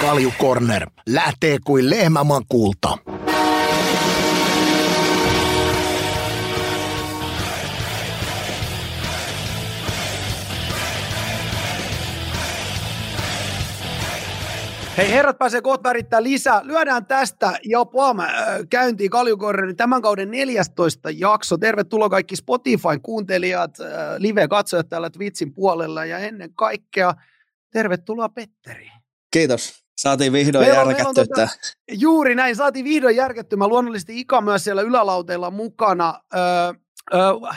Kalju Corner lähtee kuin lehmäman kulta. Hei herrat pääsee kohta värittää lisää. Lyödään tästä ja pam äh, käyntiin Kaljukorrerin tämän kauden 14 jakso. Tervetuloa kaikki Spotifyn kuuntelijat, äh, live-katsojat täällä Twitchin puolella ja ennen kaikkea tervetuloa Petteri. Kiitos. Saatiin vihdoin meillä on, järkätty. On tota, juuri näin, saatiin vihdoin järkätty. Mä luonnollisesti Ika myös siellä ylälauteilla mukana. Öö, öö,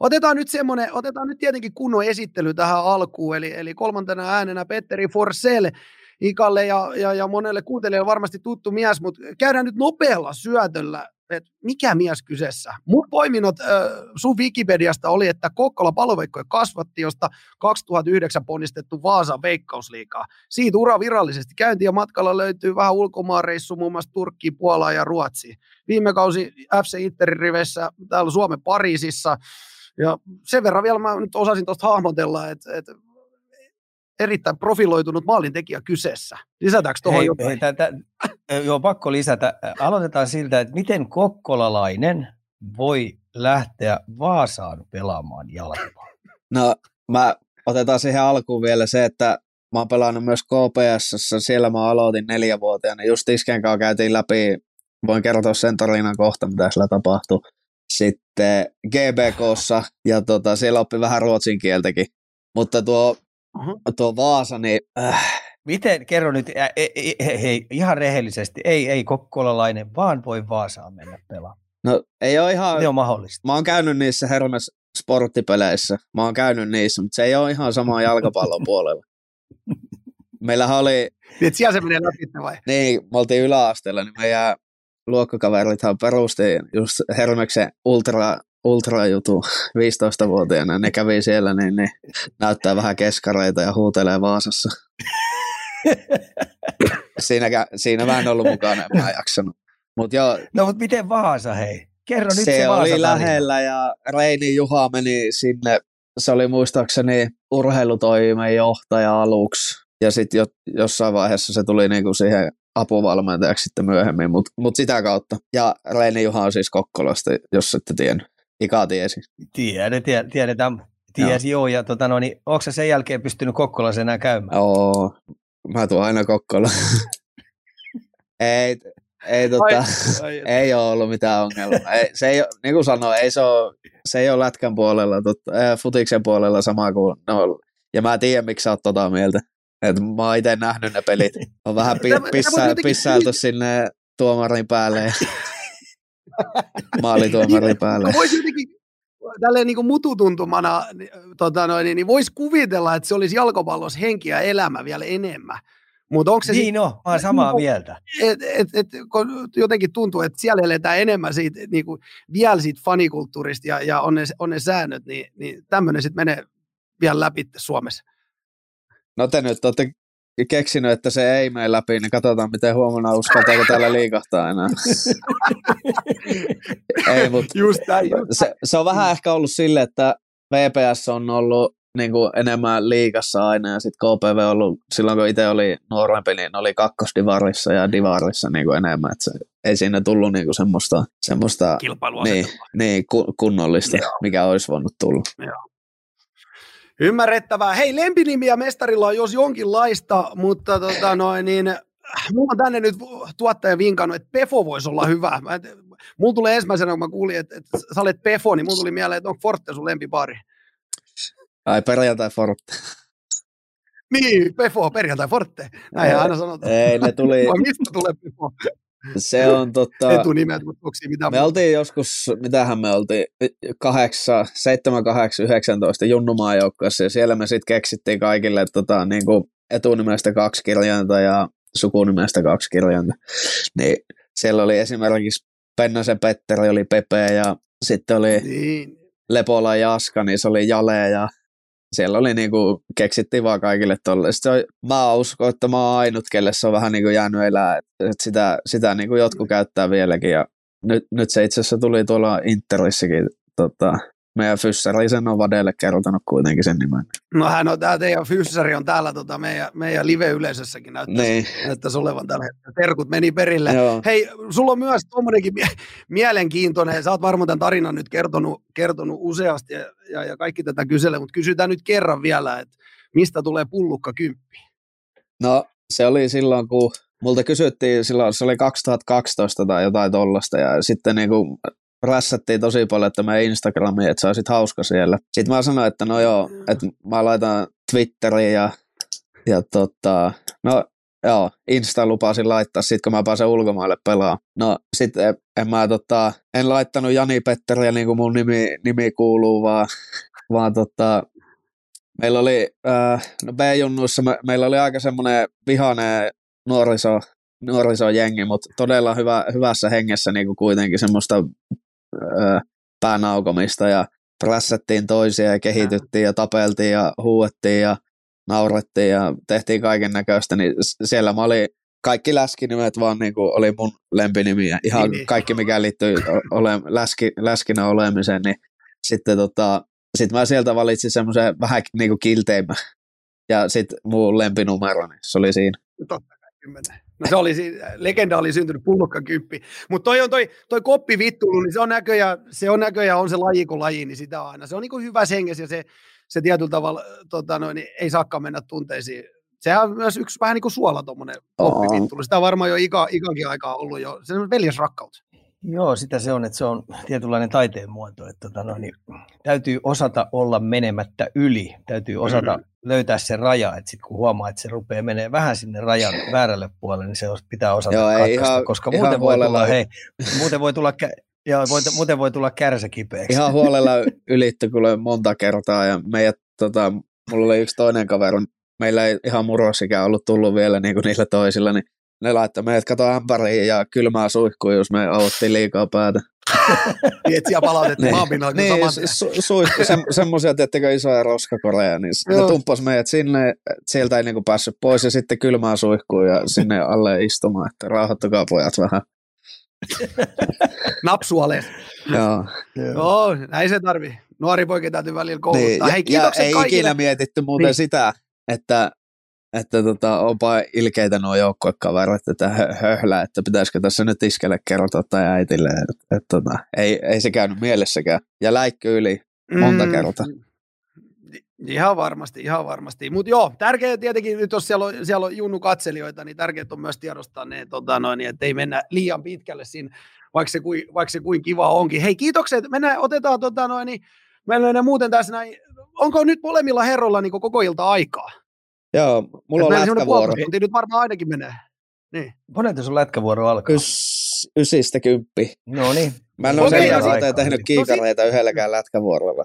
Otetaan nyt semmoinen, otetaan nyt tietenkin kunnon esittely tähän alkuun, eli, eli kolmantena äänenä Petteri Forsell, Ikalle ja, ja, ja monelle kuuntelijalle varmasti tuttu mies, mutta käydään nyt nopealla syötöllä, että mikä mies kyseessä. Mun poiminnot äh, sun Wikipediasta oli, että Kokkola paloveikkoja kasvatti, josta 2009 ponnistettu Vaasan veikkausliikaa. Siitä ura virallisesti käynti ja matkalla löytyy vähän ulkomaanreissu muun muassa Turkkiin, Puolaan ja Ruotsiin. Viime kausi FC Interin riveissä täällä Suomen Pariisissa. Ja sen verran vielä mä nyt osasin tuosta hahmotella, että, että erittäin profiloitunut maalintekijä kyseessä. Lisätäänkö tuohon jotain? Hei, tätä, joo, pakko lisätä. Aloitetaan siltä, että miten kokkolalainen voi lähteä Vaasaan pelaamaan jalkapalloa? No, mä otetaan siihen alkuun vielä se, että mä oon pelannut myös KPS, siellä mä aloitin neljävuotiaana. Just Isken kanssa käytiin läpi, voin kertoa sen tarinan kohta, mitä siellä tapahtui. Sitten GBKssa, ja tota, siellä oppi vähän ruotsin kieltäkin. Mutta tuo uh-huh. tuo Vaasa, niin... Äh. Miten, kerro nyt, äh, hei, hei, ihan rehellisesti, ei, ei kokkolalainen, vaan voi Vaasaan mennä pelaamaan. No ei ole ihan... Se on mahdollista. Mä oon käynyt niissä Hermes sporttipeleissä, mä oon käynyt niissä, mutta se ei ole ihan sama jalkapallon puolella. Meillähän oli... Niin, siellä se menee läpi vai? Niin, me oltiin yläasteella, niin meidän luokkakaverithan perusti just Hermeksen ultra ultrajutu 15-vuotiaana, ne kävi siellä, niin ne näyttää vähän keskareita ja huutelee Vaasassa. siinä, siinä en ollut mukana, en mä jaksanut. Mut joo, no mutta miten Vaasa, hei? Kerro nyt se, se Vaasa oli lähellä ja Reini Juha meni sinne, se oli muistaakseni urheilutoimen johtaja aluksi. Ja sitten jo, jossain vaiheessa se tuli niinku siihen apuvalmentajaksi sitten myöhemmin, mutta mut sitä kautta. Ja Reini Juha on siis Kokkolasta, jos ette tiennyt. Ika tiesi. Tiedä, tiedä, tiedetään. Tiesi joo. joo, ja tota, no, niin, onko sen jälkeen pystynyt Kokkolassa enää käymään? Joo, mä tuon aina Kokkola. ei, ei, tota, ai, ai, ei ole ollut mitään ongelmaa. Ei, se ei, niin kuin sanoin, ei se, ole, se ei ole lätkän puolella, tota, äh, futiksen puolella sama kuin no, ja mä tiedän, miksi sä oot tota mieltä. Et mä oon itse nähnyt ne pelit. On vähän pi, pissa, pissailtu sinne tuomarin päälle. Maalituomari päälle. Voisi jotenkin tälleen niin kuin mututuntumana tota noin, niin, niin voisi kuvitella, että se olisi jalkapallossa henki ja elämä vielä enemmän. Mutta onko se niin, sit, no, mä olen samaa niin, mieltä. Et, et, et, jotenkin tuntuu, että siellä eletään enemmän siitä, niin kuin, vielä siitä fanikulttuurista ja, ja on, ne, on ne säännöt, niin, niin tämmöinen sitten menee vielä läpi Suomessa. No te nyt olette keksinyt, että se ei mene läpi, niin katsotaan, miten huomenna uskaltaako täällä liikahtaa enää. ei, mutta just näin, se, se, on vähän ehkä ollut sille, että VPS on ollut niin kuin enemmän liikassa aina ja sitten KPV on ollut, silloin kun itse oli nuorempi, niin oli kakkosdivarissa ja divarissa niin kuin enemmän, että se, ei siinä tullut niin kuin semmoista, semmoista niin, niin, kunnollista, Joo. mikä olisi voinut tulla. Joo. Ymmärrettävää. Hei, lempinimiä mestarilla on jos jonkinlaista, mutta tota noin, niin, mulla on tänne nyt tuottaja vinkannut, että Pefo voisi olla hyvä. Mä, mulla tulee ensimmäisenä, kun mä kuulin, että, että sä olet Pefo, niin mulla tuli mieleen, että onko Forte sun lempipari? Ai perjantai Forte. Niin, Pefo, perjantai Forte. Näin aina sanotaan. Ei, ne tuli... mistä tulee Pefo? Se on totta... Etunimet, mutta onko mitään Me oltiin joskus, mitähän me oltiin, 8, 7, 8, 19 junnumaajoukkoissa ja siellä me sitten keksittiin kaikille tota, niin kuin etunimestä kaksi kirjainta ja sukunimestä kaksi kirjainta. Niin siellä oli esimerkiksi Pennasen Petteri oli Pepe ja sitten oli niin. Lepola Jaska, niin se oli Jale ja siellä oli niinku, keksittiin vaan kaikille tolle. Sitten mä uskon, että mä oon ainut, kelle se on vähän niinku jäänyt elää, että sitä, sitä niinku jotkut käyttää vieläkin ja nyt, nyt se itse asiassa tuli tuolla Interissäkin tota, meidän fyssari sen on Vadelle kertonut kuitenkin sen nimen. No hän on, tämä teidän fyssari on täällä tota, meidän, meidän live-yleisössäkin näyttäisi, Niin, näyttäisi olevan tällä hetkellä. Terkut meni perille. joo. Hei, sulla on myös tuommoinenkin mie- mielenkiintoinen, sä oot varmaan tämän tarinan nyt kertonut, kertonut useasti ja, ja, ja kaikki tätä kyselee, mutta kysytään nyt kerran vielä, että mistä tulee pullukka kymppi? No se oli silloin, kun multa kysyttiin silloin, se oli 2012 tai jotain tollasta ja sitten niinku rässättiin tosi paljon, että me Instagramiin, että olisi hauska siellä. Sitten mä sanoin, että no joo, että mä laitan Twitteriin ja, ja tota, no joo, Insta lupasin laittaa sit, kun mä pääsen ulkomaille pelaamaan. No sitten en, en mä tota, en laittanut Jani Petteriä niin kuin mun nimi, nimi kuuluu, vaan, vaan tota, meillä oli, äh, no B-junnuissa me, meillä oli aika semmoinen vihainen nuoriso, nuorisojengi, mutta todella hyvä, hyvässä hengessä niin kuin kuitenkin semmoista päänaukomista ja prässättiin toisia ja kehityttiin ja tapeltiin ja huuettiin ja naurettiin ja tehtiin kaiken näköistä, niin siellä mä olin kaikki läskinimet vaan niin kuin oli mun lempinimi ja ihan Nimi. kaikki mikä liittyy ole, läski, läskinä olemiseen, niin sitten tota, sit mä sieltä valitsin semmoisen vähän niin kuin kilteimmän ja sitten mun lempinumero, niin se oli siinä. Totta kai kymmenen. No se oli, legenda oli syntynyt pullukka kymppi. Mutta toi on toi, toi koppi vittulu, niin se on näköjään, se on näköjään on se laji kuin laji, niin sitä aina. Se on niin hyvä hengessä ja se, se tietyllä tavalla tota noin, niin ei saakaan mennä tunteisiin. Sehän on myös yksi vähän niin kuin suola tuommoinen koppi vittulu. Sitä on varmaan jo ika, ikankin aikaa ollut jo. Se on veljesrakkaus. Joo, sitä se on, että se on tietynlainen taiteen muoto. Että tota, no, niin, täytyy osata olla menemättä yli. Täytyy osata mm. löytää se raja. Että sitten kun huomaa, että se rupeaa menee vähän sinne rajan väärälle puolelle, niin se pitää osata Joo, katkaista, ihan- koska ihan muuten voi, tulla, hei, muuten voi tulla, kä- ja voi, muuten voi tulla kärsä kipeäksi. Ihan huolella ylitty kuule monta kertaa ja meidät, tota, mulla oli yksi toinen kaveri, meillä ei ihan murrosikään ollut tullut vielä niin kuin niillä toisilla, niin ne laittoi meidät kato ämpäriin ja kylmää suihkuun, jos me avuttiin liikaa päätä. Niin, että siellä palautettiin Niin, kuin niin saman su- suihku, se, semmoisia, tiettekö, isoja roskakoreja, niin s- ne Joo. tumppas meidät sinne, sieltä ei niinku päässyt pois ja sitten kylmää suihkuun ja sinne alle istumaan, että rauhoittukaa pojat vähän. Napsualeet. Joo. Joo, näin se tarvii. Nuori poika täytyy välillä kouluttaa. Niin, Hei, ja, ja ei kaikille. ikinä mietitty muuten Niin. niin. sitä, että, että tota, onpa ilkeitä nuo joukkuekaverit, että hö- höhlää, että pitäisikö tässä nyt iskelle kertoa tai äitille. Että, että, tota, ei, ei se käynyt mielessäkään. Ja läikky yli monta kertaa. Mm. Ihan varmasti, ihan varmasti. Mutta joo, tärkeää tietenkin, nyt jos siellä on, siellä on junnu katselijoita, niin tärkeää on myös tiedostaa ne, tota noin, että ei mennä liian pitkälle siinä, vaikka se, kuin, vaikka se kuin kiva onkin. Hei, kiitokset. Mennään, otetaan tota noin, niin meillä on muuten tässä näin, onko nyt molemmilla herroilla niin koko ilta aikaa? Joo, mulla on meillä semmoinen lätkävuoro. tuntia nyt varmaan ainakin menee. Niin. Monelta sun lätkävuoro alkaa? Ys, ysistä kymppi. No niin. Mä en ole sen no verran sit- tehnyt kiikareita yhdelläkään lätkävuorolla.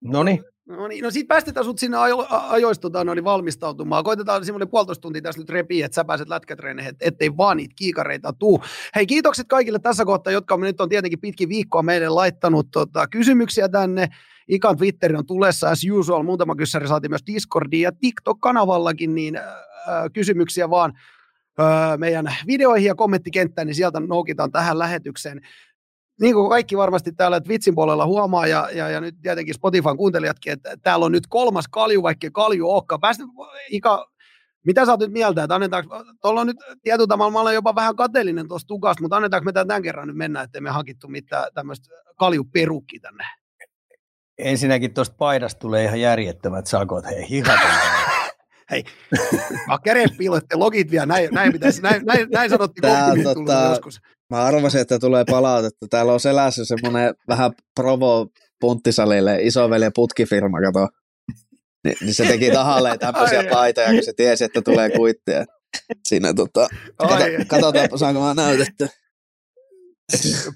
No niin. No niin, no sit päästetään sut sinne ajo, ajoista tota, no, niin valmistautumaan. Koitetaan semmoinen puolitoista tuntia tässä nyt repiä, että sä pääset lätkätreeneihin, et, ettei vaan niitä kiikareita tuu. Hei, kiitokset kaikille tässä kohtaa, jotka nyt on tietenkin pitkin viikkoa meille laittanut tota, kysymyksiä tänne. Ikan Twitteri on tulessa as usual. Muutama kyssäri saatiin myös Discordiin ja TikTok-kanavallakin, niin äh, kysymyksiä vaan äh, meidän videoihin ja kommenttikenttään, niin sieltä noukitaan tähän lähetykseen niin kuin kaikki varmasti täällä Twitchin puolella huomaa, ja, ja, ja nyt tietenkin Spotifyn kuuntelijatkin, että täällä on nyt kolmas kalju, vaikka kalju olekaan. Päästä, Ika, mitä sä oot nyt mieltä, että annetaanko, tuolla on nyt tietyllä tavalla, mä olen jopa vähän kateellinen tuosta tukasta, mutta annetaanko me tämän kerran nyt mennä, ettei me hankittu mitään tämmöistä kaljuperukki tänne. Ensinnäkin tuosta paidasta tulee ihan järjettömät sakot. Hei, hihat Hei, käreet piilotte logit vielä, näin, näin, pitäisi, näin, näin, näin sanottiin Tää tota- joskus. Mä arvasin, että tulee palautetta. Täällä on selässä semmoinen vähän provo punttisalille isoveljen putkifirma, kato. Ni, niin se teki tahalleen tämmöisiä Ai, ai. paitoja, kun se tiesi, että tulee kuittia. Siinä tota, kato, Ai, katsotaan, saanko mä näytetty.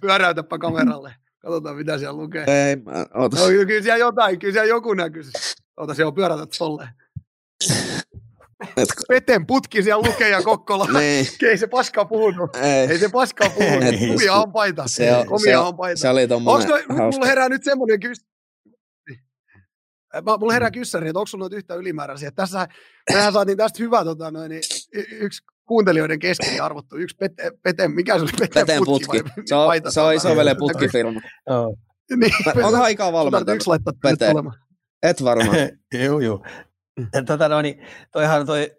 pyöräytäpä kameralle. Katsotaan, mitä siellä lukee. Ei, mä, ootas. No, kyllä siellä jotain, kyllä siellä joku näkyisi. Ota, siellä on pyörätät tolleen. Et, Peten putki siellä lukee ja Kokkola. niin, Ei se paskaa puhunut. Ei ei. se paskaa puhunut. Kumia on paita. Se, on, Komia se, on paita. se oli tommonen toi, mulla hauska. herää nyt semmoinen kys... Mä, mulla herää kyssäri, että onko sulla noita yhtä ylimääräisiä. Tässä, mehän saatiin tästä hyvä tota, noin, niin, yksi kuuntelijoiden kesken arvottu. Yksi pete, pete, mikä se oli? Peten, Peteen putki. vai Se on, paita, se on isovelen näkyy- putkifirma. Joo. Niin, Onko aikaa valmentaa? yksi laittaa tulemaan. Et varmaan. joo, joo. Tota, no, niin, toihan toi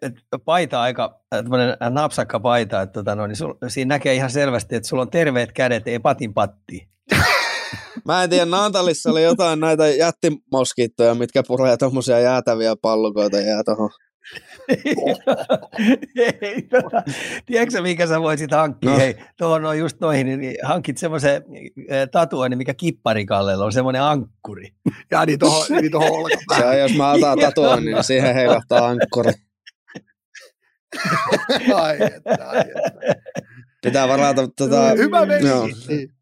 paita aika, tämmöinen napsakka paita, että tota, no, niin sul, siinä näkee ihan selvästi, että sulla on terveet kädet, ei patin patti. Mä en tiedä, Naantalissa oli jotain näitä jättimoskittoja, mitkä puree tommosia jäätäviä pallukoita jää tohon. Ei, tota, tiedätkö minkä sä voisit hankkia? No. Hei, tuohon on just noihin, niin hankit semmoisen tatuoinnin, mikä kipparikallella on semmoinen ankkuri. Ja niin tohon, niin olkapäähän. on, jos mä otan tatuoinnin, niin siihen heilahtaa ankkuri. Ai että, ai että. Pitää varata, tota, Hyvä meni. joo. Niin.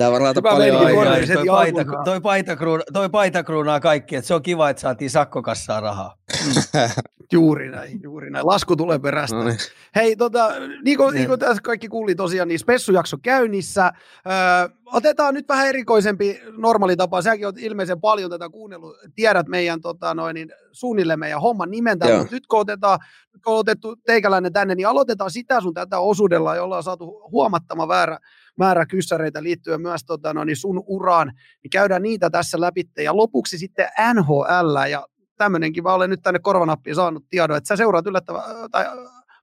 Varata Hyvä paljon aikaa. toi, paita, toi, paita kruuna, toi paita kruunaa kaikki, että se on kiva, että saatiin sakkokassaan rahaa. Juuri näin, juuri näin. Lasku tulee perästä. No niin. Hei, tota, niin kuin, Niin. niin kuin tässä kaikki kuuli tosiaan, niin spessujakso käynnissä. Öö, otetaan nyt vähän erikoisempi normaali tapa. Säkin olet ilmeisen paljon tätä kuunnellut. Tiedät meidän tota, noin, niin, suunnilleen meidän homman nimen täällä. Joo. Mutta nyt kun otetaan, nyt kun on otettu teikäläinen tänne, niin aloitetaan sitä sun tätä osuudella, jolla on saatu huomattava määrä, määrä kyssäreitä liittyen myös tota, noin, niin sun uraan. Niin käydään niitä tässä läpi. Ja lopuksi sitten NHL ja tämmöinenkin, mä olen nyt tänne korvanappiin saanut tiedon, että sä seuraat yllättävän, tai äh,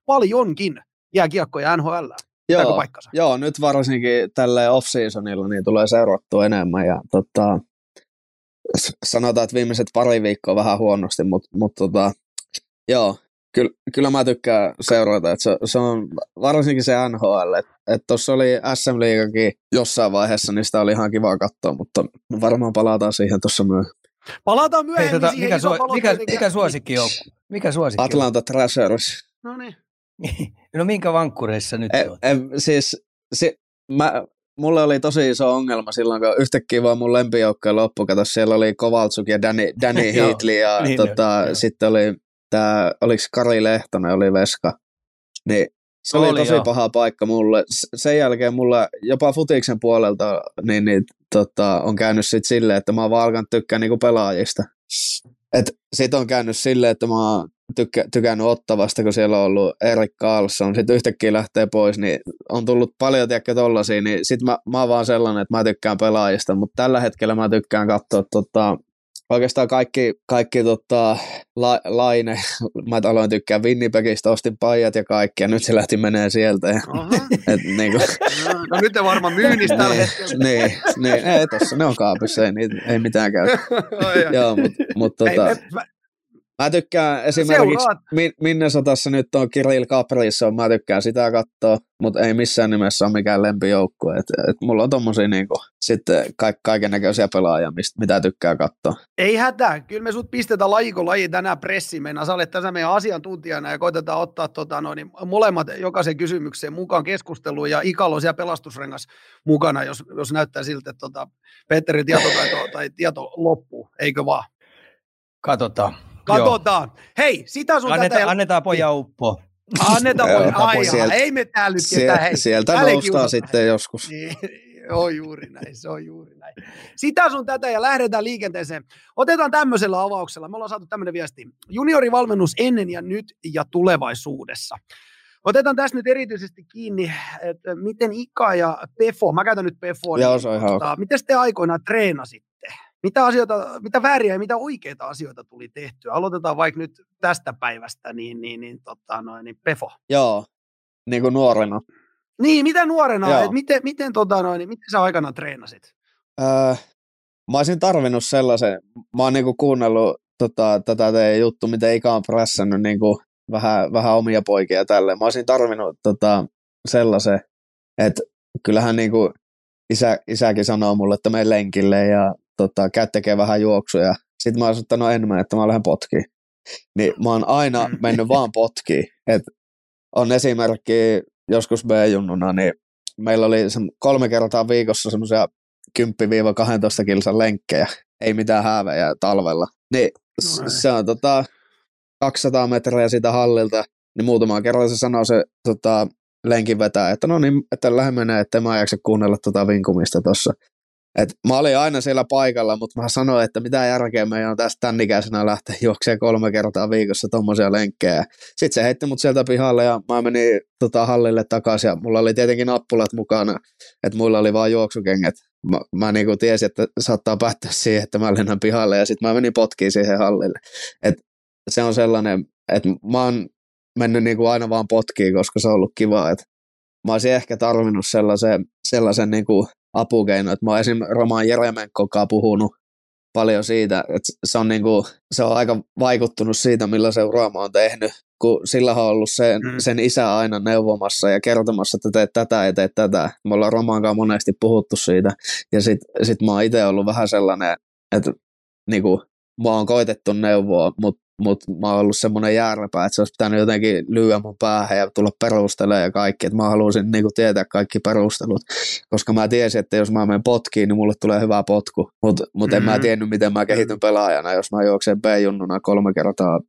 paljonkin jääkiekkoja NHL. Joo, paikkansa? joo, nyt varsinkin tälle off-seasonilla niin tulee seurattua enemmän ja tota, sanotaan, että viimeiset pari viikkoa vähän huonosti, mutta mut, tota, joo, kyllä, kyllä mä tykkään seurata, että se, se on varsinkin se NHL, että et tuossa oli SM Liigakin jossain vaiheessa, niin sitä oli ihan kiva katsoa, mutta varmaan palataan siihen tuossa myöhemmin. Palataan Hei, myöhemmin tota, siihen mikä, suo, mikä, mikä suosikki on? Mikä suosikki Atlanta Thrashers. No niin. No minkä vankkureissa nyt E, oot? e, siis si, mä, mulle oli tosi iso ongelma silloin, kun yhtäkkiä vaan mun lempijoukkojen loppu, kato, siellä oli Kovaltsuk ja Danny, Danny Heatley ja niin tota, sitten oli tää, oliko Kari Lehtonen, oli Veska. Niin se oli, Oli, tosi joo. paha paikka mulle. Sen jälkeen mulla jopa futiksen puolelta niin, niin, tota, on käynyt sit silleen, että mä oon vaan alkanut tykkää niinku pelaajista. Et sit on käynyt silleen, että mä oon tykkä, tykännyt Ottavasta, kun siellä on ollut Erik Karlsson, sitten yhtäkkiä lähtee pois, niin on tullut paljon tiedäkö tollasia, niin sit mä, mä oon vaan sellainen, että mä tykkään pelaajista, mutta tällä hetkellä mä tykkään katsoa tota, oikeastaan kaikki, kaikki tota, la, laine, mä aloin tykkää Winnipegistä, ostin pajat ja kaikki, ja nyt se lähti menee sieltä. Ja, et, niinku, No nyt te varmaan myynnissä tällä niin, hetkellä. niin, niin, ei tossa, ne on kaapissa, ei, ei mitään käy. Joo, mutta mut, Ei, tota, me- mä- Mä tykkään esimerkiksi Seuraat. Min- Minnesotassa nyt on Kirill Kaprizov, mä tykkään sitä katsoa, mutta ei missään nimessä ole mikään lempijoukkue. Et, et mulla on tommosia niinku, sitten ka- kaiken näköisiä pelaajia, mistä, mitä tykkää katsoa. Ei hätää, kyllä me sut pistetään lajiko laji tänään pressiin. Mennään, sä olet tässä meidän asiantuntijana ja koitetaan ottaa tota, no, niin molemmat jokaisen kysymykseen mukaan keskusteluun ja Ikalo siellä pelastusrengas mukana, jos, jos näyttää siltä, että tota, Petterin tietotaito tai tieto loppuu, eikö vaan? Katsotaan. Katsotaan. Hei, sitä sun Anneta, tätä annetaan pojan uppo. annetaan Joo, voi. Ai, sieltä- ei me täällä nyt Sie- ketään, hei. sieltä älä noustaan kiusata. sitten joskus. Niin, on juuri näin, se on juuri näin. Sitä sun tätä ja lähdetään liikenteeseen. Otetaan tämmöisellä avauksella. Me ollaan saatu tämmöinen viesti. Juniorivalmennus ennen ja nyt ja tulevaisuudessa. Otetaan tässä nyt erityisesti kiinni, että miten Ika ja Pefo, mä käytän nyt Pefoa, Joo, se on ihan tota, miten te aikoinaan treenasitte? Mitä, asioita, mitä vääriä ja mitä oikeita asioita tuli tehtyä? Aloitetaan vaikka nyt tästä päivästä, niin, niin, niin, tota, noin, niin Pefo. Joo, niin kuin nuorena. Niin, mitä nuorena, et miten, miten, tota, noin, niin, miten sä aikanaan treenasit? Öö, mä olisin tarvinnut sellaisen, mä oon niinku kuunnellut tota, tätä teidän juttu, miten Ika on prässännyt niinku vähän, vähän omia poikia ja tälleen. Mä olisin tarvinnut tota, sellaisen, että kyllähän niinku isä, isäkin sanoo mulle, että mene lenkille ja tota, käy tekee vähän juoksuja. Sitten mä olisin, että no en mä, että mä lähden potkiin. Niin mä oon aina mennyt vaan potkiin. Et on esimerkki joskus B-junnuna, niin meillä oli kolme kertaa viikossa semmoisia 10-12 kilsan lenkkejä, ei mitään häävejä talvella. Niin No se on tota, 200 metriä sitä hallilta, niin muutaman kerran se sanoo se tota, lenkin vetää, että no niin, että lähde menee, että mä jaksa kuunnella tota vinkumista tuossa. Et mä olin aina siellä paikalla, mutta mä sanoin, että mitä järkeä meidän on tästä tämän ikäisenä lähteä juokseen kolme kertaa viikossa tommosia lenkkejä. Sitten se heitti mut sieltä pihalle ja mä menin tota, hallille takaisin ja mulla oli tietenkin nappulat mukana, että muilla oli vaan juoksukengät. mä, mä niin kuin tiesin, että saattaa päättyä siihen, että mä lennän pihalle ja sitten mä menin potkiin siihen hallille. Et se on sellainen, että mä oon mennyt niin kuin aina vaan potkiin, koska se on ollut kiva. Et mä olisin ehkä tarvinnut sellaisen, sellaisen niin kuin apukeinon, että mä oon esimerkiksi Roman Jeremenkokaan puhunut paljon siitä, että se on, niin kuin, se on aika vaikuttunut siitä, millä seuraama on tehnyt, kun sillä on ollut sen, mm. sen isä aina neuvomassa ja kertomassa, että teet tätä ja teet tätä. Me ollaan Romaankaan monesti puhuttu siitä. Ja sitten sit mä oon itse ollut vähän sellainen, että niin kuin, mä oon koitettu neuvoa, mutta mut mä oon ollut semmoinen järlepä, että se olisi pitänyt jotenkin lyödä mun päähän ja tulla perustelemaan ja kaikki, että mä haluaisin niin kuin, tietää kaikki perustelut, koska mä tiesin, että jos mä menen potkiin, niin mulle tulee hyvä potku, mutta mut mm-hmm. en mä mm-hmm. tiennyt, miten mä kehityn pelaajana, jos mä juoksen B-junnuna kolme kertaa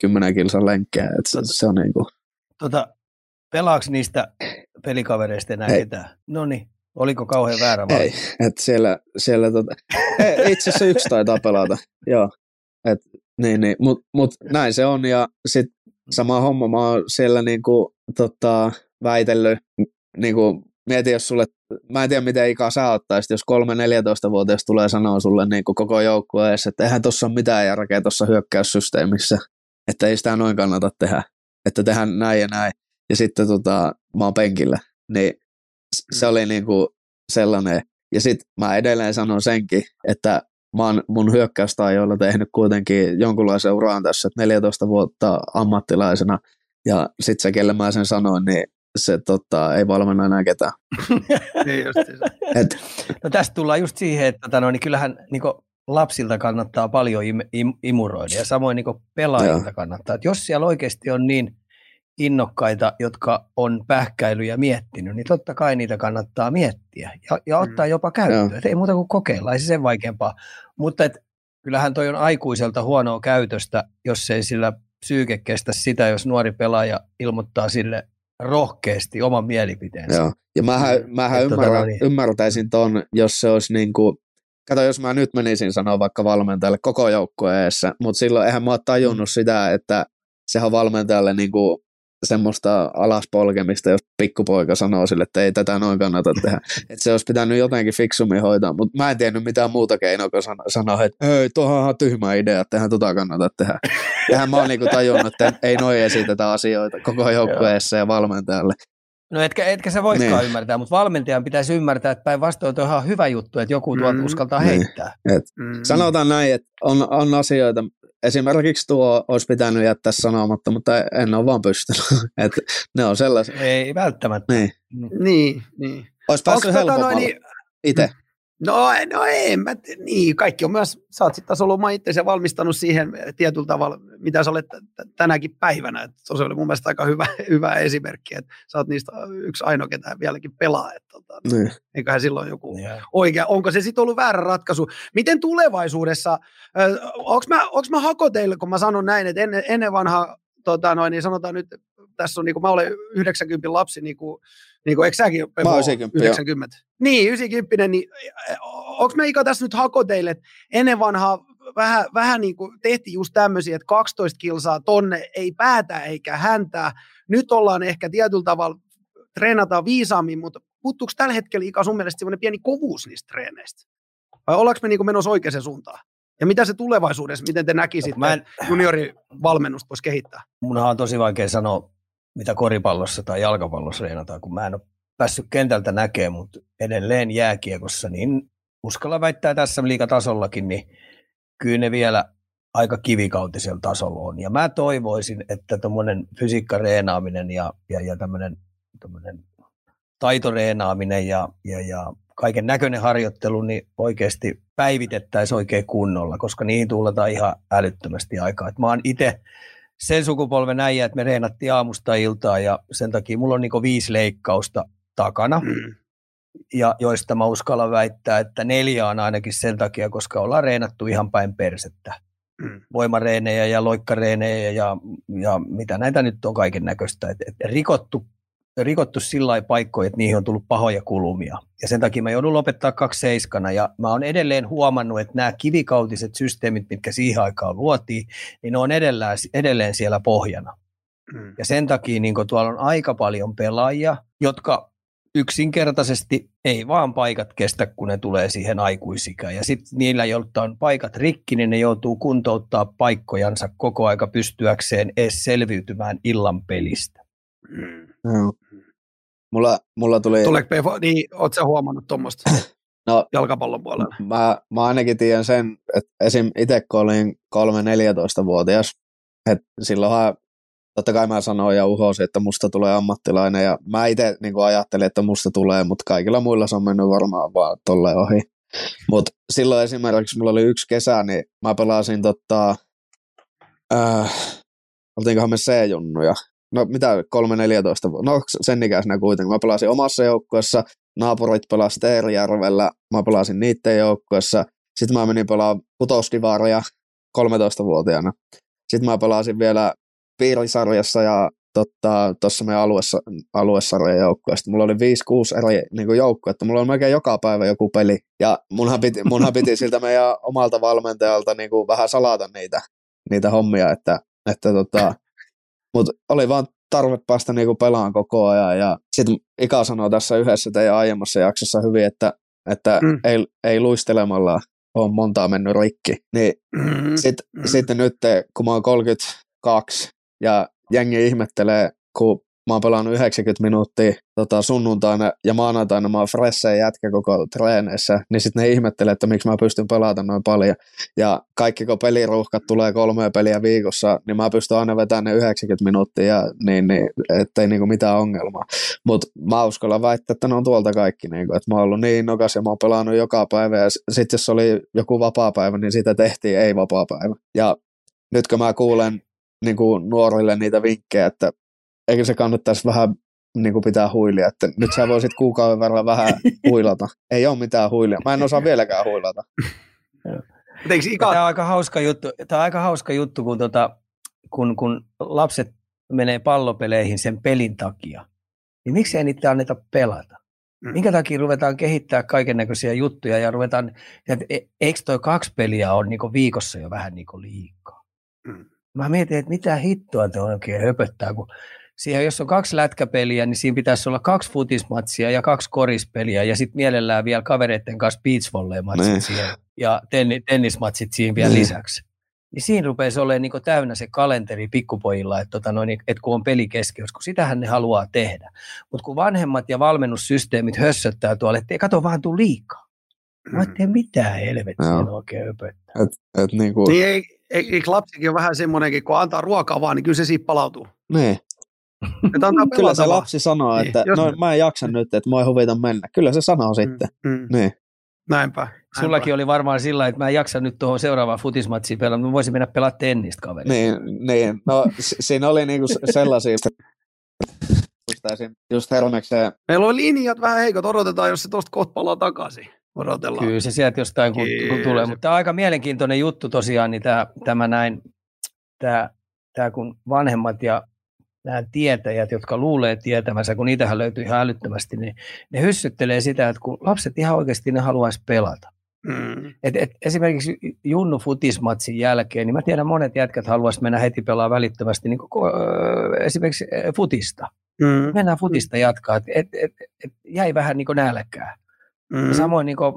kymmenen kilsan lenkkejä, että se, se on niin kuin... Tota, pelaaks niistä pelikavereista enää Ei. ketään? No niin, oliko kauhean väärä vai? Ei, että siellä, siellä tota... itse asiassa yksi taitaa pelata, joo. Et, niin, niin. Mutta mut näin se on ja sitten sama homma, mä oon siellä niinku, tota, väitellyt, niinku, mieti jos sulle, mä en tiedä miten ikä sä ottaisit, jos 3-14-vuotias tulee sanoa sulle niinku koko joukkueessa, että eihän tuossa ole mitään järkeä tuossa hyökkäyssysteemissä, että ei sitä noin kannata tehdä, että tehdään näin ja näin, ja sitten tota, mä oon penkillä, niin se oli niinku sellainen, ja sitten mä edelleen sanon senkin, että mä oon mun hyökkäystaajoilla tehnyt kuitenkin jonkunlaisen uran tässä, että 14 vuotta ammattilaisena, ja sitten se, kelle mä sen sanoin, niin se tota, ei valmenna enää ketään. Niin Et, no tästä tullaan just siihen, että tota, no, niin kyllähän niin lapsilta kannattaa paljon im, im, imuroida ja samoin niin pelaajilta Joo. kannattaa. Et jos siellä oikeasti on niin innokkaita, jotka on pähkäilyjä miettinyt, niin totta kai niitä kannattaa miettiä ja, ja mm. ottaa jopa käyttöön. Et ei muuta kuin kokeilla, ei se sen vaikeampaa. Mutta et, kyllähän toi on aikuiselta huonoa käytöstä, jos ei sillä psyyke kestä sitä, jos nuori pelaaja ilmoittaa sille rohkeasti oman mielipiteensä. Joo. Ja mähän, mähän tota ymmärrä, tota, niin. ymmärtäisin ton, jos se olisi niin kuin, kato jos mä nyt menisin sanoa vaikka valmentajalle koko joukkueessa, mutta silloin eihän mä ole tajunnut mm. sitä, että sehän on valmentajalle niin kuin semmoista alaspolkemista, jos pikkupoika sanoo sille, että ei tätä noin kannata tehdä. Että se olisi pitänyt jotenkin fiksummin hoitaa, mutta mä en tiennyt mitään muuta keinoa, kun sanoa, että ei, tuohan on tyhmä idea, että eihän tota kannata tehdä. Tähän mä oon niinku tajunnut, että ei noin esitetä asioita koko joukkueessa ja valmentajalle. No etkä, etkä sä voiskaan niin. ymmärtää, mutta valmentajan pitäisi ymmärtää, että päinvastoin on ihan hyvä juttu, että joku tuolta mm, uskaltaa niin. heittää. Et mm. Sanotaan näin, että on, on asioita, esimerkiksi tuo olisi pitänyt jättää sanomatta, mutta en ole vaan pystynyt. Et ne on sellaisia. Ei välttämättä. Niin, niin. niin. Olisi päässyt tota helpommalla niin, itse. No, no ei, mä, niin, kaikki on myös, sä oot sitten taas ollut itse valmistanut siihen tietyllä tavalla, mitä sä olet tänäkin päivänä. Et se oli mun mielestä aika hyvä, hyvä esimerkki, että sä oot niistä yksi ainoa, ketä vieläkin pelaa. Et, tota, niin. Eiköhän silloin joku yeah. oikea, onko se sitten ollut väärä ratkaisu? Miten tulevaisuudessa, onko mä, onks mä hakoteille, kun mä sanon näin, että ennen, ennen vanhaa, tota, noin, niin sanotaan nyt, tässä on, niin kuin mä olen 90 lapsi, niin kuin, niin kuin, eikö säkin Mä 90, 90? Jo. Niin, 90, niin onko me Ika tässä nyt hakoteille, että ennen vanhaa vähän, vähän niin kuin tehtiin just tämmöisiä, että 12 kilsaa tonne ei päätä eikä häntää. Nyt ollaan ehkä tietyllä tavalla, treenataan viisaammin, mutta puuttuuko tällä hetkellä Ika sun mielestä semmoinen pieni kovuus niistä treeneistä? Vai ollaanko me niin menossa oikeaan suuntaan? Ja mitä se tulevaisuudessa, miten te näkisitte, no, en... juniorivalmennusta voisi kehittää? Munhan on tosi vaikea sanoa, mitä koripallossa tai jalkapallossa reenataan, kun mä en ole päässyt kentältä näkemään, mutta edelleen jääkiekossa, niin uskalla väittää tässä liikatasollakin, niin kyllä ne vielä aika kivikautisella tasolla on. Ja mä toivoisin, että tuommoinen fysiikkareenaaminen ja, ja, ja tämmöinen taitoreenaaminen ja, ja, ja kaiken näköinen harjoittelu niin oikeasti päivitettäisiin oikein kunnolla, koska niihin tulletaan ihan älyttömästi aikaa. Et mä oon itse sen sukupolven äijä, että me reenattiin aamusta iltaa ja sen takia mulla on niin viisi leikkausta takana. Mm. Ja joista mä uskallan väittää, että neljä on ainakin sen takia, koska ollaan reenattu ihan päin persettä. Mm. Voimareenejä ja loikkareenejä ja, ja mitä näitä nyt on kaiken näköistä. Et, et rikottu rikottu sillä paikkoja, että niihin on tullut pahoja kulumia. Ja sen takia mä joudun lopettaa kaksi seiskana. Ja mä oon edelleen huomannut, että nämä kivikautiset systeemit, mitkä siihen aikaan luotiin, niin ne on edelleen, edelleen siellä pohjana. Mm. Ja sen takia niin tuolla on aika paljon pelaajia, jotka yksinkertaisesti ei vaan paikat kestä, kun ne tulee siihen aikuisikään. Ja sitten niillä, joilta on paikat rikki, niin ne joutuu kuntouttaa paikkojansa koko aika pystyäkseen edes selviytymään illan pelistä. Mm. Mulla, mulla tuli... Tuleeko PFO, niin, ootko sä huomannut tuommoista no, jalkapallon puolella? Mä, mä ainakin tiedän sen, että esim. itse kun olin 3-14-vuotias, että silloinhan totta kai mä sanoin ja uhosin, että musta tulee ammattilainen ja mä itse niin ajattelin, että musta tulee, mutta kaikilla muilla se on mennyt varmaan vaan tolle ohi. Mutta silloin esimerkiksi mulla oli yksi kesä, niin mä pelasin tota, äh, oltiinkohan me C-junnuja. No mitä, 3-14 no sen ikäisenä kuitenkin. Mä pelasin omassa joukkueessa, naapurit pelasivat Teerijärvellä, mä pelasin niiden joukkueessa. Sitten mä menin pelaamaan putoskivaaria 13-vuotiaana. Sitten mä pelasin vielä piirisarjassa ja tuossa tota, meidän aluessa, aluesarjan joukkueesta. Mulla oli 5-6 eri niin joukkuetta. Mulla oli melkein joka päivä joku peli. Ja munhan piti, munhan piti siltä meidän omalta valmentajalta niin kuin vähän salata niitä, niitä hommia. Että, että tota, mutta oli vaan tarve päästä niin pelaan koko ajan. Ja sitten Ika sanoi tässä yhdessä teidän aiemmassa jaksossa hyvin, että, että mm. ei, ei luistelemalla ole montaa mennyt rikki. Niin mm. sitten mm. sit nyt, kun mä oon 32, ja jengi ihmettelee, kun mä oon pelannut 90 minuuttia tota, sunnuntaina ja maanantaina mä oon fressejä jätkä koko treeneissä, niin sitten ne ihmettelee, että miksi mä pystyn pelata noin paljon. Ja kaikki kun peliruuhkat tulee kolme peliä viikossa, niin mä pystyn aina vetämään ne 90 minuuttia, niin, niin ettei niinku mitään ongelmaa. Mutta mä uskallan väittää, että ne on tuolta kaikki. Niinku, että mä oon ollut niin innokas ja mä oon pelannut joka päivä ja sitten jos oli joku vapaa päivä, niin sitä tehtiin ei vapaa päivä. Ja nyt kun mä kuulen niin kuin nuorille niitä vinkkejä, että eikö se kannattaisi vähän niin kuin pitää huilia, että nyt sä voisit kuukauden verran vähän huilata. Ei ole mitään huilia. Mä en osaa vieläkään huilata. Tämä on aika hauska juttu, tämä on aika hauska juttu kun, tota, kun, kun lapset menee pallopeleihin sen pelin takia, niin miksi ei niitä anneta pelata? Mm. Minkä takia ruvetaan kehittää kaiken näköisiä juttuja ja ruvetaan, että e, eikö toi kaksi peliä on niin viikossa jo vähän niin liikaa? Mm. Mä mietin, että mitä hittoa te oikein höpöttää, kun siihen, jos on kaksi lätkäpeliä, niin siinä pitäisi olla kaksi futismatsia ja kaksi korispeliä ja sitten mielellään vielä kavereiden kanssa beach matsit niin. siihen ja tenni, tennismatsit siinä vielä niin. lisäksi. Niin siinä rupeisi olemaan niin täynnä se kalenteri pikkupojilla, että, tota noin, että kun on pelikeskeys, kun sitähän ne haluaa tehdä. Mutta kun vanhemmat ja valmennussysteemit hössöttää tuolle, että ei kato vaan tuu liikaa. Mä en tee mitään helvettiä oikein öpöttää. Et, et niin kuin... niin ei, eikö lapsikin ole vähän semmoinenkin, kun antaa ruokaa vaan, niin kyllä se siitä palautuu. Niin. Kyllä se lapsi sanoo, niin, että no, mä en jaksa nyt, että mä en huvita mennä. Kyllä se sanoo mm, sitten. Mm. Niin. Näinpä. Näinpä. Sullakin oli varmaan sillä, että mä en jaksa nyt tuohon seuraavaan futismatsiin pelata, mä voisin mennä pelaa tennistä kaveri. Niin, niin. no siinä oli niinku sellaisia, just Hermekseen. Meillä on linjat vähän heikot, odotetaan, jos se tuosta kohta palaa takaisin odotellaan. Kyllä se sieltä jostain kun, kun tulee, mutta tämä on aika mielenkiintoinen juttu tosiaan, niin tämä, tämä näin, tämä, tämä kun vanhemmat ja nämä tietäjät, jotka luulee tietävänsä, kun niitähän löytyy ihan älyttömästi, niin ne hyssyttelee sitä, että kun lapset ihan oikeasti ne haluaisi pelata. Mm. Et, et esimerkiksi Junnu futismatsin jälkeen, niin mä tiedän monet jätkät haluaisivat mennä heti pelaa välittömästi niin koko, esimerkiksi futista. Mm. Mennään futista jatkaa, että et, et, et jäi vähän niin nälkää. Mm. Ja samoin niin kuin,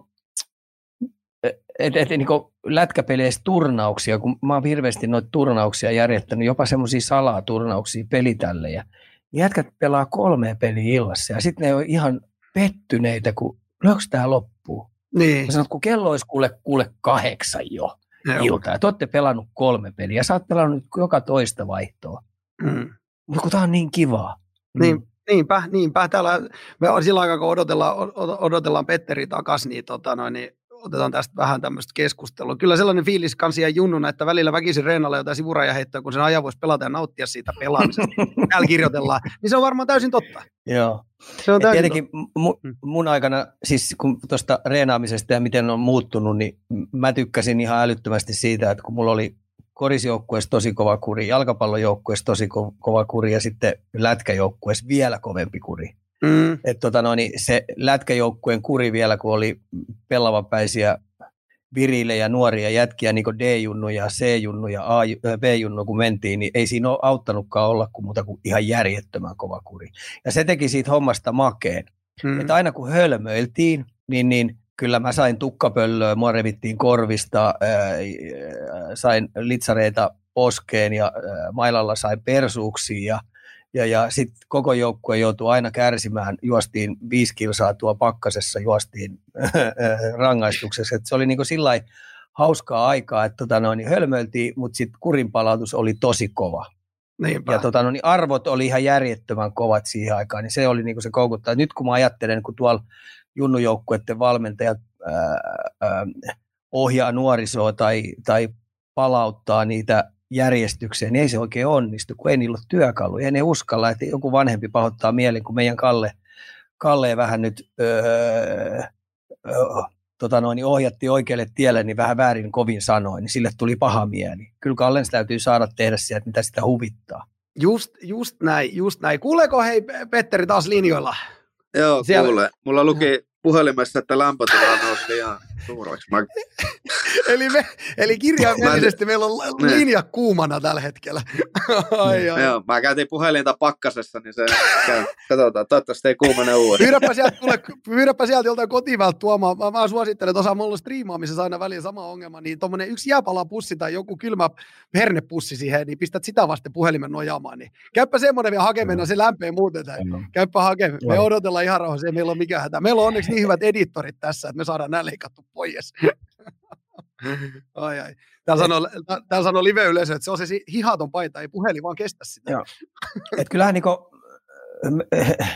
et, et, niin lätkäpeleissä turnauksia, kun mä oon hirveästi noita turnauksia järjettänyt, jopa semmoisia salaturnauksia, pelitällejä. Jätkät pelaa kolme peliä illassa ja sitten ne on ihan pettyneitä, kun lyökö tämä loppuu? Niin. Mä sanon, kun kello olisi kuule, kuule kahdeksan jo ilta, ja te olette pelannut kolme peliä, ja sä oot pelannut joka toista vaihtoa. Mm. Mutta kun tämä on niin kivaa. Niin, mm. Niinpä, niinpä. Täällä me on sillä aikaa, kun odotellaan, odotellaan Petteri takaisin, niin, tota noin, niin otetaan tästä vähän tämmöistä keskustelua. Kyllä sellainen fiilis kansia junnuna, että välillä väkisin reenalla jotain sivurajaheittoa, kun sen ajan voisi pelata ja nauttia siitä pelaamisesta. Täällä kirjoitellaan. Niin se on varmaan täysin totta. Joo. Se on täysin tietenkin totta. Mun, mm. mun aikana, siis kun tuosta reenaamisesta ja miten on muuttunut, niin mä tykkäsin ihan älyttömästi siitä, että kun mulla oli korisjoukkueessa tosi kova kuri, jalkapallojoukkueessa tosi ko- kova kuri ja sitten lätkäjoukkueessa vielä kovempi kuri. Mm. Et tota no, niin se lätkäjoukkueen kuri vielä, kun oli pellavapäisiä virile ja nuoria jätkiä, niin kuin D-junnu ja C-junnu ja A, B-junnu, kun mentiin, niin ei siinä ole auttanutkaan olla kuin muuta kuin ihan järjettömän kova kuri. Ja se teki siitä hommasta makeen. Mm. Että aina kun hölmöiltiin, niin, niin kyllä mä sain tukkapöllöä, mua revittiin korvista, ää, sain litsareita poskeen ja ää, mailalla sain persuuksia ja, ja, ja sitten koko joukkue joutui aina kärsimään, juostiin viisi kilsaa tuo pakkasessa, juostiin rangaistuksessa. Et se oli niinku sillä hauskaa aikaa, että tota noin, niin hölmöiltiin, mutta sitten kurinpalautus oli tosi kova. Niinpä. Ja tota, no, niin arvot oli ihan järjettömän kovat siihen aikaan, niin se oli niin kuin se koukuttaa. Nyt kun mä ajattelen, kun tuolla junnujoukkuiden valmentajat ää, ää, ohjaa nuorisoa tai, tai palauttaa niitä järjestykseen, niin ei se oikein onnistu, kun ei niillä ole työkaluja. Ei ne uskalla, että joku vanhempi pahoittaa mielen, kun meidän Kalle, Kalle vähän nyt öö, öö, tota noin, niin ohjatti oikealle tielle, niin vähän väärin kovin sanoin, niin sille tuli paha mieli. Kyllä Kallens täytyy saada tehdä sieltä, mitä sitä huvittaa. Just, just näin, just näin. Kuuleeko hei Petteri taas linjoilla? Joo, Siellä... kuule. Mulla luki puhelimessa, että lämpötila nousi liian suureksi. Mä... eli, me, eli kirjaimellisesti meillä on niin. linja kuumana tällä hetkellä. ai, ai. Joo, mä käytin puhelinta pakkasessa, niin se käy. katsotaan, toivottavasti ei kuumene uudestaan. pyydäpä sieltä, tule, pyydäpä sieltä joltain kotivältä tuomaan. Mä, mä suosittelen, että osaa mulla striimaamisessa aina väliin sama ongelma, niin tuommoinen yksi jääpalapussi tai joku kylmä hernepussi siihen, niin pistät sitä vasten puhelimen nojaamaan. Niin käyppä semmoinen vielä hakeminen, se lämpee muuten. Käyppä hakemaan. Me odotellaan ihan rauhassa, ei meillä ole mikään hätä. Meillä on onneksi niin hyvät editorit tässä, että me saadaan nämä leikattu pois. ai, ai. Täällä sanoo, täällä sanoo live-yleisö, että se on se hihaton paita, ei puhelin vaan kestä sitä. Joo. Et kyllähän niinku,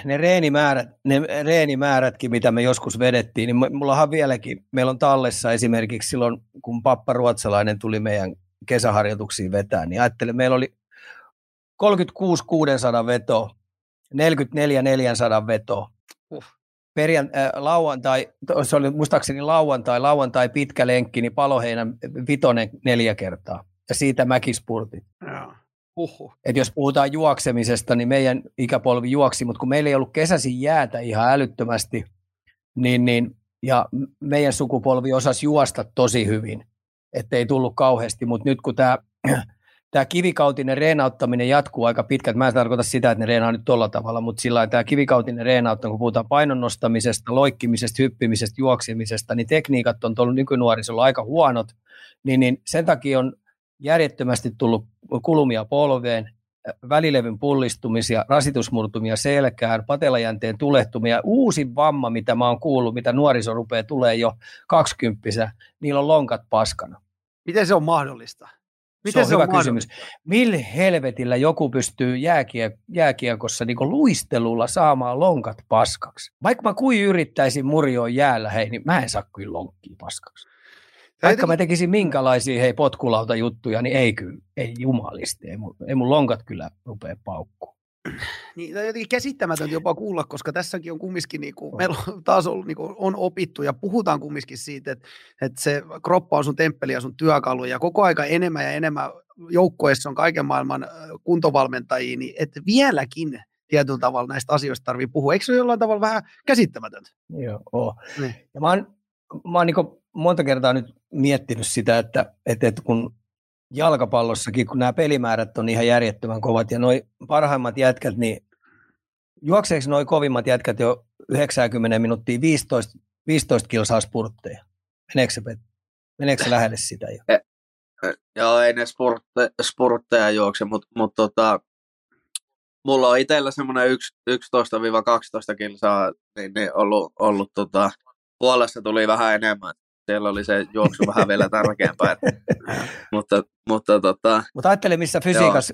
ne reenimäärät, ne reenimäärätkin, mitä me joskus vedettiin, niin mullahan vieläkin, meillä on tallessa esimerkiksi silloin, kun pappa ruotsalainen tuli meidän kesäharjoituksiin vetää, niin ajattelin, meillä oli 36 600 veto, 44 400 veto, uh perjan, äh, lauantai, se oli muistaakseni lauantai, lauantai pitkä lenkki, niin paloheinän vitonen neljä kertaa. Ja siitä mäkispurtit. Uhuh. Et jos puhutaan juoksemisesta, niin meidän ikäpolvi juoksi, mutta kun meillä ei ollut kesäisin jäätä ihan älyttömästi, niin, niin ja meidän sukupolvi osasi juosta tosi hyvin, ettei tullut kauheasti, mutta nyt kun tämä tämä kivikautinen reenauttaminen jatkuu aika pitkät. Mä en tarkoita sitä, että ne reenaa nyt tuolla tavalla, mutta sillä tämä kivikautinen reenauttaminen, kun puhutaan painon nostamisesta, loikkimisesta, hyppimisestä, juoksemisesta, niin tekniikat on tuolla nykynuorisolla aika huonot, niin, niin sen takia on järjettömästi tullut kulumia polveen, välilevyn pullistumisia, rasitusmurtumia selkään, patelajänteen tulehtumia. Uusi vamma, mitä mä oon kuullut, mitä nuoriso rupeaa tulee jo kaksikymppisä, niillä on lonkat paskana. Miten se on mahdollista? Miten se on, se on hyvä kysymys. Millä helvetillä joku pystyy jääkie, jääkiekossa niin luistelulla saamaan lonkat paskaksi? Vaikka mä kuin yrittäisin murjoa jäällä, hei, niin mä en saa kyllä lonkkia paskaksi. Vaikka mä tekisin minkälaisia hei potkulauta juttuja, niin ei kyllä, ei jumalisti, ei mun, ei mun lonkat kyllä rupea paukkuu. Niin, tämä on jotenkin käsittämätöntä jopa kuulla, koska tässäkin on kumminkin, niin kuin, meillä on taas ollut, niin kuin, on opittu ja puhutaan kumminkin siitä, että, että se kroppa on sun temppeli ja sun työkalu ja koko aika enemmän ja enemmän joukkoessa on kaiken maailman kuntovalmentajia, niin että vieläkin tietyllä tavalla näistä asioista tarvii puhua. Eikö se ole jollain tavalla vähän käsittämätöntä? Joo, oh. niin. ja mä oon, mä oon niin monta kertaa nyt miettinyt sitä, että, että, että kun jalkapallossakin, kun nämä pelimäärät on ihan järjettömän kovat ja noin parhaimmat jätkät, niin juokseeko noin kovimmat jätkät jo 90 minuuttia 15, 15 kilsaa spurtteja? Meneekö se, meneekö se lähelle sitä jo? E, e, joo, ei ne spurtte, spurtteja juokse, mutta mut tota, mulla on itsellä semmoinen 11-12 kilsaa, niin, niin ollut, ollut tota, puolessa tuli vähän enemmän siellä oli se juoksu vähän vielä tärkeämpää. mutta, mutta, tota, mutta ajattele, missä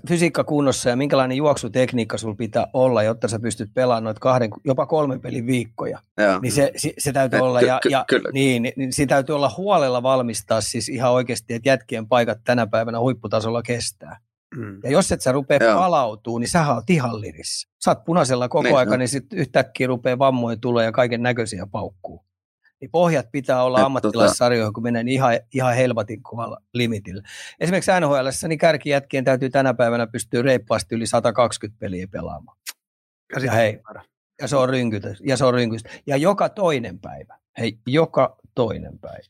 fysiikka kunnossa ja minkälainen juoksutekniikka sulla pitää olla, jotta sä pystyt pelaamaan noita kahden, jopa kolmen pelin viikkoja. Joo. Niin se, se, se täytyy olla, ja, ky- ja kyllä. Niin, niin, niin siinä täytyy olla huolella valmistaa siis ihan oikeasti, että jätkien paikat tänä päivänä huipputasolla kestää. Mm. Ja jos et sä rupea Joo. palautuu, niin sä oot ihan lirissä. Sä oot punaisella koko niin, aika, no. niin sitten yhtäkkiä rupeaa vammoja tulee ja kaiken näköisiä paukkuu niin pohjat pitää olla ammattilaissarjoihin, kun menee niin ihan, ihan helvatin kovalla limitillä. Esimerkiksi NHL, niin kärkijätkien täytyy tänä päivänä pystyä reippaasti yli 120 peliä pelaamaan. Ja, hei, ja se on rynkytys. Ja se on rynkytys. Ja joka toinen päivä. Hei, joka toinen päivä.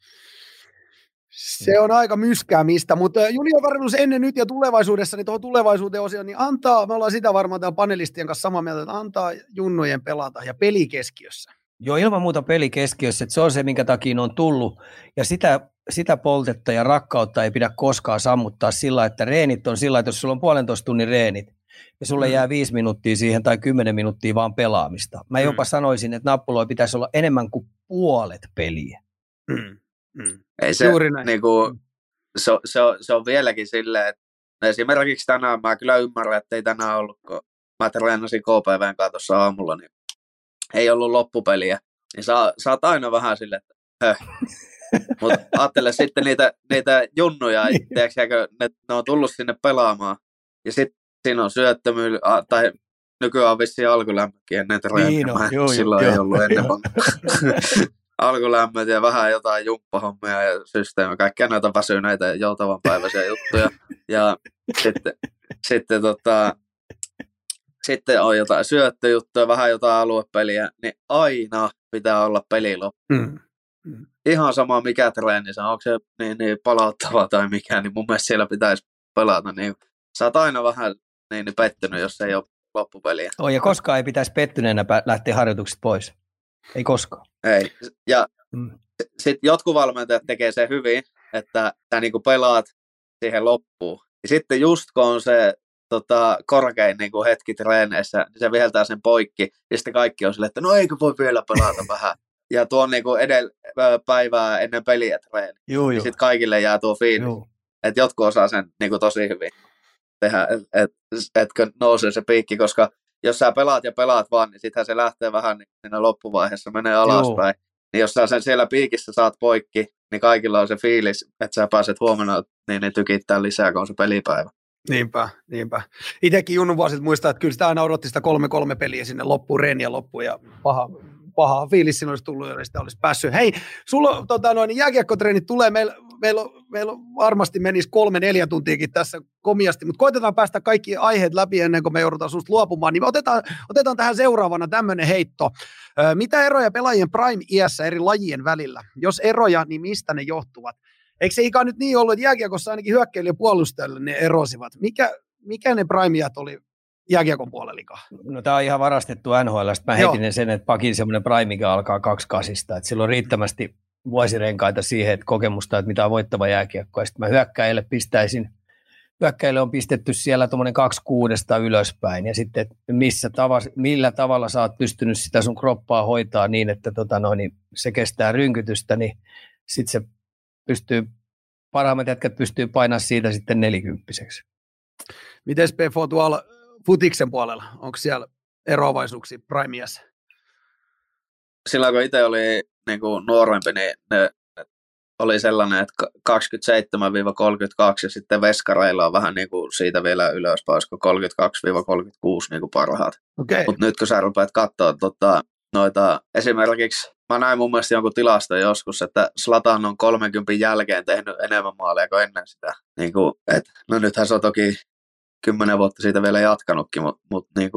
Se on aika myskäämistä, mutta juniorvarmennus ennen nyt ja tulevaisuudessa, niin tuohon tulevaisuuteen osioon, niin antaa, me ollaan sitä varmaan täällä panelistien kanssa samaa mieltä, että antaa junnojen pelata ja peli keskiössä. Joo, ilman muuta peli keskiössä, että se on se, minkä takia on tullut. Ja sitä, sitä poltetta ja rakkautta ei pidä koskaan sammuttaa sillä, että reenit on sillä, että jos sulla on puolentoista tunnin reenit, ja sulle mm. jää viisi minuuttia siihen tai kymmenen minuuttia vaan pelaamista. Mä mm. jopa sanoisin, että nappuloja pitäisi olla enemmän kuin puolet peliä. Mm. Mm. Ei se, Juuri näin. Niinku, mm. se, se, on, se on vieläkin silleen, että esimerkiksi tänään mä kyllä ymmärrän, että ei tänään ollut, kun mä treenasin KPVn kanssa tuossa aamulla, niin ei ollut loppupeliä. Niin saa, saat aina vähän silleen, että höh. Mutta ajattele sitten niitä, niitä junnuja, niin. tiedätkö, ne, ne on tullut sinne pelaamaan. Ja sitten siinä on syöttömyys, tai nykyään on vissiin alkulämpökin ennen treeniä. Niin no, joo, Silloin joo, ei ollut ennen alkulämmöt ja vähän jotain jumppahommia ja systeemiä, kaikkia näitä väsyneitä ja joutavan päiväisiä juttuja. Ja sitten, sitten, tota, sitten on jotain syöttöjuttuja, vähän jotain aluepeliä, niin aina pitää olla peli mm. Mm. Ihan sama mikä treeni se on, onko se niin, niin palauttava tai mikä, niin mun mielestä siellä pitäisi pelata. Niin sä oot aina vähän niin, niin pettynyt, jos ei ole loppupeliä. Oh, ja koskaan ei pitäisi pettyneenä lähteä harjoituksista pois. Ei koskaan. Ei. Ja mm. sitten jotkut valmentajat tekee sen hyvin, että sä niinku pelaat siihen loppuun. Ja sitten just kun on se tota, korkein niinku hetki treeneissä, niin se viheltää sen poikki. Ja sitten kaikki on silleen, että no eikö voi vielä pelata vähän. Ja tuon niinku edellä päivää ennen peliä treeni. Juu, juu. Sitten kaikille jää tuo fiilis. Että jotkut osaa sen niinku tosi hyvin tehdä, että et, et, nousee se piikki, koska jos sä pelaat ja pelaat vaan, niin sittenhän se lähtee vähän niin siinä loppuvaiheessa, menee alaspäin. Joo. Niin jos sä sen siellä piikissä saat poikki, niin kaikilla on se fiilis, että sä pääset huomenna niin, niin tykittää lisää, kun on se pelipäivä. Niinpä, niinpä. Itsekin Junnu vuosit muistaa, että kyllä sitä aina odotti sitä kolme-kolme peliä sinne loppuun, reeniä loppuun ja paha, paha fiilis siinä olisi tullut, jos sitä olisi päässyt. Hei, sulla tota, noin, jääkiekkotreenit tulee, meillä meillä, meillä varmasti menisi kolme, neljä tuntiakin tässä komiasti, mutta koitetaan päästä kaikki aiheet läpi ennen kuin me joudutaan sinusta luopumaan, niin otetaan, otetaan tähän seuraavana tämmöinen heitto. Mitä eroja pelaajien prime-iässä eri lajien välillä? Jos eroja, niin mistä ne johtuvat? Eikö se ikään nyt niin ollut, että jääkiekossa ainakin hyökkäily ja puolustajille ne erosivat? Mikä, mikä ne prime oli jääkiekon puolella No tämä on ihan varastettu NHL. Mä heitin sen, että pakin semmoinen prime, alkaa kaksi kasista. Että sillä on riittävästi vuosirenkaita siihen, että kokemusta, että mitä on voittava jääkiekko. Ja sitten mä hyökkäille pistäisin, hyökkäille on pistetty siellä tuommoinen kaksi kuudesta ylöspäin. Ja sitten, että missä tava, millä tavalla sä oot pystynyt sitä sun kroppaa hoitaa niin, että tota noin, niin se kestää rynkytystä, niin sitten se pystyy, parhaimmat jätkät pystyy painamaan siitä sitten nelikymppiseksi. Miten PFO tuolla futiksen puolella? Onko siellä eroavaisuuksia Primiassa? Silloin kun itse oli niin kuin nuorempi, niin ne oli sellainen, että 27-32 ja sitten veskareilla on vähän niin kuin siitä vielä ylöspäin, olisiko 32-36 niin kuin parhaat. Okay. Mutta nyt kun sä rupeat katsoa tota, noita, esimerkiksi mä näin mun mielestä jonkun tilasto joskus, että Slatan on 30 jälkeen tehnyt enemmän maaleja kuin ennen sitä. Niin kuin, et, no nythän se on toki kymmenen vuotta siitä vielä jatkanutkin, mutta mut, niin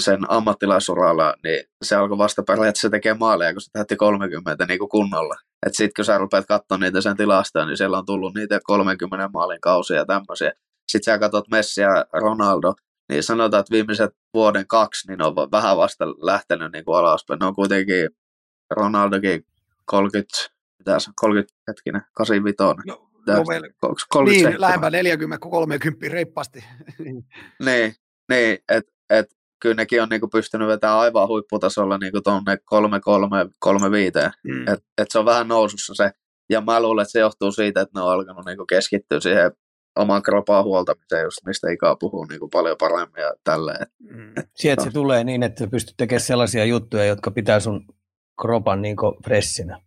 sen ammattilaisuralla, niin se alkoi vasta periaatteessa tekemään maaleja, kun se tähti 30 niin kuin kunnolla. Että sitten kun sä rupeat katsomaan niitä sen tilastoja, niin siellä on tullut niitä 30 maalin kausia ja tämmöisiä. Sitten sä katsot Messi ja Ronaldo, niin sanotaan, että viimeiset vuoden kaksi, niin on vähän vasta lähtenyt niin kuin alaspäin. Ne on kuitenkin Ronaldokin 30, mitä se, 30 hetkinen, 85. No, no, 37. Niin, lähempää 40 30 reippaasti. niin, niin että et, kyllä nekin on niinku pystynyt vetämään aivan huipputasolla niinku tuonne 3-3-3-5. Mm. Et, et se on vähän nousussa se. Ja mä luulen, että se johtuu siitä, että ne on alkanut niinku keskittyä siihen oman kropaan huoltamiseen, just mistä ikää puhuu niinku paljon paremmin ja tälleen. Mm. Sieltä se tulee niin, että pystyt tekemään sellaisia juttuja, jotka pitää sun kropan niinku fressinä.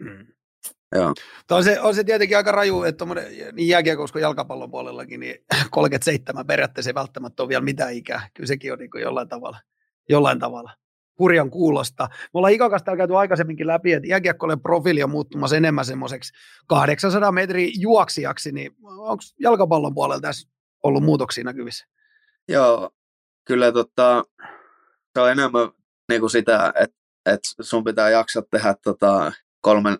Mm. Joo. On se, on se tietenkin aika raju, että niin jääkiekossa kuin jalkapallon puolellakin, niin 37 periaatteessa ei välttämättä ole vielä mitään ikää. Kyllä sekin on niin kuin jollain tavalla, jollain tavalla hurjan kuulosta. Me ollaan Ikakas täällä käyty aikaisemminkin läpi, että jääkiekkojen profiili on muuttumassa enemmän semmoiseksi 800 metrin juoksijaksi, niin onko jalkapallon puolella tässä ollut muutoksia näkyvissä? Joo, kyllä tota, se on enemmän niin kuin sitä, että, että sun pitää jaksaa tehdä tota, kolmen,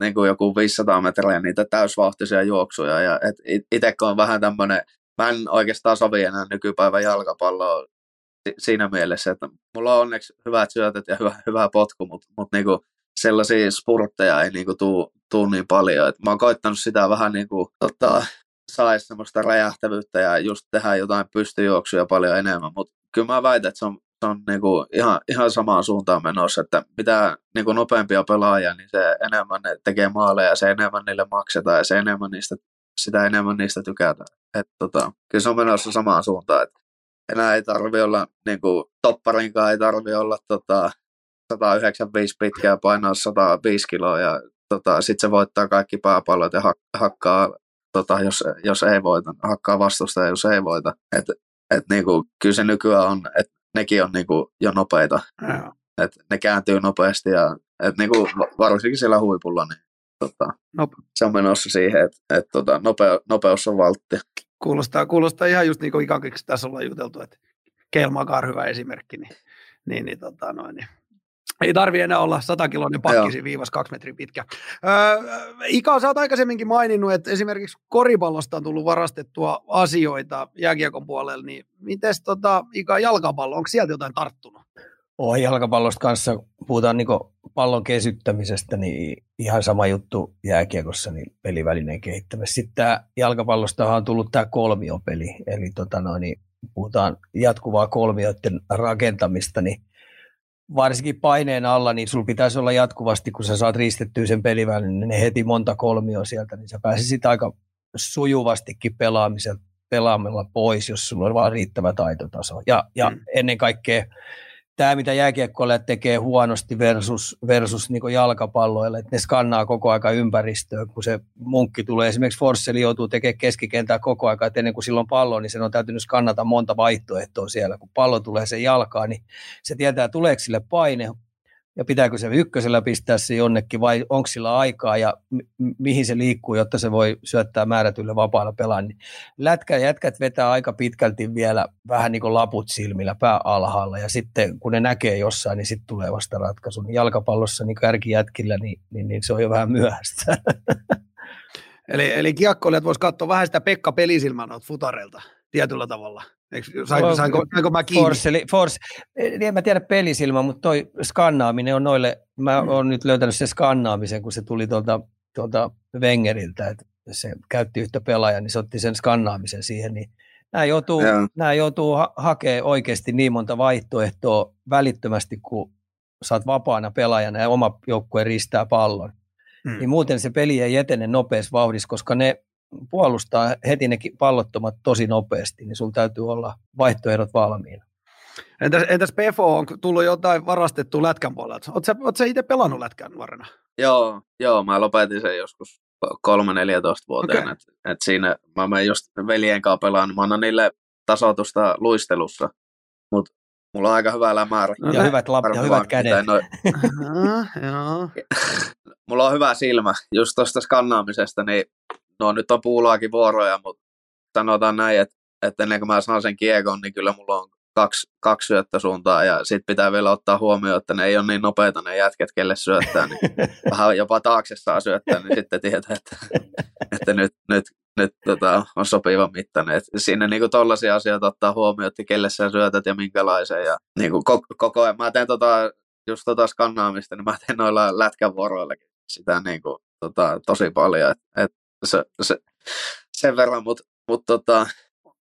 niin kuin joku 500 metriä niitä täysvauhtisia juoksuja. Ja et itse on vähän tämmöinen, mä en oikeastaan sovi enää nykypäivän jalkapalloa siinä mielessä, että mulla on onneksi hyvät syötöt ja hyvä, hyvä potku, mutta, mutta niin sellaisia spurtteja ei niin tuu, tuu niin paljon. Et mä oon koittanut sitä vähän niin kuin, tota, saisi semmoista räjähtävyyttä ja just tehdä jotain pystyjuoksuja paljon enemmän, mutta kyllä mä väitän, että se on, on niinku ihan, ihan samaan suuntaan menossa, että mitä niinku nopeampia pelaajia, niin se enemmän ne tekee maaleja ja se enemmän niille maksetaan ja se enemmän niistä, sitä enemmän niistä tykätään. Et tota, kyllä se on menossa samaan suuntaan, että enää ei tarvi olla, niinku, topparinkaan ei tarvi olla tota, 195 pitkää painaa 105 kiloa ja tota, sitten se voittaa kaikki pääpallot ja hak- hakkaa tota, jos, jos ei voita, hakkaa vastusta, jos ei voita. Et, et niinku, kyllä se nykyään on, että nekin on niinku jo nopeita. Ja. Et ne kääntyy nopeasti ja et niinku, varsinkin siellä huipulla, niin tota, Nope. se on menossa siihen, että et, tota, nope, nopeus on valtti. Kuulostaa, kuulostaa ihan just niin kuin ikakiksi tässä ollaan juteltu, että Kelmakaan hyvä esimerkki, niin, niin, niin, tota, noin, niin ei tarvi enää olla 100 kiloinen pakkisi viivas kaksi metriä pitkä. Öö, Ika, sä oot aikaisemminkin maininnut, että esimerkiksi koripallosta on tullut varastettua asioita jääkiekon puolella, niin miten tota, Ika jalkapallo, onko sieltä jotain tarttunut? Oh, jalkapallosta kanssa, puhutaan niin pallon kesyttämisestä, niin ihan sama juttu jääkiekossa, niin pelivälineen kehittämisessä. Sitten tämä jalkapallosta on tullut tämä kolmiopeli, eli tota noin, niin puhutaan jatkuvaa kolmioiden rakentamista, niin varsinkin paineen alla, niin sulla pitäisi olla jatkuvasti, kun sä saat ristettyä sen pelivälin, niin heti monta kolmioa sieltä, niin sä pääsisit aika sujuvastikin pelaamisella, pelaamalla pois, jos sulla on vaan riittävä taitotaso. Ja, ja mm. ennen kaikkea tämä, mitä jääkiekkoilijat tekee huonosti versus, versus niin jalkapalloille, että ne skannaa koko aika ympäristöä, kun se munkki tulee. Esimerkiksi Forsseli joutuu tekemään keskikentää koko aika, että ennen kuin silloin pallo, niin sen on täytynyt skannata monta vaihtoehtoa siellä. Kun pallo tulee sen jalkaan, niin se tietää, tuleeko sille paine, ja pitääkö se ykkösellä pistää se jonnekin vai onko sillä aikaa ja mi- mihin se liikkuu, jotta se voi syöttää määrätylle vapaalla pelaan. Niin lätkä jätkät vetää aika pitkälti vielä vähän niin kuin laput silmillä pää alhaalla ja sitten kun ne näkee jossain, niin sitten tulee vasta ratkaisu. Niin jalkapallossa niin kärkijätkillä, niin, niin, niin, se on jo vähän myöhäistä. Eli, eli kiekkoilijat voisi katsoa vähän sitä Pekka Pelisilmän futareilta tietyllä tavalla. Sainko, sainko, sainko mä kiinni? Force, Force, en mä tiedä pelisilmä, mutta toi skannaaminen on noille, mä mm. oon nyt löytänyt sen skannaamisen, kun se tuli tuolta, tuolta Wengeriltä, että se käytti yhtä pelaajaa, niin se otti sen skannaamisen siihen, niin nämä joutuu, nämä joutuu ha- hakemaan oikeasti niin monta vaihtoehtoa välittömästi, kun saat vapaana pelaajana ja oma joukkue ristää pallon. Mm. Niin muuten se peli ei etene nopeassa vauhdissa, koska ne puolustaa heti ne pallottomat tosi nopeasti, niin sulla täytyy olla vaihtoehdot valmiina. Entäs, entäs PFO, on tullut jotain varastettua lätkän puolelta? Oletko sä itse pelannut lätkän nuorena? Joo, joo, mä lopetin sen joskus 3-14 vuoteen. Okay. Et, et siinä mä menen just veljen kanssa pelaan, niin mä annan niille tasoitusta luistelussa, mutta mulla on aika hyvä lämärä. No, ja hyvät, lap- ja hyvät kädet. No... mulla on hyvä silmä just tuosta skannaamisesta, niin no nyt on puulaakin vuoroja, mutta sanotaan näin, että, että ennen kuin mä saan sen kiekon, niin kyllä mulla on kaksi, kaksi syöttösuuntaa ja sitten pitää vielä ottaa huomioon, että ne ei ole niin nopeita ne jätket, kelle syöttää, niin vähän jopa taakse saa syöttää, niin sitten tietää, että, että nyt, nyt, nyt tota, on sopiva mittainen. Et siinä niinku tollaisia asioita ottaa huomioon, että kelle sä syötät ja minkälaisen. Ja niinku koko, koko ajan, mä teen tota, just tota skannaamista, niin mä teen noilla lätkävuoroillakin sitä niinku, tota, tosi paljon. Et, et se, se, sen verran, mutta mut, tota...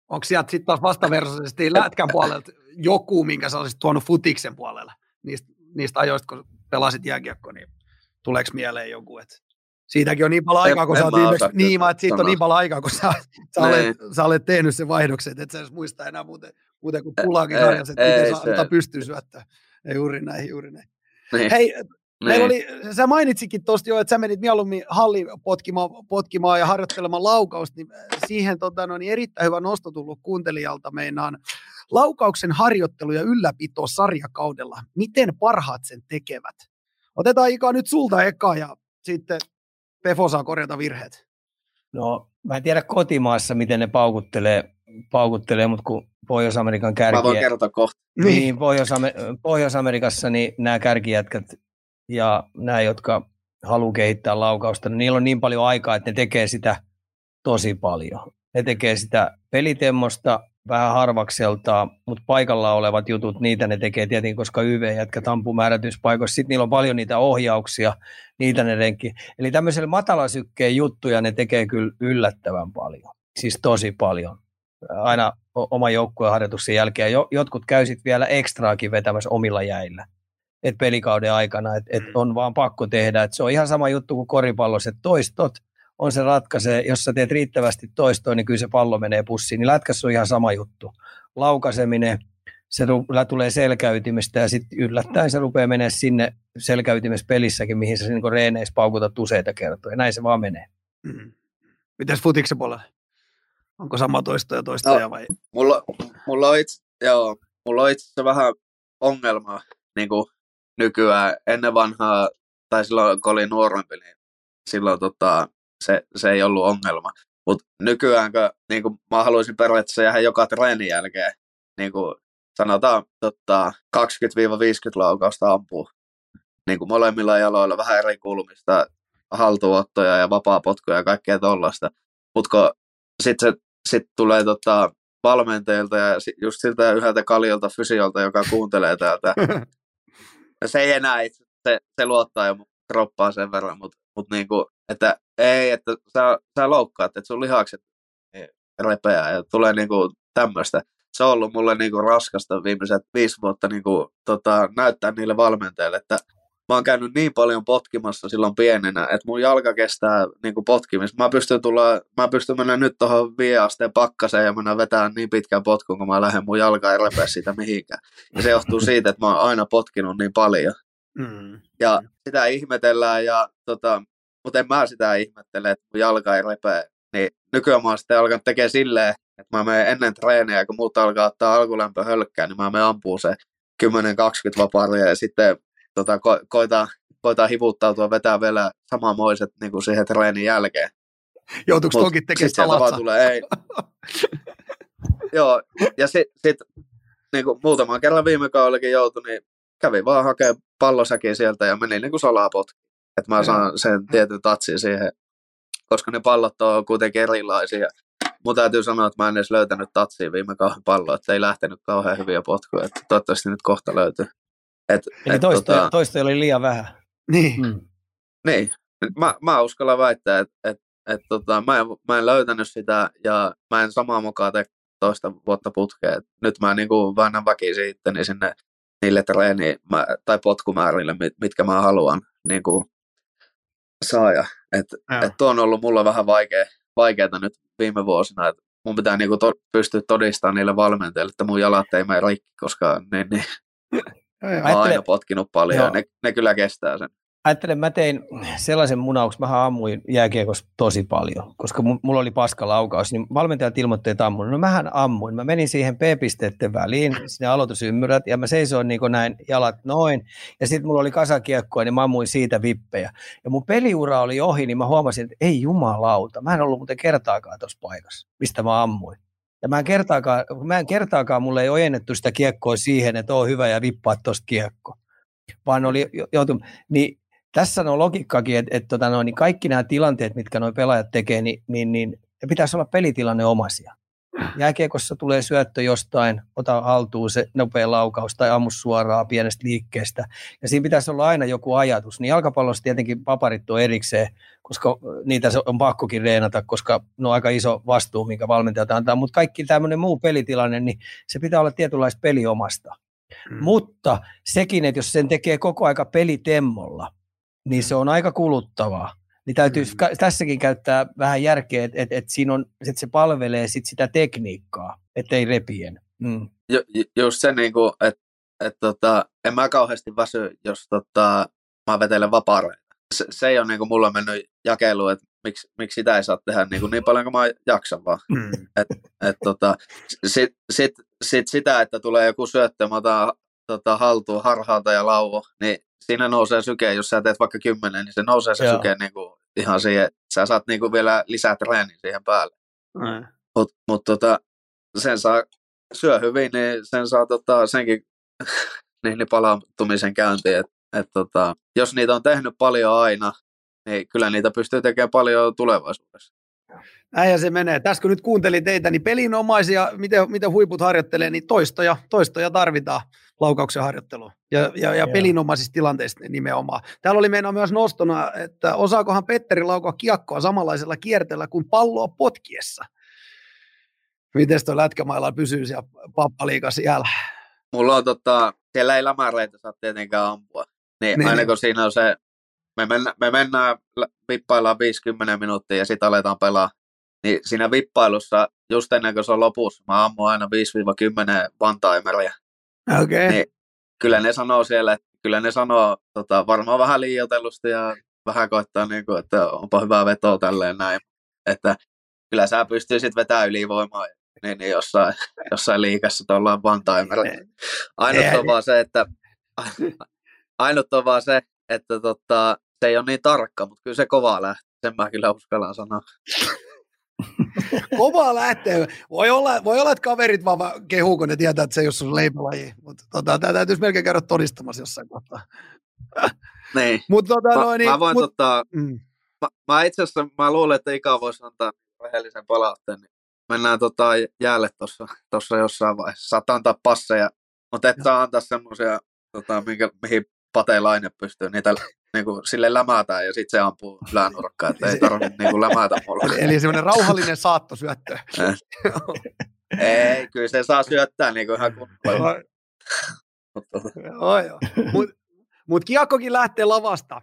Onko sieltä sitten taas vastaversaisesti lätkän puolelta joku, minkä sä olisit tuonut futiksen puolella niistä, niistä ajoista, kun pelasit jääkiekko, niin tuleeko mieleen joku, että siitäkin on niin paljon aikaa, kun en, sä oot viimeksi, niin, että siitä on niin paljon aikaa, kun sä, sä, olet, niin. sä olet tehnyt sen vaihdoksen, että sä edes muista enää muuten, muuten kuin pulaakin sarjassa, että miten saa pystyy syöttämään. Juuri näin, juuri näin. Niin. Hei, niin. Meillä oli, sä mainitsikin tuosta jo, että sä menit mieluummin hallin potkimaan, potkimaan ja harjoittelemaan laukausta, niin siihen tota, no, niin erittäin hyvä nosto tullut kuuntelijalta meinaan. Laukauksen harjoittelu ja ylläpito sarjakaudella, miten parhaat sen tekevät? Otetaan Ika nyt sulta eka ja sitten Pefo saa korjata virheet. No, mä en tiedä kotimaassa, miten ne paukuttelee, paukuttelee mutta kun Pohjois-Amerikan kärkiä... Mä voin kertoa kohta. Niin, Pohjois-Amerikassa niin nämä kärkijätkät ja nämä, jotka haluaa kehittää laukausta, niin niillä on niin paljon aikaa, että ne tekee sitä tosi paljon. Ne tekee sitä pelitemmosta vähän harvakselta, mutta paikalla olevat jutut, niitä ne tekee tietenkin, koska YV-jätkät ampuu määrätyspaikoissa. Sitten niillä on paljon niitä ohjauksia, niitä ne renki. Eli tämmöiselle matalasykkeen juttuja ne tekee kyllä yllättävän paljon. Siis tosi paljon. Aina oma joukkueen harjoituksen jälkeen. Jotkut käy sitten vielä ekstraakin vetämässä omilla jäillä et pelikauden aikana, että et on vaan pakko tehdä. Et se on ihan sama juttu kuin koripallossa, että toistot on se ratkaise. Jos sä teet riittävästi toistoa, niin kyllä se pallo menee pussiin. Niin lätkässä on ihan sama juttu. Laukaseminen, se tulee selkäytimestä ja sitten yllättäen se rupeaa menee sinne selkäytimessä pelissäkin, mihin sä niin reeneissä paukutat useita kertoja. Näin se vaan menee. Mm. Mitäs futiksen puolella? Onko sama toistoja toistoja no, vai? Mulla, mulla on itse, joo, mulla on itse vähän ongelma niin kuin nykyään. Ennen vanhaa, tai silloin kun oli nuorempi, niin silloin tota, se, se ei ollut ongelma. Mutta nykyään, kun niin kuin mä haluaisin periaatteessa jäädä joka treenin jälkeen, niin kuin sanotaan tota, 20-50 laukausta ampuu niin kuin molemmilla jaloilla vähän eri kulmista, haltuottoja ja vapaapotkuja ja kaikkea tollasta. Mutta sitten sit tulee tota, valmentajilta ja just siltä yhdeltä kaljalta fysiolta, joka kuuntelee täältä. se ei enää itse, se, se luottaa jo kroppaa sen verran, mutta mut niinku, että ei, että sä, sä loukkaat, että sun lihakset repeää ja tulee niinku tämmöistä. Se on ollut mulle niinku raskasta viimeiset viisi vuotta niinku, tota, näyttää niille valmentajille, että mä oon käynyt niin paljon potkimassa silloin pienenä, että mun jalka kestää niin kuin potkimista. Mä pystyn, tulla, mä pystyn mennä nyt tuohon viiasteen pakkaseen ja mennä vetämään niin pitkän potkun, kun mä lähden mun jalka ei repeä sitä mihinkään. Ja se johtuu siitä, että mä oon aina potkinut niin paljon. Mm. Ja sitä ihmetellään, ja, tota, mutta en mä sitä ihmettele, että mun jalka ei repeä. Niin nykyään mä oon sitten alkanut tekemään silleen, että mä menen ennen treenejä, kun muut alkaa ottaa alkulämpö hölkkää, niin mä menen ampuu se 10-20 vaparia ja sitten tota, ko, koita, koita hivuttautua, vetää vielä samanmoiset niin kuin siihen treenin jälkeen. Joutuuko toki tekemään salatsa? tulee, ei. Joo, ja sitten sit, niin kuin muutaman kerran viime kaudellakin joutui, niin kävin vaan hakemaan pallosäkin sieltä ja meni niin kuin. Että mä saan sen tietyn tatsin siihen, koska ne pallot on kuitenkin erilaisia. Mun täytyy sanoa, että mä en edes löytänyt tatsia viime kauan palloa, että ei lähtenyt kauhean hyviä potkuja. Että toivottavasti nyt kohta löytyy. Et, Eli et, toista, tota, toista oli liian vähän. Niin. Mm. Niin. Mä, mä uskallan väittää, että et, et, tota, mä, en, mä en löytänyt sitä ja mä en samaa mukaan tee toista vuotta putkeen. Nyt mä niinku väännän väkisin itteni sinne niille treeni- tai potkumäärille, mit, mitkä mä haluan niin kuin saada. Et, et tuo on ollut mulla vähän vaikea, vaikeaa nyt viime vuosina, että mun pitää niinku to, pystyä todistamaan niille valmentajille, että mun jalat ei mene rikki, koska niin, niin, Mä oon aina potkinut paljon ja ne, ne kyllä kestää sen. Ajattelen, mä tein sellaisen munauksen, mä ammuin jääkiekossa tosi paljon, koska mulla oli paska laukaus, niin valmentajat ilmoitti, että ammun. No mähän ammuin. Mä menin siihen P-pisteiden väliin, sinne aloitusymmyrät, ja mä seisoin niin näin jalat noin, ja sitten mulla oli kasakiekkoa, niin mä ammuin siitä vippejä. Ja mun peliura oli ohi, niin mä huomasin, että ei jumalauta, mä en ollut muuten kertaakaan tuossa paikassa, mistä mä ammuin. Ja mä en kertaakaan, mä en kertaakaan mulle ei ojennettu sitä kiekkoa siihen, että on hyvä ja vippaa tuosta kiekko. Vaan oli joutu, niin tässä on logiikkakin, että, että tota, no, niin kaikki nämä tilanteet, mitkä nuo pelaajat tekee, niin, niin, niin pitäisi olla pelitilanne omaisia. Jääkiekossa tulee syöttö jostain, ota haltuun se nopea laukaus tai ammu suoraan pienestä liikkeestä. Ja siinä pitäisi olla aina joku ajatus. Niin jalkapallossa tietenkin paparit on erikseen, koska niitä on pakkokin reenata, koska ne on aika iso vastuu, minkä valmentajat antaa. Mutta kaikki tämmöinen muu pelitilanne, niin se pitää olla tietynlaista peliomasta. Hmm. Mutta sekin, että jos sen tekee koko aika pelitemmolla, niin se on aika kuluttavaa niin täytyy mm. tässäkin käyttää vähän järkeä, että et, et siinä on, että se palvelee sit sitä tekniikkaa, ettei repien. Mm. Jo, just se, niin että et, tota, en mä kauheasti väsy, jos tota, mä vetelen vapaareita. Se, se ei ole niin kuin mulla mennyt jakelu, että miksi, miksi sitä ei saa tehdä niin, kuin niin paljon kuin mä jaksan vaan. Mm. Et, et, tota, sit, sit, sit sitä, että tulee joku syöttö, mä otan tota, haltuun harhaalta ja lauvo, niin siinä nousee syke, jos sä teet vaikka kymmenen, niin se nousee se Joo. syke niin kuin ihan siihen, sä saat niin kuin vielä lisää treenin siihen päälle. Mm. Mutta mut tota, sen saa, syö hyvin, niin sen saa tota, senkin niin, niin palautumisen käyntiin, että et tota, jos niitä on tehnyt paljon aina, niin kyllä niitä pystyy tekemään paljon tulevaisuudessa. Näin se menee. Tässä kun nyt kuuntelin teitä, niin pelinomaisia, miten, miten huiput harjoittelee, niin toistoja, toistoja tarvitaan laukauksen harjoitteluun ja, ja, ja pelinomaisissa tilanteissa nimenomaan. Täällä oli meidän myös nostona, että osaakohan Petteri laukaa kiekkoa samanlaisella kierteellä kuin palloa potkiessa. Miten tuo lätkämailla pysyy siellä pappaliikassa siellä? Mulla on tota, siellä ei lämäreitä saa tietenkään ampua. Niin, niin. aina kun siinä on se, me, mennä, me mennään, vippaillaan 50 minuuttia ja sitten aletaan pelaa. Niin siinä vippailussa, just ennen kuin se on lopussa, mä ammun aina 5-10 vantaimeria. Okay. Niin, kyllä ne sanoo siellä, että kyllä ne sanoo tota, varmaan vähän liioitellusti ja vähän koittaa, niin kuin, että onpa hyvää vetoa tälleen näin. Että kyllä sä pystyisit vetämään ylivoimaa niin, niin jossain, jossain liikassa tuolla vantaimeria. Ainut on vaan se, että ainut on vaan se, että tota, se ei ole niin tarkka, mutta kyllä se kovaa lähtee. Sen mä kyllä uskallan sanoa. Kovaa lähtee. Voi olla, voi olla, että kaverit vaan kehuu, kun ne tietää, että se ei ole sun leipälaji. Mutta tota, tämä täytyisi melkein käydä todistamassa jossain kohtaa. Niin. Mut, tota, mä, noin, mä, voin mut, tota, mm. mä, mä itse asiassa, mä luulen, että Ika voisi antaa rehellisen palautteen. Niin mennään tota jäälle tuossa jossain vaiheessa. Saat antaa passeja, mutta et saa antaa semmoisia, tota, minkä, mihin pateilainen pystyy niitä niin kuin, sille lämätään ja sitten se ampuu ylänurkkaan, että ei tarvitse niin kuin, lämätä mulle. Eli, semmoinen rauhallinen saattosyöttö. ei, kyllä se saa syöttää niin kuin ihan kunnolla. Joo, joo. Mutta mut kiekkokin lähtee lavasta.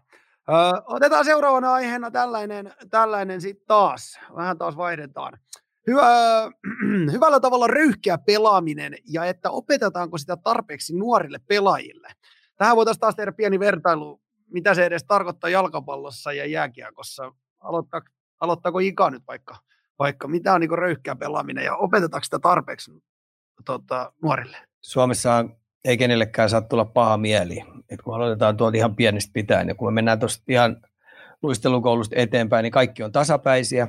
Ö, otetaan seuraavana aiheena tällainen, tällainen sitten taas. Vähän taas vaihdetaan. Hyvä, hyvällä tavalla röyhkeä pelaaminen ja että opetetaanko sitä tarpeeksi nuorille pelaajille. Tähän voitaisiin taas tehdä pieni vertailu, mitä se edes tarkoittaa jalkapallossa ja jääkiekossa. Aloittaa, aloittaako Ika nyt vaikka, vaikka mitä on niin röyhkeä pelaaminen ja opetetaanko sitä tarpeeksi tota, nuorille? Suomessa ei kenellekään saa tulla paha mieli. Et kun aloitetaan tuolta ihan pienestä pitäen ja kun me mennään tuosta ihan luistelukoulusta eteenpäin, niin kaikki on tasapäisiä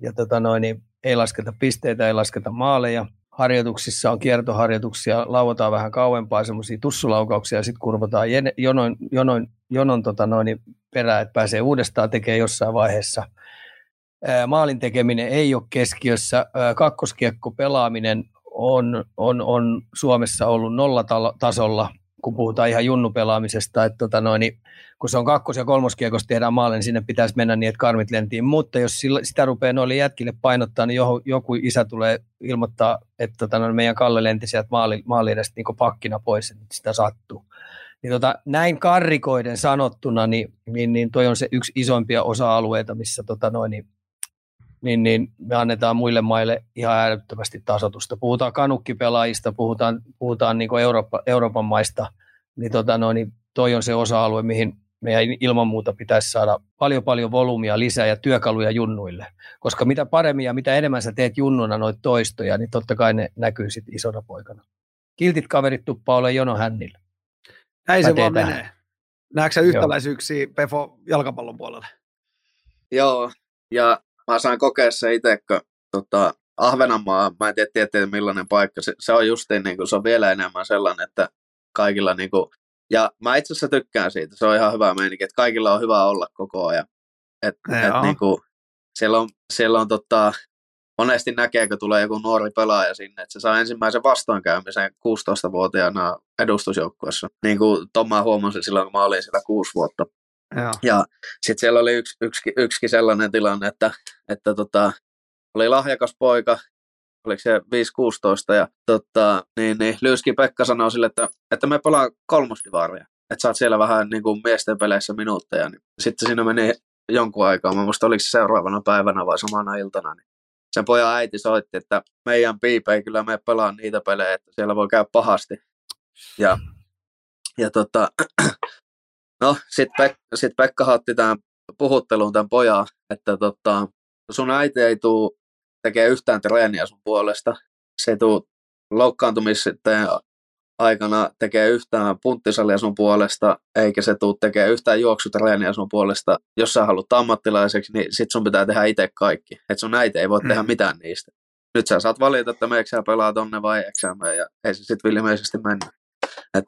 ja tota noin, niin ei lasketa pisteitä, ei lasketa maaleja – harjoituksissa on kiertoharjoituksia, lauataan vähän kauempaa semmoisia tussulaukauksia ja sitten kurvataan jonoin, jonoin, jonon tota noin, perään, että pääsee uudestaan tekemään jossain vaiheessa. Maalin tekeminen ei ole keskiössä. Kakkoskiekko pelaaminen on, on, on Suomessa ollut nollatasolla kun puhutaan ihan junnupelaamisesta, että tota noin, niin kun se on kakkos- ja kolmoskiekossa tehdään maalle, niin sinne pitäisi mennä niin, että karmit lentiin. Mutta jos sitä rupeaa noille jätkille painottaa, niin joku, joku isä tulee ilmoittaa, että tota noin, meidän Kalle lenti sieltä maali, maali edestä niin pakkina pois, että sitä sattuu. Niin tota, näin karrikoiden sanottuna, niin, niin, niin toi on se yksi isoimpia osa-alueita, missä tota noin, niin niin, niin me annetaan muille maille ihan älyttömästi tasotusta. Puhutaan kanukkipelaajista, puhutaan, puhutaan niin kuin Eurooppa, Euroopan maista, niin, tota no, niin toi on se osa-alue, mihin meidän ilman muuta pitäisi saada paljon paljon volyymia lisää ja työkaluja junnuille. Koska mitä paremmin ja mitä enemmän sä teet junnuna noita toistoja, niin totta kai ne näkyy sitten isona poikana. Kiltit kaverit tuppaa ole jono hännillä. Näin se vaan menee. Näetkö sä yhtäläisyyksiä Pefo jalkapallon puolelle? Joo, ja mä saan kokea se itse, kun tota, Ahvenanmaa, mä en tiedä, tiedä millainen paikka, se, se on justiin, niin kuin, se on vielä enemmän sellainen, että kaikilla niin kuin, ja mä itse asiassa tykkään siitä, se on ihan hyvä meininki, että kaikilla on hyvä olla koko ajan. Et, et, niin kuin, siellä on, siellä on tota, monesti näkee, kun tulee joku nuori pelaaja sinne, että se saa ensimmäisen vastoinkäymisen 16-vuotiaana edustusjoukkuessa. Niin kuin Tomma huomasi silloin, kun mä olin siellä kuusi vuotta. Joo. Ja sitten siellä oli yksi, yksi, yksi sellainen tilanne, että, että tota, oli lahjakas poika, oliko se 5-16, ja tota, niin, niin, Lyyski Pekka sanoi sille, että, että me pelaan kolmosdivaaria, että saat siellä vähän niin kuin miesten peleissä minuutteja. Niin sitten siinä meni jonkun aikaa, mä muista oliko se seuraavana päivänä vai samana iltana, niin sen pojan äiti soitti, että meidän piipe ei kyllä me pelaa niitä pelejä, että siellä voi käydä pahasti. Ja, ja tota, No, sitten Pek- sit Pekka otti tämän puhutteluun tämän pojan, että tota, sun äiti ei tule tekee yhtään treeniä sun puolesta. Se ei tule aikana tekee yhtään punttisalia sun puolesta, eikä se tule tekee yhtään juoksutreeniä sun puolesta. Jos sä haluat ammattilaiseksi, niin sit sun pitää tehdä itse kaikki. Et sun äiti ei voi mm. tehdä mitään niistä. Nyt sä saat valita, että meikö sä pelaa tonne vai eikö ja ei se sitten ilmeisesti mennä. Et,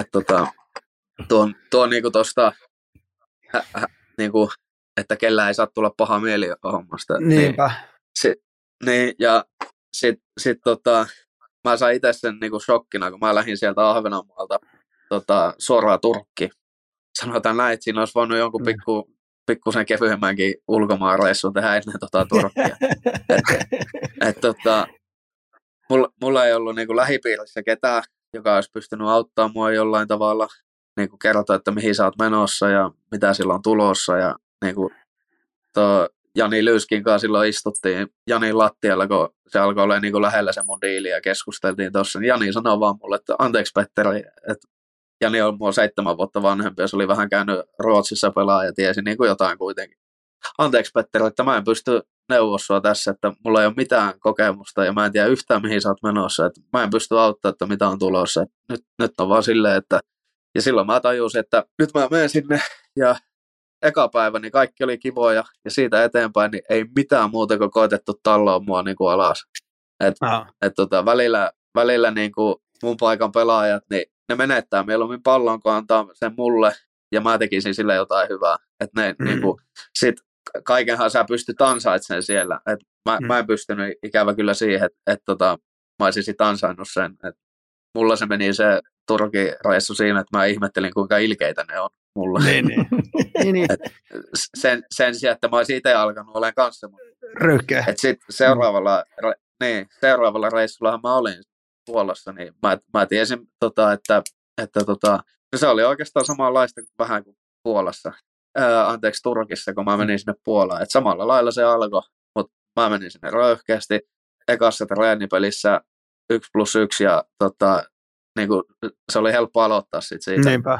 et tota, tuo, tuo niinku tosta, hä, hä, niinku että kellä ei saa tulla paha mieli hommasta. Niinpä. Niin, sit, niin ja sitten sit, tota, mä sain itse sen niinku shokkina, kun mä lähdin sieltä Ahvenanmaalta tota, suoraan Turkki. Sanotaan näin, että siinä olisi voinut jonkun mm. pikku, pikkusen kevyemmänkin ulkomaanreissun tehdä ennen tota Turkkia. et, et, tota, mulla, mulla, ei ollut niinku lähipiirissä ketään, joka olisi pystynyt auttamaan mua jollain tavalla, niinku kertoa, että mihin sä oot menossa ja mitä sillä on tulossa. Ja niinku, to, Jani Lyyskin kanssa silloin istuttiin Janin lattialla, kun se alkoi olla niin lähellä se mun diili ja keskusteltiin tuossa. Niin Jani sanoi vaan mulle, että anteeksi Petteri, että Jani on mua seitsemän vuotta vanhempi ja se oli vähän käynyt Ruotsissa pelaa ja tiesi niin kuin jotain kuitenkin. Anteeksi Petteri, että mä en pysty neuvossua tässä, että mulla ei ole mitään kokemusta ja mä en tiedä yhtään mihin sä oot menossa, että mä en pysty auttamaan, että mitä on tulossa. Nyt, nyt on vaan silleen, että ja silloin mä tajusin, että nyt mä menen sinne ja eka päivä niin kaikki oli kivoja ja siitä eteenpäin niin ei mitään muuta kuin koetettu talloa mua niin kuin alas. Et, et tota, välillä, välillä niin kuin mun paikan pelaajat, niin ne menettää mieluummin pallon, kun antaa sen mulle ja mä tekisin sille jotain hyvää. Et ne, mm. niin kuin, sit kaikenhan sä pystyt ansaitsemaan siellä. Et mä, mm. mä en pystynyt ikävä kyllä siihen, että et, tota, mä olisin sit ansainnut sen. Et mulla se meni se Turkin reissu siinä, että mä ihmettelin, kuinka ilkeitä ne on mulla. Niin, niin. niin, niin. sen, sen sijaan, että mä olisin itse alkanut olemaan kanssa. Röyhkeä. Et sit seuraavalla, mm. re, niin, seuraavalla reissullahan mä olin Puolassa, niin mä, mä tiesin, tota, että, että tota, no se oli oikeastaan samanlaista vähän kuin Puolassa. Ää, anteeksi, Turkissa, kun mä menin sinne Puolaan. Et samalla lailla se alkoi, mutta mä menin sinne röyhkeästi. Ekassa treenipelissä yksi plus yksi ja tota, niin kuin, se oli helppo aloittaa sit siitä. Niinpä.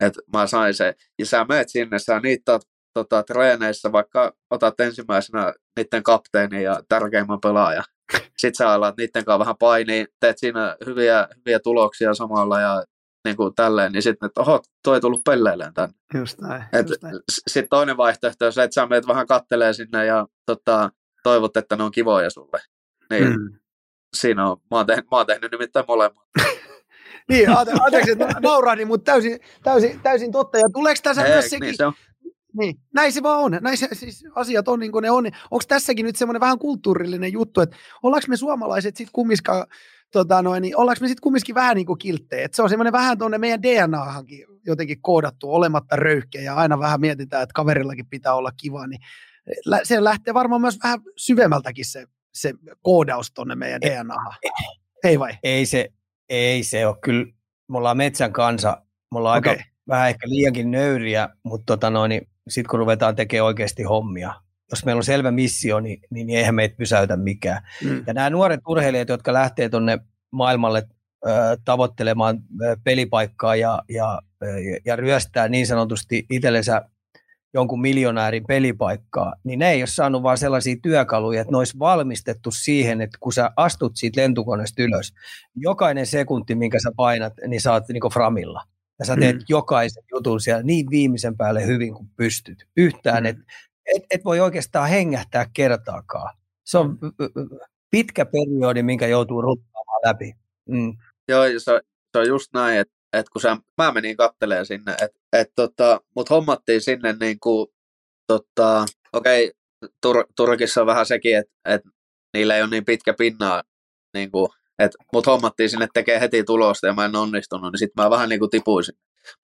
Et mä sain se. Ja sä menet sinne, sä niittaat tota, treeneissä, vaikka otat ensimmäisenä niiden kapteeni ja tärkeimmän pelaaja. Sitten sä alat niiden kanssa vähän painia, teet siinä hyviä, hyviä tuloksia samalla ja niin kuin tälleen, niin sitten, että oho, toi ei tullut pelleilemään tänne. Just näin. Sitten toinen vaihtoehto on se, että sä menet vähän kattelee sinne ja tota, toivot, että ne on kivoja sulle. Niin mm. siinä on, mä oon, tehnyt, mä oon tehnyt nimittäin molemmat. niin, anteeksi, että naurahdin, mutta täysin, täysin, täysin totta. Ja tuleeko tässä Ei, myös sekin, niin se on. Niin, näin se vaan on. Näin se, siis asiat on niin kuin ne on. Onko tässäkin nyt semmoinen vähän kulttuurillinen juttu, että ollaanko me suomalaiset sitten kumminkaan, tota noin, niin ollaanko me sitten kumminkin vähän niin kuin kilttejä? Et se on semmoinen vähän tuonne meidän DNAhankin jotenkin koodattu olematta röyhkeä ja aina vähän mietitään, että kaverillakin pitää olla kiva, niin se lähtee varmaan myös vähän syvemmältäkin se, se koodaus tuonne meidän DNAhan. Ei vai? Ei se, ei se ole. Kyllä me ollaan metsän kansa. Me ollaan okay. aika vähän ehkä liiankin nöyriä, mutta tota noin, sitten kun ruvetaan tekemään oikeasti hommia, jos meillä on selvä missio, niin, niin, niin eihän meitä pysäytä mikään. Mm. Ja nämä nuoret urheilijat, jotka lähtee tuonne maailmalle ö, tavoittelemaan ö, pelipaikkaa ja, ja, ja ryöstää niin sanotusti itsellensä jonkun miljonäärin pelipaikkaa, niin ne ei ole saanut vaan sellaisia työkaluja, että ne olisi valmistettu siihen, että kun sä astut siitä lentokoneesta ylös, jokainen sekunti, minkä sä painat, niin oot niin framilla. Ja sä teet mm. jokaisen jutun siellä niin viimeisen päälle hyvin kuin pystyt. Yhtään, mm. että et, et voi oikeastaan hengähtää kertaakaan. Se on pitkä periodi, minkä joutuu ruttaamaan läpi. Mm. Joo, se, se on just näin, että et kun sä, mä menin katteleen sinne, että et tota, mut hommattiin sinne niin kuin, tota, okei, Tur, Turkissa on vähän sekin, että et niillä ei ole niin pitkä pinnaa, niin kuin, et, mut hommattiin sinne tekee heti tulosta ja mä en onnistunut, niin sitten mä vähän niin kuin tipuisin.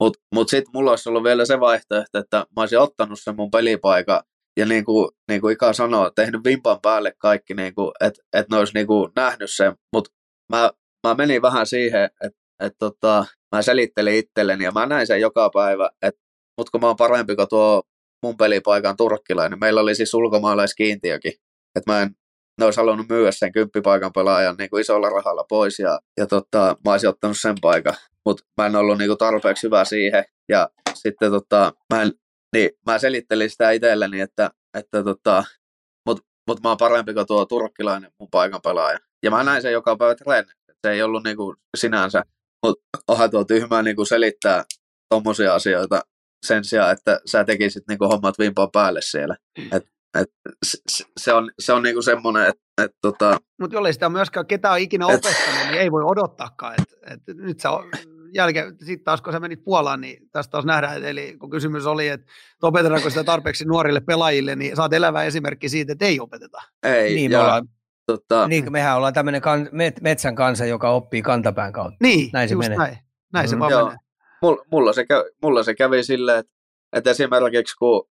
Mut, mut sitten mulla olisi ollut vielä se vaihtoehto, että mä olisin ottanut sen mun pelipaikan ja niin kuin, niin kuin Ika sanoo, tehnyt vimpan päälle kaikki, niin kuin, että et ne olisi niin kuin nähnyt sen, mutta mä, mä menin vähän siihen, että et tota, mä selittelin itselleni ja mä näin sen joka päivä, että mut kun mä oon parempi kuin tuo mun pelipaikan turkkilainen, meillä oli siis ulkomaalaiskiintiökin, että mä en, ne olisi halunnut myydä sen kymppipaikan pelaajan niin kuin isolla rahalla pois ja, ja tota, mä olisin ottanut sen paikan, mutta mä en ollut niin kuin tarpeeksi hyvä siihen ja sitten tota, mä, en, niin, mä selittelin sitä itselleni, että, että tota, mutta mut mä oon parempi kuin tuo turkkilainen mun paikan pelaaja. Ja mä näin sen joka päivä treeni. Se ei ollut niin kuin sinänsä mutta onhan tuo tyhmää niin kuin selittää tuommoisia asioita sen sijaan, että sä tekisit niin kuin hommat vimpaan päälle siellä. Mm. Et, et, se, on, se on niinku semmoinen, että et, tota... Mutta jollei sitä myöskään ketään ikinä opettanut, et, niin ei voi odottaakaan. Et, et nyt sä jälkeen, sitten taas kun sä menit Puolaan, niin tästä taas nähdään, eli kun kysymys oli, että opetetaanko sitä tarpeeksi nuorille pelaajille, niin saat elävä esimerkki siitä, että ei opeteta. Ei, Niin, ja, me ollaan, tota, niin, mehän ollaan tämmöinen kan, met, metsän kansa, joka oppii kantapään kautta. Niin, Näin se just menee. näin. Näin se Mm. vaan Joo. menee. mulla, mulla, se, kä- mulla se kävi silleen, että, että esimerkiksi kun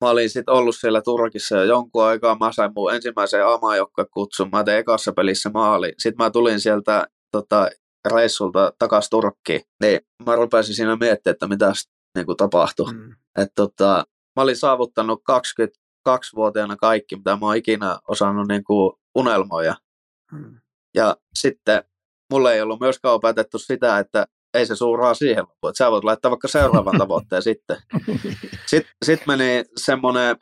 mä olin sit ollut siellä Turkissa jo jonkun aikaa, mä sain mun ensimmäisen kutsun, mä tein ekassa pelissä maali. Sitten mä tulin sieltä tota, reissulta takas Turkkiin, niin mä rupesin siinä miettimään, että mitä niin tapahtui. Mm. Et, tota, mä olin saavuttanut 22-vuotiaana kaikki, mitä mä oon ikinä osannut niin kuin unelmoida. Mm. Ja sitten mulle ei ollut myöskään opetettu sitä, että ei se suuraa siihen loppu. Että sä voit laittaa vaikka seuraavan tavoitteen sitten. Sitten sit meni semmoinen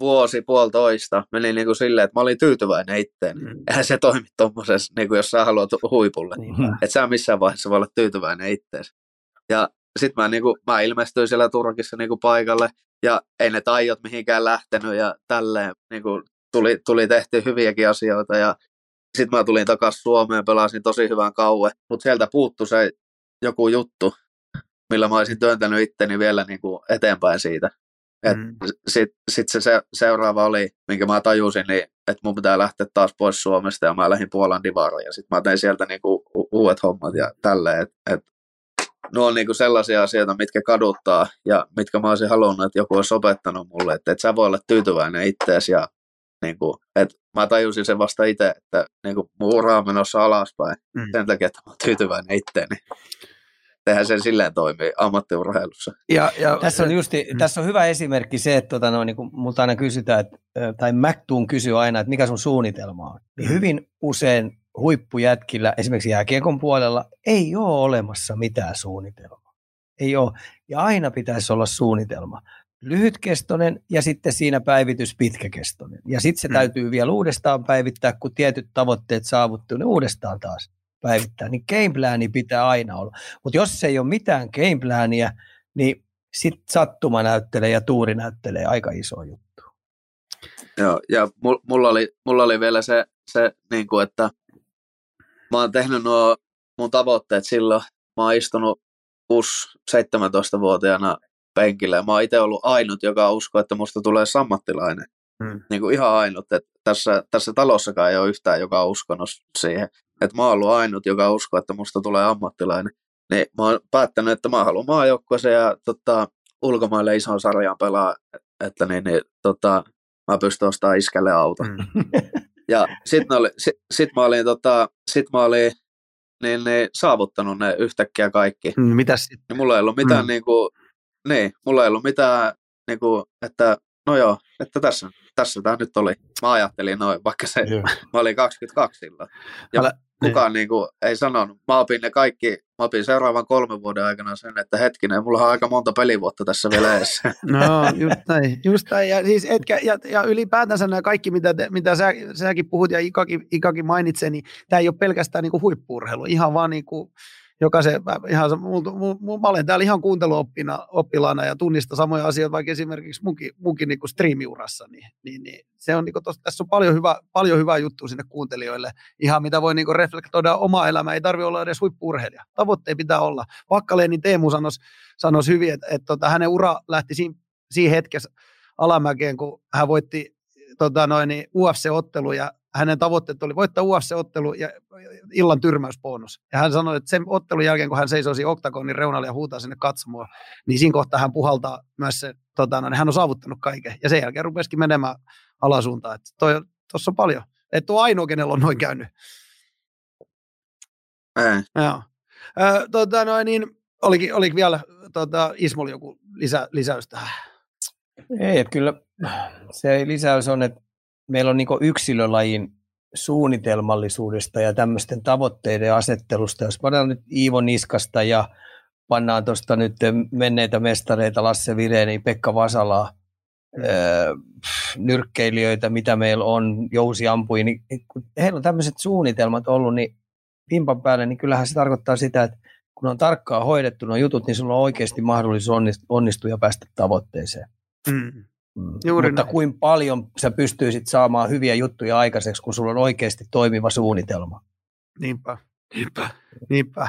vuosi, puolitoista, meni niin kuin silleen, että mä olin tyytyväinen itteen. Mm. Eihän se toimi tuommoisessa, niin kuin jos sä haluat huipulle. Että sä missään vaiheessa voi olla tyytyväinen ittees. Ja sitten mä, niinku, mä ilmestyin siellä Turkissa niinku paikalle, ja ei ne taijot mihinkään lähtenyt, ja tälleen niinku, tuli, tuli tehty hyviäkin asioita, ja sitten mä tulin takaisin Suomeen, pelasin tosi hyvän kauan, mutta sieltä puuttu se joku juttu, millä mä olisin työntänyt itteni vielä niinku eteenpäin siitä. Mm. Sitten sit se, se seuraava oli, minkä mä tajusin, niin, että mun pitää lähteä taas pois Suomesta ja mä lähdin Puolan divariin ja sitten mä tein sieltä niinku u- uudet hommat ja tälleen. Et, et, nuo on niinku sellaisia asioita, mitkä kaduttaa ja mitkä mä olisin halunnut, että joku olisi opettanut mulle, että et sä voi olla tyytyväinen ittees ja niinku, et mä tajusin sen vasta itse, että niinku, mun ura on menossa alaspäin Mm. sen takia, että mä oon tyytyväinen itteeni. Tehän sen silleen toimii ammattiurheilussa. Ja, ja, Tässä on, justi, Mm. tässä on hyvä esimerkki se, että tota, no, niin kuin multa aina kysytään, että, tai McToon kysyy aina, että mikä sun suunnitelma on. Niin Mm. hyvin usein huippujätkillä, esimerkiksi jääkiekon puolella, ei ole olemassa mitään suunnitelmaa. Ei ole. Ja aina pitäisi olla suunnitelma. Lyhytkestoinen ja sitten siinä päivitys pitkäkestoinen. Ja sitten se Mm. täytyy vielä uudestaan päivittää, kun tietyt tavoitteet saavuttuu, niin uudestaan taas päivittää. Niin gameplani pitää aina olla. Mutta jos ei ole mitään gameplania, niin sitten sattuma näyttelee ja tuuri näyttelee aika iso juttu. Joo, ja mul- mulla oli, mulla oli vielä se, se niin kuin, että mä oon tehnyt nuo mun tavoitteet silloin. Mä oon istunut 6-17-vuotiaana penkillä ja mä oon itse ollut ainut, joka uskoo, että musta tulee sammattilainen. Mm. Niin kuin ihan ainut, että tässä, tässä talossakaan ei ole yhtään, joka on uskonut siihen. Että mä oon ollut ainut, joka uskoo, että musta tulee ammattilainen. Niin mä oon päättänyt, että mä haluan maajoukkueeseen ja tota, ulkomaille ison sarjan pelaa, että niin, niin tota, mä pystyn ostamaan iskälle auton. Mm. Ja sit, oli, sit, sit mä olin, tota, sit mä olin niin, niin, saavuttanut ne yhtäkkiä kaikki. Mm, Mitäs sitten? Niin mulla ei ollut mitään, Mm. mm. niinku, niin, mulla ei ollut mitään, niinku, että no joo, että tässä, tässä tämä nyt oli. Mä ajattelin noin, vaikka se, Joo. mä olin 22 silloin. Ja Älä- kukaan niinku, ei sanonut. Mä opin ne kaikki, mä opin seuraavan kolmen vuoden aikana sen, että hetkinen, mulla on aika monta pelivuotta tässä vielä edessä. No, just näin. Just näin. Ja, siis etkä, ja, ja ylipäätänsä nämä kaikki, mitä, te, mitä sä, säkin puhut ja Ikakin, Ikakin mainitsee, niin tämä ei ole pelkästään niin huippuurheilu, ihan vaan niin kuin, jokaisen, ihan, se- mul, mul, mul, mä olen täällä ihan kuunteluoppilaana ja tunnista samoja asioita, vaikka esimerkiksi munkin, munkin niin striimiurassa, niin, niin, niin se on, niin kuin, tos, tässä on paljon, hyvä, paljon hyvää juttua sinne kuuntelijoille, ihan mitä voi niin kuin reflektoida omaa elämää, ei tarvitse olla edes huippuurheilija, tavoitteet pitää olla. Pakkaleeni Teemu sanoisi sanois hyvin, että, että, että hänen ura lähti siinä, siinä hetkessä alamäkeen, kun hän voitti tota noin, niin UFC-ottelu ja hänen tavoitteet oli voittaa UFC-ottelu ja illan tyrmäysbonus. Ja hän sanoi, että sen ottelun jälkeen, kun hän seisoo siinä oktagonin reunalla ja huutaa sinne katsomaan, niin siinä kohtaa hän puhaltaa myös se, tota, noin, hän on saavuttanut kaiken. Ja sen jälkeen rupesikin menemään alasuuntaan. Tuossa on paljon. Et ole ainoa, kenellä on noin käynyt. Ei. Joo. Ö, tota, noin, niin, olikin, olikin vielä tota, Ismolla joku lisä, lisäys tähän. Ei, että kyllä se lisäys on, että meillä on niin yksilölajin suunnitelmallisuudesta ja tämmöisten tavoitteiden asettelusta. Jos pannaan nyt Iivo Niskasta ja pannaan tuosta nyt menneitä mestareita Lasse Vireeni, Pekka Vasalaa, öö, nyrkkeilijöitä, mitä meillä on, Jousi ampui, niin kun heillä on tämmöiset suunnitelmat ollut, niin pimpan päälle, niin kyllähän se tarkoittaa sitä, että kun on tarkkaan hoidettu nuo jutut, niin sulla on oikeasti mahdollisuus onnistua ja päästä tavoitteeseen. Mm. Mm. Juuri Mutta näin. kuin paljon sä pystyisit saamaan hyviä juttuja aikaiseksi, kun sulla on oikeasti toimiva suunnitelma. Niinpä. Niinpä, niinpä.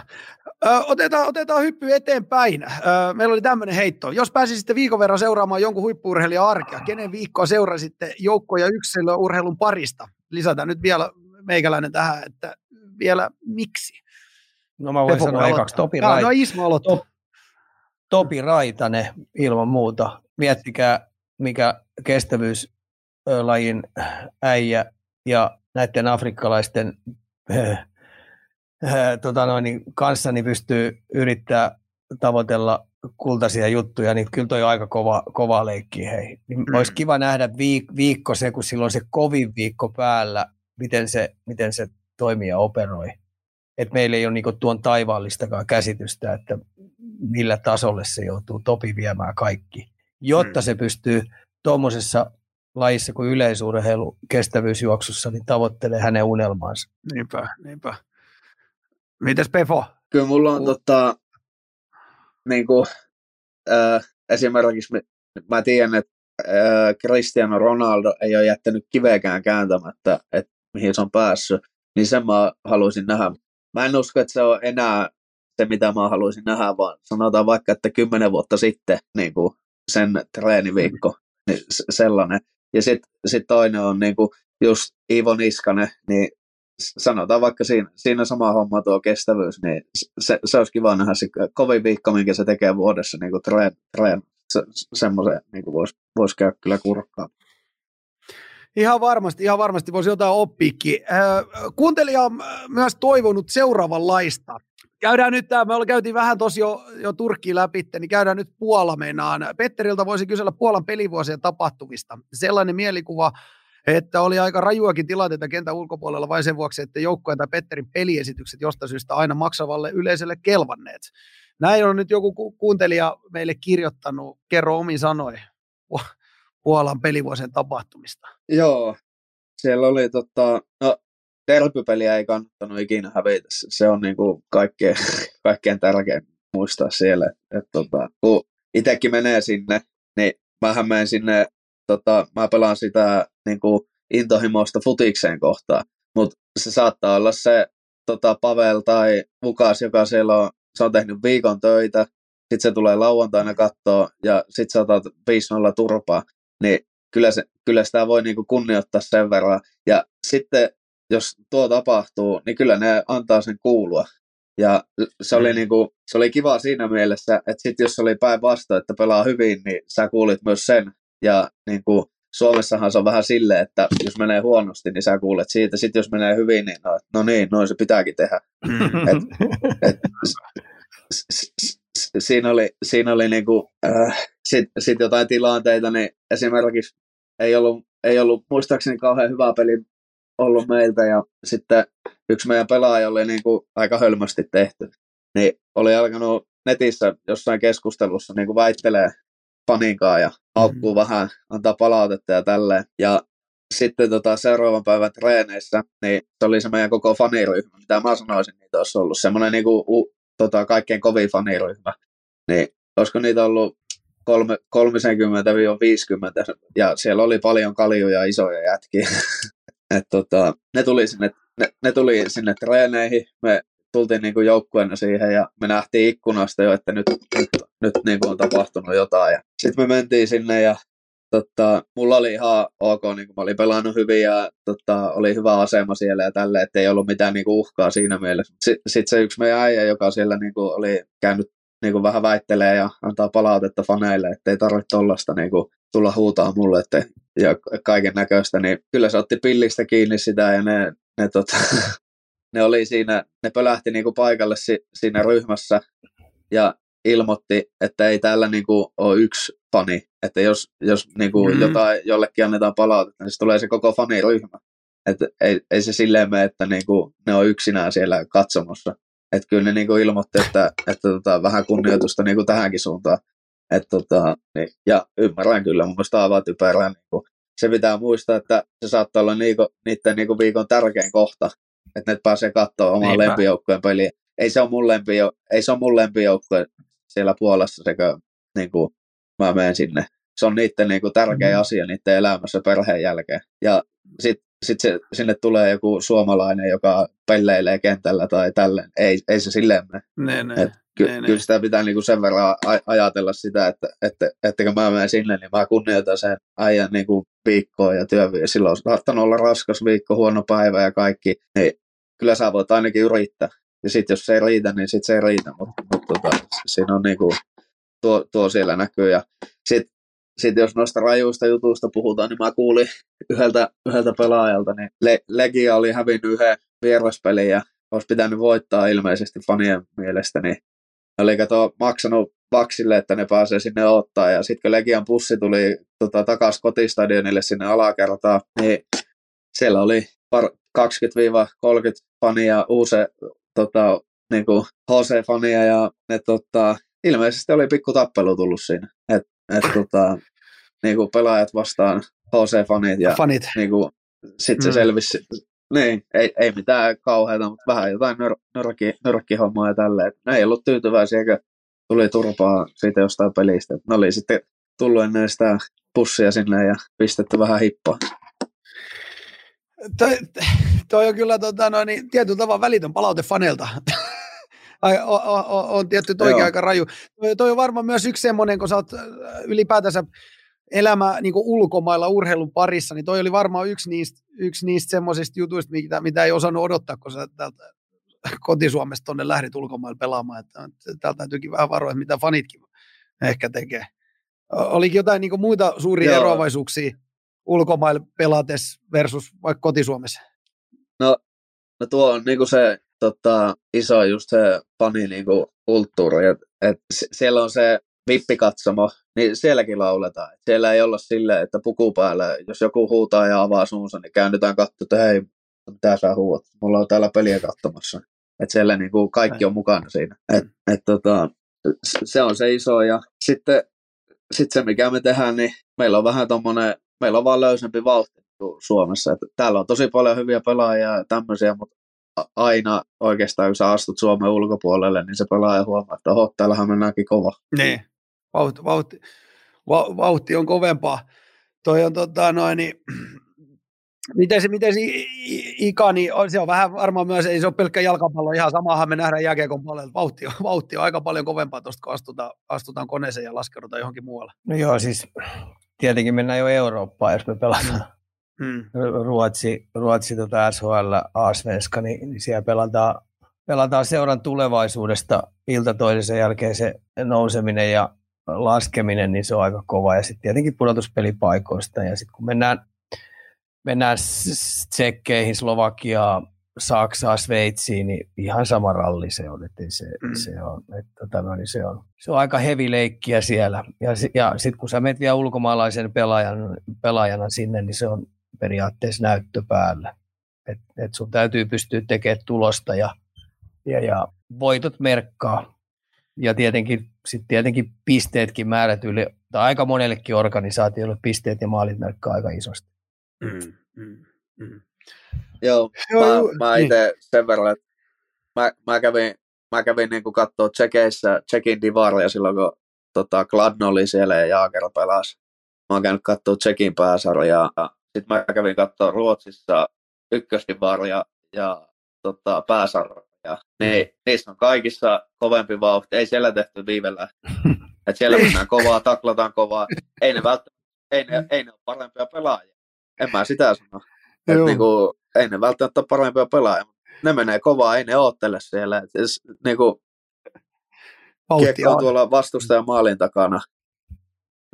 Ö, otetaan, otetaan hyppy eteenpäin. Ö, meillä oli tämmöinen heitto. Jos pääsisitte viikon verran seuraamaan jonkun huippuurheilijan arkea, kenen viikkoa seurasitte joukko- ja yksilöurheilun parista? Lisätään nyt vielä meikäläinen tähän, että vielä miksi? No mä voin Pepo sanoa ekaksi. Topi, Rait, No Ismo aloittaa. Top- Topi Raitanen ilman muuta. Miettikää, mikä kestävyyslajin äijä ja näiden afrikkalaisten äh, äh, tota noin, niin kanssa niin pystyy yrittää tavoitella kultaisia juttuja, niin kyllä toi on aika kova, kova leikki. Hei. Niin Mm. Olisi kiva nähdä viik- viikko se, kun silloin se kovin viikko päällä, miten se, miten se toimii ja operoi. Et meillä ei ole niinku tuon taivaallistakaan käsitystä, että millä tasolle se joutuu topi viemään kaikki, jotta Mm. se pystyy tuommoisessa lajissa kuin yleisurheilu kestävyysjuoksussa, niin tavoittelee hänen unelmaansa. Niinpä, niinpä. Mites Pefo? Kyllä mulla on tota, niin kuin, äh, esimerkiksi mä, mä tiedän, että äh, Cristiano Ronaldo ei ole jättänyt kiveäkään kääntämättä, että mihin se on päässyt, niin sen mä haluaisin nähdä. Mä en usko, että se on enää se, mitä mä haluaisin nähdä, vaan sanotaan vaikka, että kymmenen vuotta sitten niin kuin sen treeniviikko, niin se- sellainen. Ja sitten sit toinen on niin kuin just Ivo Niskanen, niin sanotaan vaikka siinä, siinä sama homma tuo kestävyys, niin se, se olisi kiva nähdä se kovin viikko, minkä se tekee vuodessa niin kuin treen, treen. Se, semmoisen niin voisi vois käydä kyllä kurkkaan. Ihan varmasti, ihan varmasti voisi jotain oppiikin. Äh, Kuuntelija on äh, myös toivonut seuraavanlaista. Käydään nyt tämä, me ollaan- käytiin vähän tosi jo, jo Turkkiin läpi, niin käydään nyt Puola meinaan. Petteriltä voisi kysellä Puolan pelivuosien tapahtumista. Sellainen mielikuva, että oli aika rajuakin tilanteita kentän ulkopuolella vain sen vuoksi, että joukkueen tai Petterin peliesitykset jostain syystä aina maksavalle yleisölle kelvanneet. Näin on nyt joku ku- kuuntelija meille kirjoittanut. Kerro omin sanoin Puolan pelivuosien tapahtumista. Joo, siellä oli tota, no derbypeliä ei kannattanut ikinä hävitä. Se- on niinku kaikkein, kaikkein tärkein muistaa siellä. Et, tota, kun itsekin menee sinne, niin mähän menen sinne, tota, mä pelaan sitä niinku intohimoista futikseen kohtaan. Mutta se saattaa olla se tota, Pavel tai Vukas, joka siellä on, se on tehnyt viikon töitä, sitten se tulee lauantaina kattoon ja sitten sä otat 5-0 turpaa, niin kyllä, se, kyllä sitä voi niinku kunnioittaa sen verran. Ja sitten jos tuo tapahtuu, niin kyllä ne antaa sen kuulua. Ja se oli, Mm. niinku, se oli kiva siinä mielessä, että sit jos oli päinvastoin, että pelaa hyvin, niin sä kuulit myös sen. Ja niinku, Suomessahan se on vähän silleen, että jos menee huonosti, niin sä kuulet siitä. Sitten jos menee hyvin, niin no, no niin, noin se pitääkin tehdä. Et, s- s- s- s- siinä oli, siinä oli niinku, äh, sit, sit jotain tilanteita, niin esimerkiksi ei ollut, ei ollut muistaakseni kauhean hyvä peli ollut meiltä ja sitten yksi meidän pelaaja oli niinku aika hölmösti tehty, niin oli alkanut netissä jossain keskustelussa niinku väittelee paninkaa ja haukkuu Mhm. vähän, antaa palautetta ja tälleen. Ja sitten tota, seuraavan päivän treeneissä, niin se oli se meidän koko faniryhmä, mitä mä sanoisin, niitä olisi ollut semmoinen niinku, u, tota, kaikkein kovin faniryhmä. Niin olisiko niitä ollut kolme, 30-50 ja siellä oli paljon kaljuja isoja jätkiä. Et tota, ne, tuli sinne, ne, ne tuli sinne treeneihin, me tultiin niinku joukkueena siihen ja me nähtiin ikkunasta jo, että nyt, nyt, nyt niinku on tapahtunut jotain. Sitten me mentiin sinne ja tota, mulla oli ihan ok, niin mä olin pelannut hyvin ja tota, oli hyvä asema siellä ja tälle, että ei ollut mitään niinku uhkaa siinä mielessä. Sitten sit se yksi meidän äijä, joka siellä niinku oli käynyt niinku vähän väittelee ja antaa palautetta faneille, että ei tarvitse tollasta niinku tulla huutaa mulle että, ja kaiken näköistä, niin kyllä se otti pillistä kiinni sitä ja ne, ne, tota, ne oli siinä, ne pölähti niinku paikalle si, siinä ryhmässä ja ilmoitti, että ei täällä niinku ole yksi fani, että jos, jos niinku Mm. jotain, jollekin annetaan palautetta, niin se tulee se koko faniryhmä. Että ei, ei se silleen mene, että niinku ne on yksinään siellä katsomossa. Että kyllä ne niinku ilmoitti, että, että tota, vähän kunnioitusta niinku tähänkin suuntaan. Et tota, niin, ja ymmärrän kyllä, mun mielestä aivan typerää. Niinku, se pitää muistaa, että se saattaa olla niinku, niiden niinku viikon tärkein kohta, että ne pääsee katsoa oman lempijoukkueen peliä. Ei se ole mun, ei se ole mun lempijoukkue siellä Puolassa, sekö niinku, mä menen sinne. Se on niiden niinku tärkein Mm. asia niiden elämässä perheen jälkeen. Ja sitten sitten sinne tulee joku suomalainen, joka pelleilee kentällä tai tälleen. Ei, ei se silleen mene. Ne, ne, Et ky- ne, ne. kyllä sitä pitää niinku sen verran ajatella sitä, että, että, että kun mä menen sinne, niin mä kunnioitan sen äijän niinku viikkoa ja työviä. Silloin on saattanut olla raskas viikko, huono päivä ja kaikki. Niin kyllä sä voit ainakin yrittää. Ja sitten jos se ei riitä, niin sitten se ei riitä. Mutta mut, tota, siinä on niinku, tuo, tuo siellä näkyy. Ja sitten sit jos noista rajuista jutuista puhutaan, niin mä kuulin yhdeltä, yhdeltä pelaajalta, niin Le- Legia oli hävinnyt yhden vieraspelin ja olisi pitänyt voittaa ilmeisesti fanien mielestä, niin oli kato maksanut Vaksille, että ne pääsee sinne ottaa, ja sitten kun Legian pussi tuli tota, takaisin kotistadionille sinne alakertaan, niin siellä oli par 20-30 fania, uusi tota, niin HC-fania, ja ne tota, ilmeisesti oli pikku tappelu tullut siinä, että et, tota, niin kuin pelaajat vastaan HC-fanit, ja Fanit. niin kuin, sitten se Mm. selvisi, niin, ei, ei mitään kauheita, mutta vähän jotain nör, nörkki, nörkkihommaa ja tälleen. Ne ei ollut tyytyväisiä, eikä tuli turpaa siitä jostain pelistä. Ne oli sitten tullut ennen sitä pussia sinne ja pistetty vähän hippaa. Toi, toi on kyllä tota, no, niin, tietyllä tavalla välitön palaute faneilta. On tietty Joo. aika raju. Toi, toi on varmaan myös yksi semmoinen, kun sä oot äh, ylipäätänsä elämä niin ulkomailla urheilun parissa, niin toi oli varmaan yksi niistä, yksi niistä semmoisista jutuista, mitä, mitä ei osannut odottaa, kun sä täältä kotisuomesta tuonne lähdit ulkomailla pelaamaan. Että, täältä täytyykin vähän varoa, että mitä fanitkin ehkä tekee. Olikin jotain niin muita suuria Joo. eroavaisuuksia ulkomailla pelates versus vaikka kotisuomessa? No tuo on niinku se tota, iso just se fani niinku kulttuuri, että et siellä on se vippikatsomo, niin sielläkin lauletaan. Et siellä ei olla silleen, että puku päällä, jos joku huutaa ja avaa suunsa, niin käännytään katsomaan, että hei, mitä sä huuat, mulla on täällä peliä katsomassa. Että siellä niinku kaikki on mukana siinä. Et, et, tota, se on se iso ja sitten sit se, mikä me tehdään, niin meillä on vähän tommonen, meillä on vaan löysempi vauhti kuin Suomessa. Et täällä on tosi paljon hyviä pelaajia ja tämmöisiä, mutta aina oikeastaan, kun sä astut Suomen ulkopuolelle, niin se pelaaja huomaa, että oho, täällähän mennäänkin kova. Niin. Vauhti, vauhti, va, vauhti on kovempaa. Toi on tota noin, niin, miten se, miten se Ika, niin on, se on vähän varmaan myös, ei se ole pelkkä jalkapallo, ihan samahan me nähdään jääkiekon puolella. Vauhti on, vauhti on aika paljon kovempaa tuosta, kun astutaan, astutaan koneeseen ja laskeudutaan johonkin muualle. No joo, siis tietenkin mennään jo Eurooppaan, jos me pelataan Hmm. Ruotsi, Ruotsi tota SHL A-Svenska, niin, niin siellä pelataan, pelataan seuran tulevaisuudesta ilta toisen jälkeen se nouseminen ja laskeminen, niin se on aika kova. Ja sitten tietenkin pudotuspelipaikoista. Ja sitten kun mennään, mennään Tsekkeihin, Slovakiaan, Saksaan, Sveitsiin, niin ihan sama ralli se on. Että se, Mm. mm. se, on, että, tota, no, niin se, on, se on aika heavy leikkiä siellä. Ja, ja sitten kun sä menet vielä ulkomaalaisen pelaajan, pelaajana sinne, niin se on periaatteessa näyttö päällä. Et, et sun täytyy pystyä tekemään tulosta ja, ja, ja voitot merkkaa. Ja tietenkin, sit tietenkin pisteetkin määrätyille, tai aika monellekin organisaatiolle pisteet ja maalit merkkaa aika isosti. Mm. Mm. Mm. Joo, Joo, mä, mä niin. itse sen verran, että mä, mä kävin, mä kävin niin katsoa Tsekeissä Tsekin divaria silloin, kun tota, Gladno oli siellä ja Jaager pelasi. Mä oon käynyt katsoa Tsekin pääsarjaa. Sitten mä kävin katsoa Ruotsissa ykkösdivaria ja tota, pääsarjaa. Niin, niissä on kaikissa kovempi vauhti. Ei siellä tehty viivellä. Et siellä mennään kovaa, taklataan kovaa. Ei ne välttämättä, ei ne, ei ne ole parempia pelaajia. En mä sitä sano. Et Joo. niinku, ei ne välttämättä ole parempia pelaajia, ne menee kovaa, ei ne oottele siellä. Et jos, niinku, kiekko on. tuolla vastustajan maalin takana,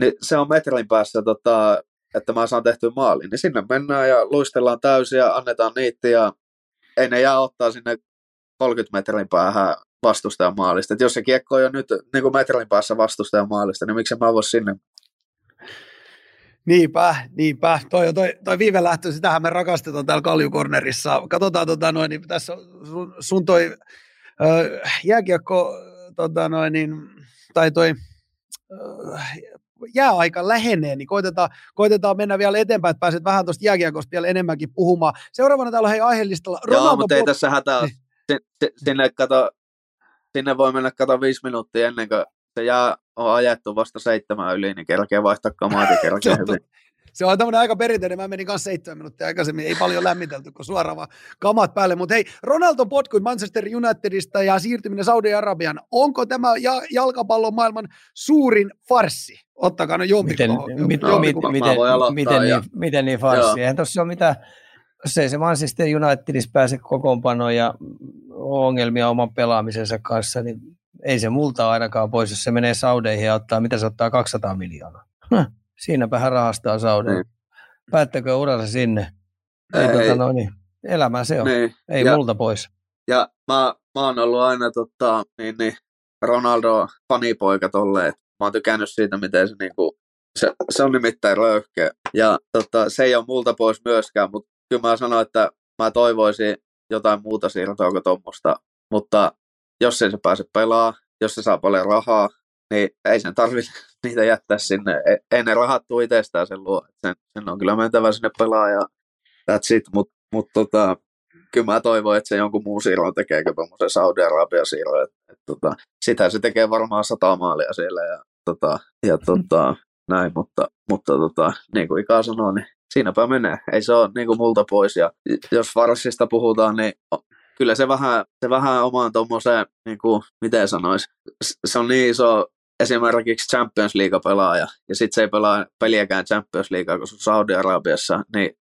niin se on metrin päässä, tota, että mä saan tehtyä maalin. Niin sinne mennään ja luistellaan täysin ja annetaan niitti ja ei ne jää ottaa sinne 30 metrin päähän vastustajan maalista. Et jos se kiekko on jo nyt niin kuin metrin päässä vastustajan maalista, niin miksi mä vois sinne? Niinpä, niinpä. Toi, toi, toi viivelähtö, sitähän me rakastetaan täällä Kaljukornerissa. Katsotaan, tota noin, niin tässä sun, sun toi ö, jääkiekko, tota noin, niin, tai toi jääaika lähenee, niin koitetaan, koitetaan mennä vielä eteenpäin, että pääset vähän tuosta jääkiekosta vielä enemmänkin puhumaan. Seuraavana täällä on hei aiheellistalla Joo, mutta ei tässä hätää. si- sinne, kato, sinne voi mennä kato viisi minuuttia ennen kuin se jää on ajettu vasta seitsemän yli, niin kerkee vaihtaa kamaat ja kerkee hyvin. Se on tämmöinen aika perinteinen. Mä menin kanssa seitsemän minuuttia aikaisemmin. Ei paljon lämmitelty, kun suoraan vaan kamat päälle. Mutta hei, Ronaldo potkui Manchester Unitedista ja siirtyminen Saudi-Arabian. Onko tämä ja- jalkapallon maailman suurin farssi? Ottakaa no jompi. Miten, mit, mit, miten, miten, niin, miten niin farssi? Eihän tuossa ole mitään, jos ei se Manchester Unitedissa pääse kokoonpanoon ja ongelmia oman pelaamisensa kanssa, niin ei se multa ainakaan pois, jos se menee Saudeihin ja ottaa, mitä se ottaa, 200 miljoonaa. Huh, siinäpä hän rahastaa Saudeihin. Niin. Päättäkö uransa sinne? Ei, ei, tota, no niin, elämä se on. Niin. Ei ja, multa pois. Ja mä, mä oon ollut aina tota, niin, niin, Ronaldo fanipoika tolleen. Mä oon tykännyt siitä, miten se niinku, se, se on nimittäin röyhkeä. Ja tota, se ei ole multa pois myöskään, mutta kyllä mä sanoin, että mä toivoisin jotain muuta siirtoa kuin tuommoista. Mutta jos ei se pääse pelaa, jos se saa paljon rahaa, niin ei sen tarvitse niitä jättää sinne. Ei, ei ne rahat tule itsestään sen luo. Sen, sen on kyllä mentävä sinne pelaa ja that's it. Mutta mut tota, kyllä mä toivon, että se jonkun muun siirron tekee kuin tuommoisen Saudi-Arabia siirron. Et, et, tota, sitä se tekee varmaan sata maalia siellä ja, tota, ja tota, näin, mutta, mutta tota, niin kuin Ika sanoo, niin siinäpä menee. Ei se ole niin kuin multa pois. Ja jos Farsista puhutaan, niin kyllä se vähän, se vähän omaan tuommoiseen, niin kuin, miten sanoisi, se on niin iso esimerkiksi Champions League-pelaaja, ja sitten se ei pelaa peliäkään Champions League, kun se on Saudi-Arabiassa, niin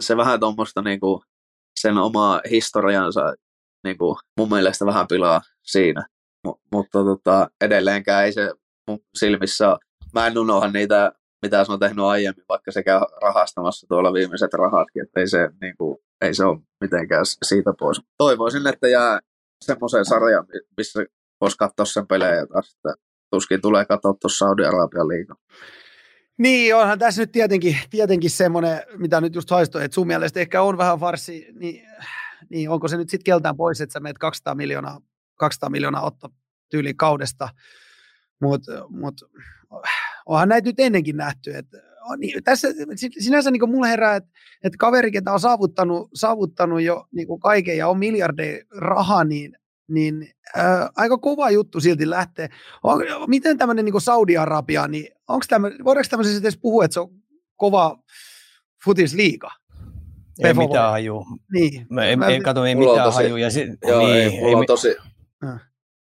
se vähän tuommoista niin kuin, sen omaa historiansa niin kuin, mun mielestä vähän pilaa siinä. M- mutta tota, edelleenkään ei se mun silmissä, mä en unohda niitä, mitä se on tehnyt aiemmin, vaikka se käy rahastamassa tuolla viimeiset rahatkin, että ei se, niin kuin, ei se ole mitenkään siitä pois. Toivoisin, että jää semmoiseen sarjaan, missä voisi katsoa sen pelejä taas, että tuskin tulee katsoa tuossa Saudi-Arabian liigaa. Niin, onhan tässä nyt tietenkin, tietenkin semmoinen, mitä nyt just haistoi, että sun mielestä ehkä on vähän farsi, niin, niin onko se nyt sitten keltään pois, että sä meet 200 miljoonaa, 200 miljoonaa otto tyyli kaudesta, mutta mut, onhan näitä nyt ennenkin nähty, että niin, tässä sinänsä niin mulla herää, että, että kaveri, ketä on saavuttanut, saavuttanut jo niin kaiken ja on miljardeja rahaa, niin, niin ää, aika kova juttu silti lähtee. On, miten tämmöinen niin Saudi-Arabia, niin onko tämä, voidaanko tämmöisessä edes puhua, että se on kova futisliiga? Ei mitään haju. Niin. Mä en, mä, en kato, ei mitään tosi, haju. Ja sit, joo, niin, ei, ei, on tosi, äh.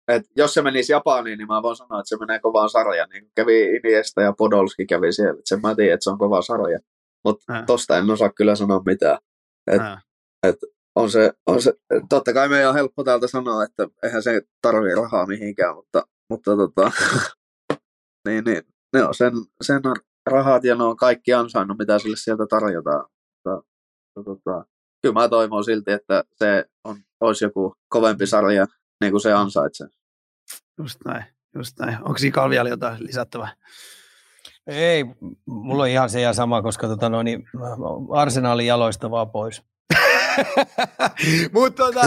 et jos se menisi Japaniin, niin mä voin sanoa, että se menee kovaan sarjaan. Niin kävi Iniesta ja Podolski kävi siellä. Et sen mä tiedän, että se on kova sarja. Mutta äh. tosta en osaa kyllä sanoa mitään. Et, äh. et on se, on se, totta kai meidän on helppo täältä sanoa, että eihän se tarvitse rahaa mihinkään, mutta, mutta tota, niin, niin, ne on sen, sen rahat ja ne on kaikki ansainnut, mitä sille sieltä tarjotaan. Mutta, tota, kyllä mä toivon silti, että se on, olisi joku kovempi sarja, niin kuin se ansaitsee. Just näin, just näin. Onko Ikalla vielä jotain lisättävää? Ei, mulla on ihan se ja sama, koska tota, no, niin, arsenaalin jaloista vaan pois. Mutta tota,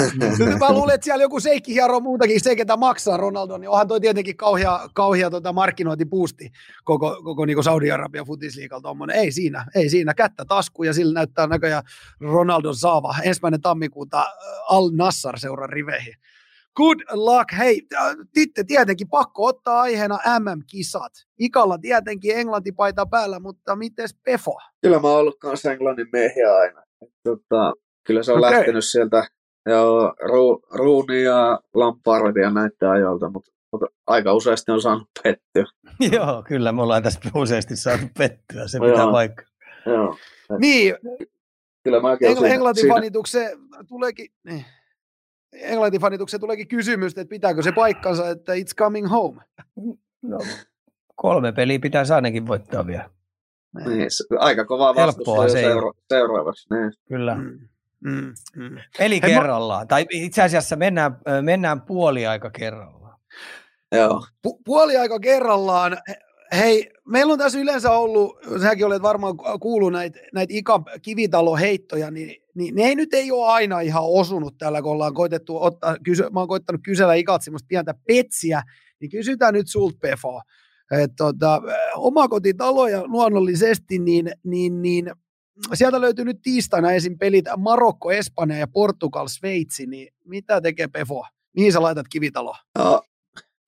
mä luulen, että siellä joku seikki hiero muutakin se, ketä maksaa Ronaldo, niin onhan toi tietenkin kauhea, kauhea tota markkinointipuusti koko, koko niin Saudi-Arabian futisliikalta tommonen. Ei siinä, ei siinä, kättä tasku ja sillä näyttää näköjään Ronaldo saava ensimmäinen tammikuuta äh, Al Nassar seuran riveihin. Good luck. Hei, Titte tietenkin pakko ottaa aiheena MM-kisat. Ikalla tietenkin Englantipaita päällä, mutta miten Pefo? Kyllä mä oon ollut kanssa Englannin miehiä aina. Tota, Kyllä se on okay. lähtenyt sieltä joo, Ru, Ruuni ja Lampard ja näiden ajoilta, mutta, mutta aika useasti on saanut pettyä. joo, kyllä me ollaan tässä useasti saanut pettyä, se pitää vaikka. Joo. Niin, kyllä mäkin Engl- Englantin fanitukseen tuleekin, niin. Englantin fanitukseen tuleekin kysymys, että pitääkö se paikkansa, että it's coming home? No, kolme peliä pitää ainakin voittaa vielä. Niin, aika kovaa vastusta se seura- seuraavaksi. Niin. Kyllä. Mm. Mm, mm. Eli Hei, kerrallaan. Mä... Tai itse asiassa mennään, mennään puoliaika kerrallaan. Joo. Pu- puoliaika kerrallaan. Hei, meillä on tässä yleensä ollut, säkin olet varmaan kuullut näitä näit Ika kivitaloheittoja, niin, niin, ne ei nyt ei ole aina ihan osunut täällä, kun ollaan koitettu ottaa, kysy, mä oon koittanut kysellä Ikat semmoista pientä petsiä, niin kysytään nyt sulta Pefo. Tota, omakotitaloja luonnollisesti, niin, niin, niin sieltä löytyy nyt tiistaina esim. pelit Marokko, Espanja ja Portugal, Sveitsi, niin mitä tekee Pefo? Mihin sä laitat kivitalo? No,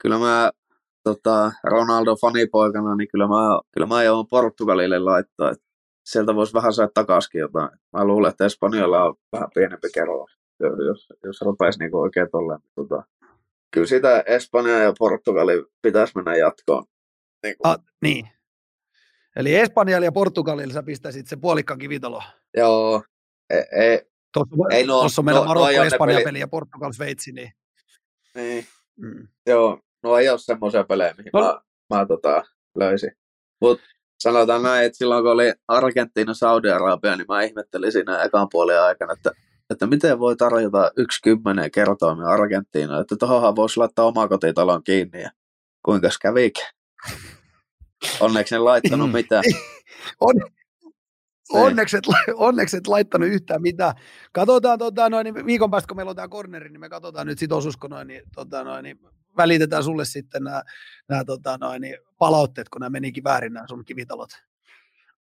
kyllä mä tota, Ronaldo fanipoikana, niin kyllä mä, kyllä mä joudun Portugalille laittaa. Et sieltä voisi vähän saada takaisin jotain. Mä luulen, että Espanjalla on vähän pienempi kerro, jos, jos rupeisi niin oikein tolleen. Tota, kyllä sitä Espanja ja Portugali pitäisi mennä jatkoon. Niin, kuin. Ah, niin. Eli Espanjalla ja Portugalilla sä pistäisit se puolikka kivitalo. Joo. Ei, ei, tuossa, ei no, tuossa meillä no, Marokko, no, Espanja peli. ja Portugal, Sveitsi, niin... Niin. Mm. Joo, no ei ole semmoisia pelejä, mihin no. mä, mä tota, löysin. Mutta sanotaan näin, että silloin kun oli Argentiina, Saudi-Arabia, niin mä ihmettelin siinä ekan puolen aikana, että, että miten voi tarjota yksi kymmenen kertoimia Argentiina, että tuohonhan voisi laittaa omakotitalon kiinni ja kuinka kävikin. Onneksi en laittanut mitään. On, onneksi, et, onneksi et laittanut yhtään mitään. Katsotaan tota, noin, niin viikon päästä, kun meillä on tämä corneri, niin me katsotaan nyt sit osusko noin, niin, tota, noin, niin välitetään sulle sitten nämä, nämä tota, noin, niin palautteet, kun nämä menikin väärin nämä sun kivitalot.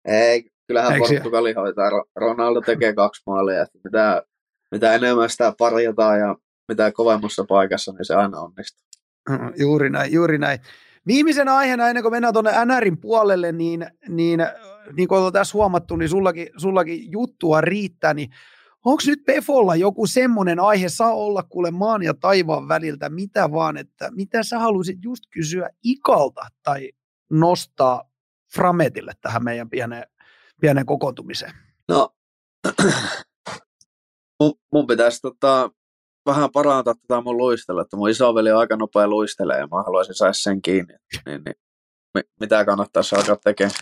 Ei, kyllähän Eikö Portugali hoitaa. Ronaldo tekee kaksi maalia. Että mitä, mitä enemmän sitä parjataan ja mitä kovemmassa paikassa, niin se aina onnistuu. Juuri näin, juuri näin. Viimeisenä aiheena, ennen kuin mennään tuonne NRin puolelle, niin, niin, niin kuin tässä huomattu, niin sullakin, sullakin juttua riittää, niin onko nyt Pefolla joku semmoinen aihe, saa olla kuule maan ja taivaan väliltä, mitä vaan, että mitä sä haluaisit just kysyä Ikalta tai nostaa Frametille tähän meidän pieneen, pieneen kokoontumiseen? No, mun, mun pitäisi tota, vähän parantaa tätä mun luistella, että mun isoveli on aika nopea luistelee ja mä haluaisin saada sen kiinni. Niin, niin, mitä kannattaisi alkaa tekemään?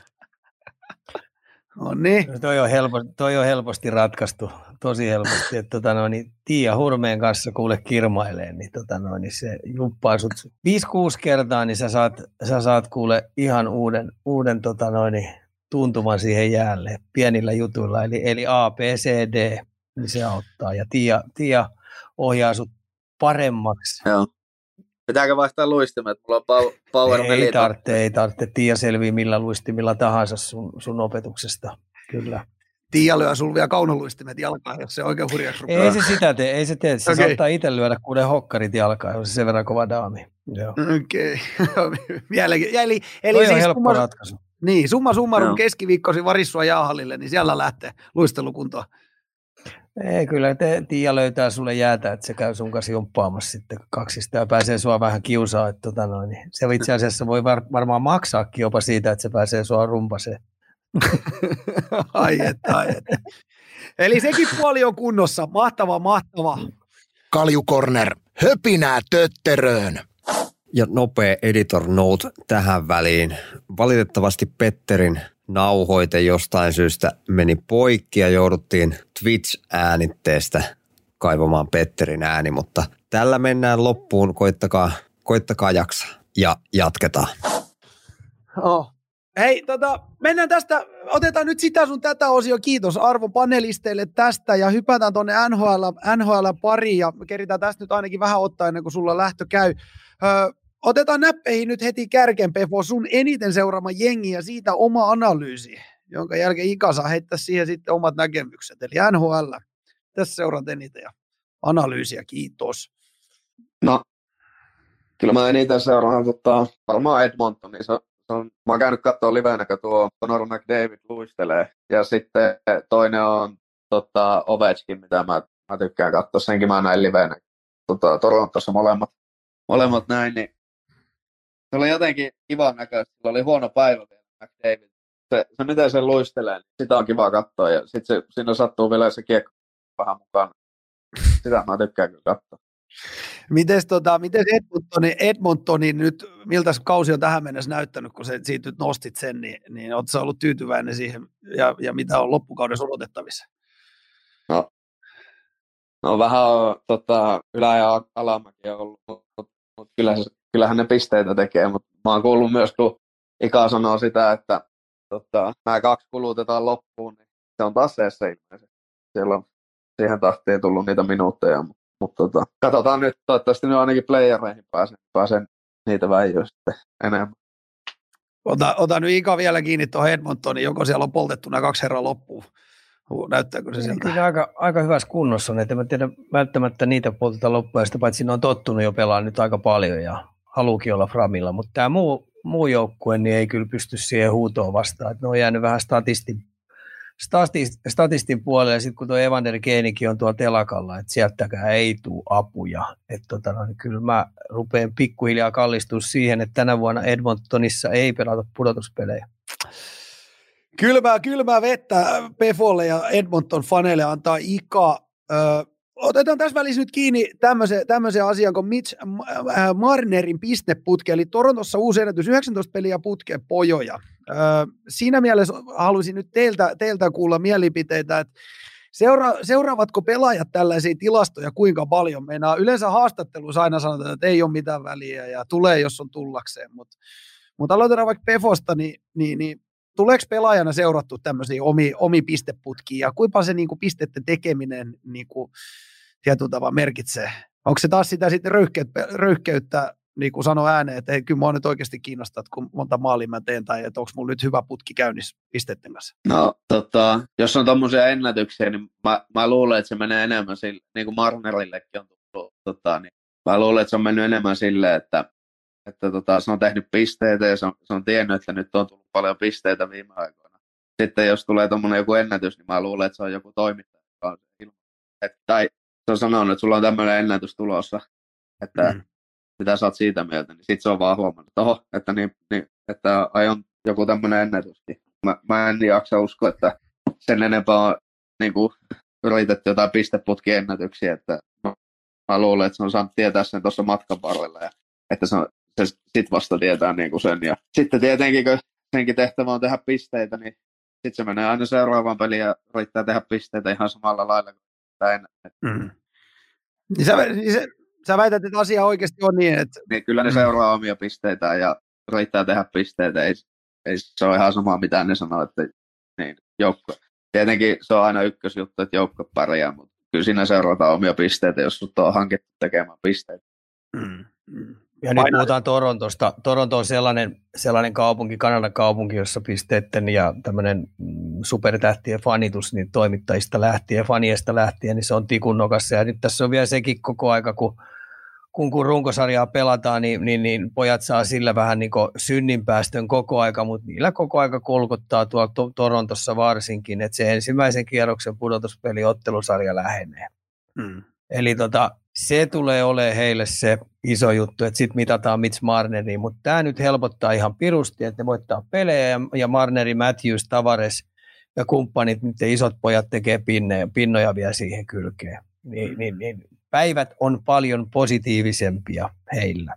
No niin. No toi, on helpo, toi on helposti ratkaistu, tosi helposti. Että tota no, niin Tiia Hurmeen kanssa kuule kirmailee, niin, tota no, niin se juppaa sut 5-6 kertaa, niin sä saat, sä saat kuule ihan uuden, uuden tota no, niin, tuntuman siihen jäälle pienillä jutuilla. Eli, eli A, B, C, D, niin se auttaa. Ja Tiia, Tiia ohjaa sut paremmaksi. Joo. Pitääkö vaihtaa luistimet? Mulla on power Ei tarvitse, ei tarvitse. Tiia selvii millä luistimilla tahansa sun, sun opetuksesta. Kyllä. Tiia lyö sulla vielä kaunoluistimet jalkaan, jos se oikein hurjaksi rupeaa. Ei se sitä tee, ei se tee. Se okay. saattaa itse lyödä kuuden hokkarit jalkaan, jos se sen verran kova daami. Okei. Okay. eli, eli Toi siis on helppo summa, ratkaisu. Niin, summa summarum keskiviikkosi varissua jäähallille, niin siellä lähtee luistelukuntoon. Ei, kyllä te, Tiia löytää sulle jäätä, että se käy sun kanssa jumppaamassa sitten kaksista ja pääsee sua vähän kiusaa. Että tota noin, niin se itse asiassa voi var, varmaan maksaakin jopa siitä, että se pääsee sua rumpaseen. ai että, ai että. Eli sekin puoli on kunnossa. Mahtava, mahtava. Kaljukorner, höpinää tötteröön. Ja nopea editor note tähän väliin. Valitettavasti Petterin nauhoite jostain syystä meni poikki ja jouduttiin Twitch-äänitteestä kaivamaan Petterin ääni, mutta tällä mennään loppuun, koittakaa, koittakaa jaksaa ja jatketaan. Oh. Hei, tota, mennään tästä, otetaan nyt sitä sun tätä osio. Kiitos arvon panelisteille tästä ja hypätään tuonne NHL, NHL pariin ja keritään tästä nyt ainakin vähän ottaa ennen kuin sulla lähtö käy. Öö, Otetaan näppeihin nyt heti kärkeen, Pefo, sun eniten seuraama jengi ja siitä oma analyysi, jonka jälkeen Ika saa heittää siihen sitten omat näkemykset. Eli NHL, tässä seuraat eniten ja analyysiä, kiitos. No, kyllä mä eniten seuraan tota, varmaan Edmontonin. Se, se on, mä oon käynyt katsoa livenä, kun tuo Conor McDavid luistelee. Ja sitten toinen on tota, Ovechkin, mitä mä, mä tykkään katsoa. Senkin mä näin livenä. Tota, Torontossa molemmat, molemmat näin, niin se oli jotenkin kivan näköistä. Sillä oli huono päivä vielä McDavid. Se, se miten se luistelee, niin sitä on kiva katsoa. Ja sitten se, siinä sattuu vielä se kiekko vähän mukaan. Sitä mä tykkään kyllä katsoa. Mites, tota, mites Edmontoni, Edmontoni nyt, miltä kausi on tähän mennessä näyttänyt, kun se, siitä nyt nostit sen, niin, niin oletko ollut tyytyväinen siihen ja, ja mitä on loppukaudessa odotettavissa? No, no vähän on tota, ylä- ja alamäki ollut, mutta mut kyllä se kyllähän ne pisteitä tekee, mutta mä oon kuullut myös, kun Ika sanoo sitä, että tota, nämä kaksi kulutetaan loppuun, niin se on taas se ilmeisesti. Siellä on siihen tahtiin tullut niitä minuutteja, mutta, mutta tota, katsotaan nyt, toivottavasti nyt ainakin playereihin pääsen, pääsen niitä väijyä sitten enemmän. Ota, ota nyt Ika vielä kiinni tuohon Edmontoniin, joko siellä on poltettu nämä kaksi herraa loppuun. Näyttääkö se sieltä? Kyllä aika, aika hyvässä kunnossa on, että mä tiedän välttämättä niitä polteta loppuja, sitä paitsi ne on tottunut jo pelaamaan nyt aika paljon ja haluukin olla Framilla, mutta tämä muu, muu joukkue niin ei kyllä pysty siihen huutoon vastaan. Että ne on jäänyt vähän statisti, statistin puolelle, ja sitten kun tuo Evander Geenikin on tuolla telakalla, että sieltäkään ei tule apuja. Että tota, no, niin kyllä mä rupean pikkuhiljaa kallistua siihen, että tänä vuonna Edmontonissa ei pelata pudotuspelejä. Kylmää, kylmää vettä Pefolle ja Edmonton faneille antaa Ika. Öö, otetaan tässä välissä nyt kiinni tämmöisen, tämmöisen asian kuin Mitch Marnerin pisteputke, eli Torontossa uusi ennätys 19 peliä putke pojoja. Öö, siinä mielessä haluaisin nyt teiltä, teiltä kuulla mielipiteitä, että Seura, seuraavatko pelaajat tällaisia tilastoja kuinka paljon? Meinaa yleensä haastatteluissa aina sanotaan, että ei ole mitään väliä ja tulee, jos on tullakseen, mutta mut aloitetaan vaikka Pefosta, niin, niin, niin tuleeko pelaajana seurattu tämmöisiä omi, omi pisteputkia ja kuinka se niin kuin pisteiden tekeminen niin kuin, tietyllä tavalla merkitsee? Onko se taas sitä sitten röyhkeyttä, röyhkeyttä niin kuin sano ääneen, että hei, kyllä mua nyt oikeasti kiinnostaa, että kun monta maalia mä teen tai että onko mulla nyt hyvä putki käynnissä pisteiden kanssa? No tota, jos on tuommoisia ennätyksiä, niin mä, mä, luulen, että se menee enemmän sille, niin kuin Marnerillekin on tullut, tota, niin mä luulen, että se on mennyt enemmän silleen, että että tota, se on tehnyt pisteitä ja se on, se on tiennyt, että nyt on tullut paljon pisteitä viime aikoina. Sitten jos tulee tuommoinen joku ennätys, niin mä luulen, että se on joku toimittaja, että, tai se on sanonut, että sulla on tämmöinen ennätys tulossa, että mm. mitä sä oot siitä mieltä, niin sitten se on vaan huomannut, että, oho, että, niin, niin, että aion joku tämmöinen ennätys. Niin mä, mä en jaksa uskoa, että sen enempää on niin kuin, yritetty jotain pisteputkiennätyksiä, että mä luulen, että se on saanut tietää sen tuossa matkan varrella ja että se on se sitten vasta tietää niin kuin sen. Ja sitten tietenkin, kun senkin tehtävä on tehdä pisteitä, niin sitten se menee aina seuraavaan peliin ja yrittää tehdä pisteitä ihan samalla lailla kuin ennen. Mm. Niin sä, niin se, sä väität, että asia oikeasti on niin, että... Niin, kyllä ne mm. seuraa omia pisteitä ja yrittää tehdä pisteitä. Ei, ei se ole ihan sama, mitä ne sanoo, että niin, joukko. Tietenkin se on aina ykkösjuttu, että joukko pärjää, mutta kyllä siinä seurataan omia pisteitä, jos sut on hankittu tekemään pisteitä. Mm. Mm. Ja nyt puhutaan Torontosta. Toronto on sellainen, sellainen kaupunki, Kanadan kaupunki, jossa pisteiden ja tämmöinen mm, supertähtien fanitus niin toimittajista lähtien, faniesta lähtien, niin se on tikun nokassa. Ja nyt tässä on vielä sekin koko aika, kun, kun, kun runkosarjaa pelataan, niin, niin, niin pojat saa sillä vähän niin synninpäästön koko aika, mutta niillä koko aika kolkottaa tuolla to- Torontossa varsinkin, että se ensimmäisen kierroksen pudotuspeli ottelusarja lähenee. Hmm. Eli tota, se tulee olemaan heille se iso juttu, että sitten mitataan Mitch Marneri, mutta tämä nyt helpottaa ihan pirusti, että ne voittaa pelejä ja, ja Marneri, Matthews, Tavares ja kumppanit, nyt isot pojat tekee pinne, pinnoja vielä siihen kylkeen. Niin, niin, niin, päivät on paljon positiivisempia heillä.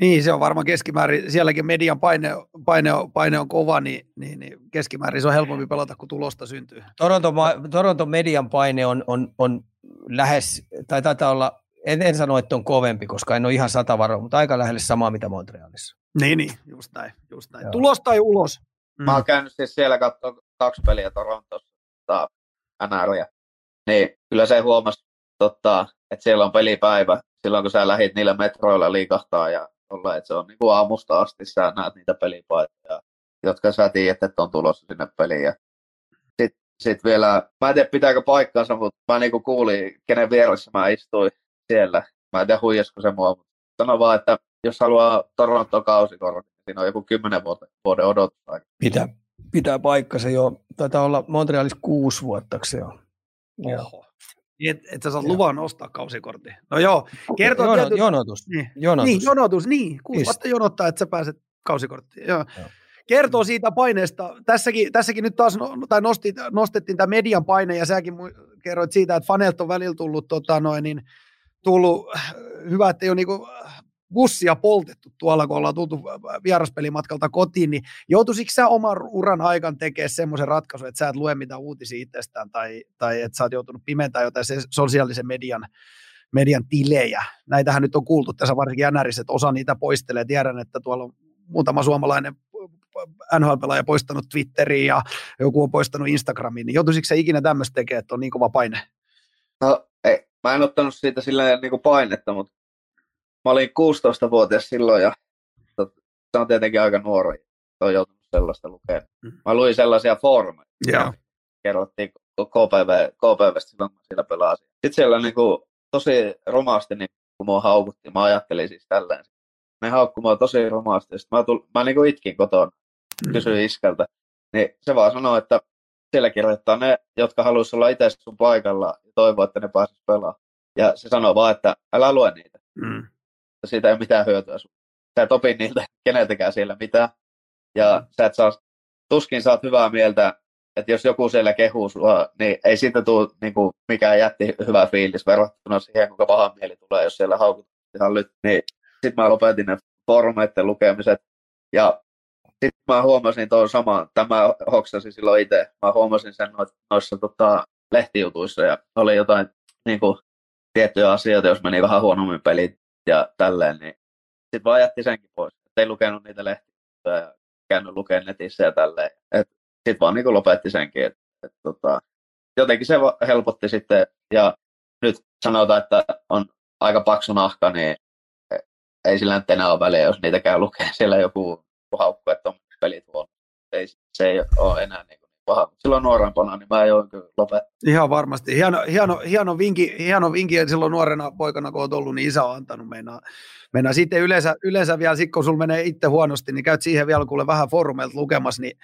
Niin, se on varmaan keskimäärin, sielläkin median paine, paine, paine on kova, niin, niin, niin keskimäärin se on helpompi pelata, kun tulosta syntyy. Toronto, Toronto median paine on, on, on lähes, tai taitaa olla en, en sano, että on kovempi, koska en ole ihan sata varoa, mutta aika lähelle samaa, mitä Montrealissa. Niin, niin, just näin. Just näin. Tulos tai ulos? Mm. Mä oon käynyt siis siellä katsoa kaksi peliä Torontossa, tota, NRiä. Niin, kyllä se huomasi, tota, että siellä on pelipäivä silloin, kun sä lähit niillä metroilla liikahtaa ja olla, että se on niin kuin aamusta asti, sä näet niitä pelipaitoja, jotka sä tiedät, että on tulossa sinne peliin. Ja sitten sit vielä, mä en tiedä pitääkö paikkaansa, mutta mä niinku kuulin, kenen vieressä mä istuin siellä. Mä en tiedä huijasko se mua, mutta sano vaan, että jos haluaa Toronto kausikortti, niin siinä on joku kymmenen vuoden, vuoden odotusaika. Pitää, pitää paikkansa jo. Taitaa olla Montrealissa kuusi vuotta se on. Joo. Niin, että et sä saat luvan ostaa kausikortti. No joo, kertoo Jono, tietysti. Jonotus. Niin. jonotus. Niin, jonotus, niin. Kuusi vuotta jonottaa, että sä pääset kausikorttiin. Joo. joo. Kertoo siitä paineesta. Tässäkin, tässäkin nyt taas no, tai nosti, nostettiin tämä median paine, ja säkin kerroit siitä, että fanelt on välillä tullut tota, noin, niin, tullut, hyvä, että ei ole niinku bussia poltettu tuolla, kun ollaan tultu vieraspelimatkalta kotiin, niin joutuisitko sä oman uran aikan tekemään semmoisen ratkaisun, että sä et lue mitään uutisia itsestään tai, tai että sä oot joutunut pimentämään jotain sosiaalisen median, median tilejä. Näitähän nyt on kuultu tässä varsinkin NRissä, että osa niitä poistelee. Tiedän, että tuolla on muutama suomalainen NHL-pelaaja poistanut Twitteriin ja joku on poistanut Instagramiin, niin joutuisitko sä ikinä tämmöistä tekemään, että on niin kova paine? No ei, mä en ottanut siitä silleen niin kuin painetta, mutta mä olin 16-vuotias silloin ja se on tietenkin aika nuori, on joutunut sellaista lukemaan. Mm. Mä luin sellaisia foorumeja. Yeah. Kerrottiin KPV, KPVstä silloin, kun siellä pelasin. Sitten siellä niin kuin, tosi romaasti, niin kun mua haukuttiin, mä ajattelin siis tälleen. Ne haukkui mua tosi romaasti. Sitten mä, tull, mä niin kuin itkin kotona, mm. kysyin iskältä. Niin se vaan sanoi, että siellä kirjoittaa ne, jotka haluaisivat olla itse sun paikalla ja toivoa, että ne pääsisi pelaamaan. Ja se sanoo vaan, että älä lue niitä. Mm. Siitä ei ole mitään hyötyä. Sä et opi niiltä keneltäkään siellä mitään. Ja mm. sä et saa, tuskin saat hyvää mieltä, että jos joku siellä kehuu sua, niin ei siitä tule niin kuin, mikään jätti hyvä fiilis verrattuna siihen, kuinka paha mieli tulee, jos siellä haukutaan ihan lyt. Niin sitten mä lopetin ne foorumeiden lukemiset. Ja sitten mä huomasin tuon saman, tämä hoksasin silloin itse, mä huomasin sen noissa, tota, lehtijutuissa ja oli jotain niin kuin, tiettyjä asioita, jos meni vähän huonommin pelit ja tälleen, niin sitten vaan jätti senkin pois. Ei lukenut niitä lehtiä ja käynyt lukemaan netissä ja tälleen. Sitten vaan niin kuin lopetti senkin. Et, et, tota, jotenkin se helpotti sitten ja nyt sanotaan, että on aika paksu nahka, niin ei sillä enää ole väliä, jos niitä käy lukemaan. Siellä joku haukku, että on pelit huono. Ei, se ei ole enää niin, kuin paha. Mutta silloin nuorempana, niin mä join kyllä lopettaa. Ihan varmasti. Hieno, hieno, hieno, vinkki, hieno vinkki, että silloin nuorena poikana, kun olet ollut, niin isä on antanut meinaa. meinaa. Sitten yleensä, yleensä vielä, sit kun sulla menee itse huonosti, niin käyt siihen vielä kuule vähän foorumeilta lukemassa, niin,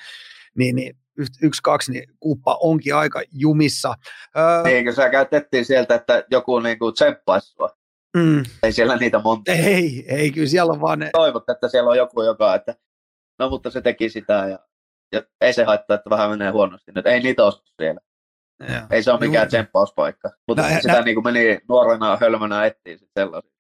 niin, niin yksi, kaksi, niin kuppa onkin aika jumissa. Öö, Eikö sä käytettiin sieltä, että joku niinku tsemppaisi sua? Mm. Ei siellä niitä monta. Ei, ei, kyllä siellä on vaan ne. Toivot, että siellä on joku, joka, että no mutta se teki sitä ja, ja ei se haittaa, että vähän menee huonosti nyt. Ei niitä ole siellä. Ja. Ei se ole mikään Juuri. tsemppauspaikka. Mutta no, sitä nä- niin kuin meni nuorena hölmönä etsiä sit sellaisia.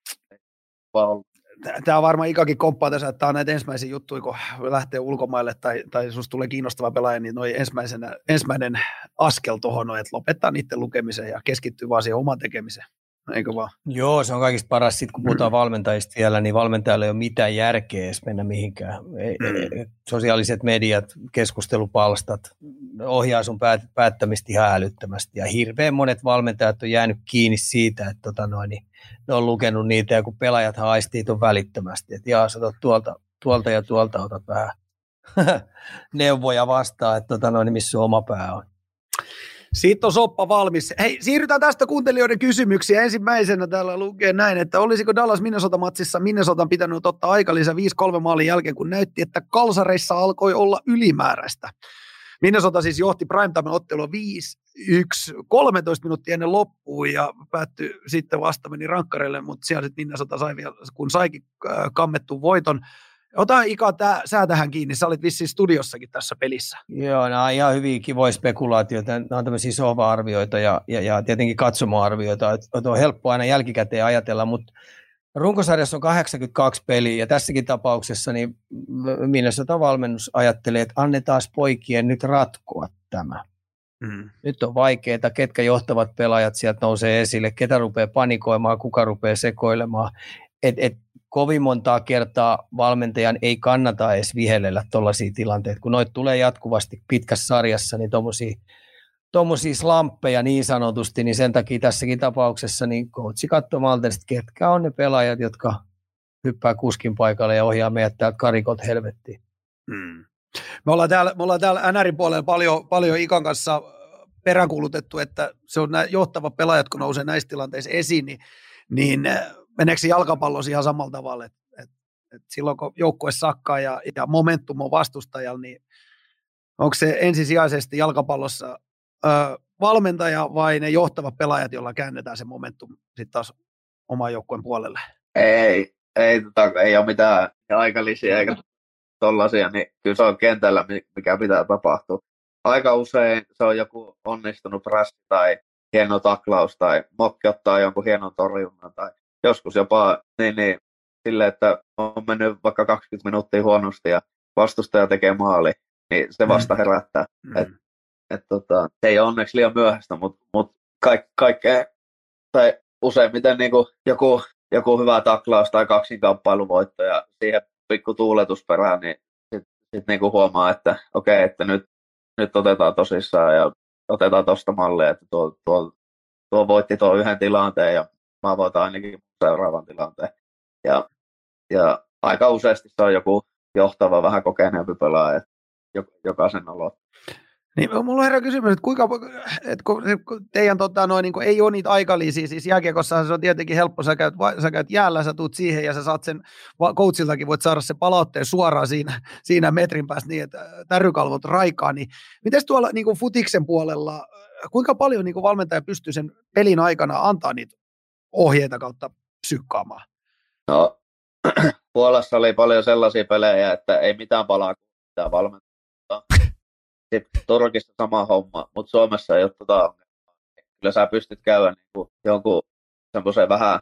Tämä on varmaan Ikakin komppaa tässä, että tämä on näitä ensimmäisiä juttuja, kun lähtee ulkomaille tai, tai sinusta tulee kiinnostava pelaaja, niin noi ensimmäisenä, ensimmäinen askel tuohon, että lopettaa niiden lukemisen ja keskittyy vaan siihen oman tekemiseen eikö vaan? Joo, se on kaikista paras. Sitten kun puhutaan valmentajista vielä, niin valmentajalla ei ole mitään järkeä edes mennä mihinkään. Mm. Sosiaaliset mediat, keskustelupalstat ohjaa sun päät- päättämistä ihan älyttömästi. Ja hirveän monet valmentajat on jäänyt kiinni siitä, että tota noin, niin ne on lukenut niitä ja kun pelaajat haistii tuon välittömästi, että jaa, sä tuolta, tuolta ja tuolta otat vähän neuvoja vastaan, että tota noin, niin missä sun oma pää on. Siitä on soppa valmis. Hei, siirrytään tästä kuuntelijoiden kysymyksiä. Ensimmäisenä täällä lukee näin, että olisiko Dallas Minnesota-matsissa Minnesotan pitänyt ottaa aikalisä 5-3 maalin jälkeen, kun näytti, että kalsareissa alkoi olla ylimääräistä. Minnesota siis johti primetime-ottelua 5-1, 13 minuuttia ennen loppuun ja päättyi sitten vasta meni rankkareille, mutta siellä sitten Minnesota sai vielä, kun saikin äh, kammettu voiton. Ota Ika tää, sä tähän kiinni, sä olit vissiin studiossakin tässä pelissä. Joo, nämä on ihan hyviä kivoja spekulaatioita, nämä on tämmöisiä sova-arvioita ja, ja, ja tietenkin katsomoarvioita, että on helppo aina jälkikäteen ajatella, mutta runkosarjassa on 82 peliä ja tässäkin tapauksessa niin Minnesota valmennus ajattelee, että annetaan poikien nyt ratkoa tämä. Mm. Nyt on vaikeaa, ketkä johtavat pelaajat sieltä nousee esille, ketä rupeaa panikoimaan, kuka rupeaa sekoilemaan. Et, et kovin montaa kertaa valmentajan ei kannata edes vihellellä tuollaisia tilanteita, kun noit tulee jatkuvasti pitkässä sarjassa, niin tuommoisia slamppeja niin sanotusti, niin sen takia tässäkin tapauksessa niin coachi katsoo maltisesti, ketkä on ne pelaajat, jotka hyppää kuskin paikalle ja ohjaa meidät täältä karikot helvettiin. Hmm. Me ollaan täällä, me ollaan täällä NRin puolella paljon, paljon Ikan kanssa peräänkuulutettu, että se on nämä johtavat pelaajat, kun nousee näissä tilanteissa esiin, niin, niin meneekö se jalkapallossa ihan samalla tavalla, että et, et silloin kun joukkue sakkaa ja, ja momentum on vastustajalla, niin onko se ensisijaisesti jalkapallossa ö, valmentaja vai ne johtavat pelaajat, joilla käännetään se momentum sitten taas oman joukkueen puolelle? Ei, ei, tota, ei ole mitään aikalisia eikä tollaisia, niin kyllä se on kentällä, mikä pitää tapahtua. Aika usein se on joku onnistunut prassi tai hieno taklaus tai mokki ottaa jonkun hienon torjunnan tai joskus jopa niin, niin, sille, että on mennyt vaikka 20 minuuttia huonosti ja vastustaja tekee maali, niin se mm. vasta herättää. Mm. Et, et, tota, se ei ole onneksi liian myöhäistä, mutta mut kaik, kaikkea, tai useimmiten niin kuin joku, joku hyvä taklaus tai kaksinkamppailuvoitto ja siihen pikku tuuletusperään, niin sitten sit niin kuin huomaa, että okei, okay, että nyt, nyt otetaan tosissaan ja otetaan tuosta mallia, että tuo, tuo, tuo voitti tuo yhden tilanteen ja mä voitan ainakin seuraavan tilanteen. Ja, ja aika useasti se on joku johtava, vähän kokeneempi pelaaja, joka sen aloittaa. Niin, mulla herää kysymys, että kuinka, että kun teidän tota, noin, niin ei ole niitä aikalisia, siis jääkiekossa se on tietenkin helppo, sä käyt, sä käyt jäällä, sä tuut siihen ja sä saat sen, coachiltakin voit saada se palautteen suoraan siinä, siinä metrin päästä niin, että tärrykalvot raikaa, niin miten tuolla niin futiksen puolella, kuinka paljon niin valmentaja pystyy sen pelin aikana antaa niitä ohjeita kautta psykkaamaan? No, Puolassa oli paljon sellaisia pelejä, että ei mitään palaa, kun valmentaa sitten Turkissa sama homma, mutta Suomessa ei ole tota Kyllä sä pystyt käydä niin kuin jonkun semmoisen vähän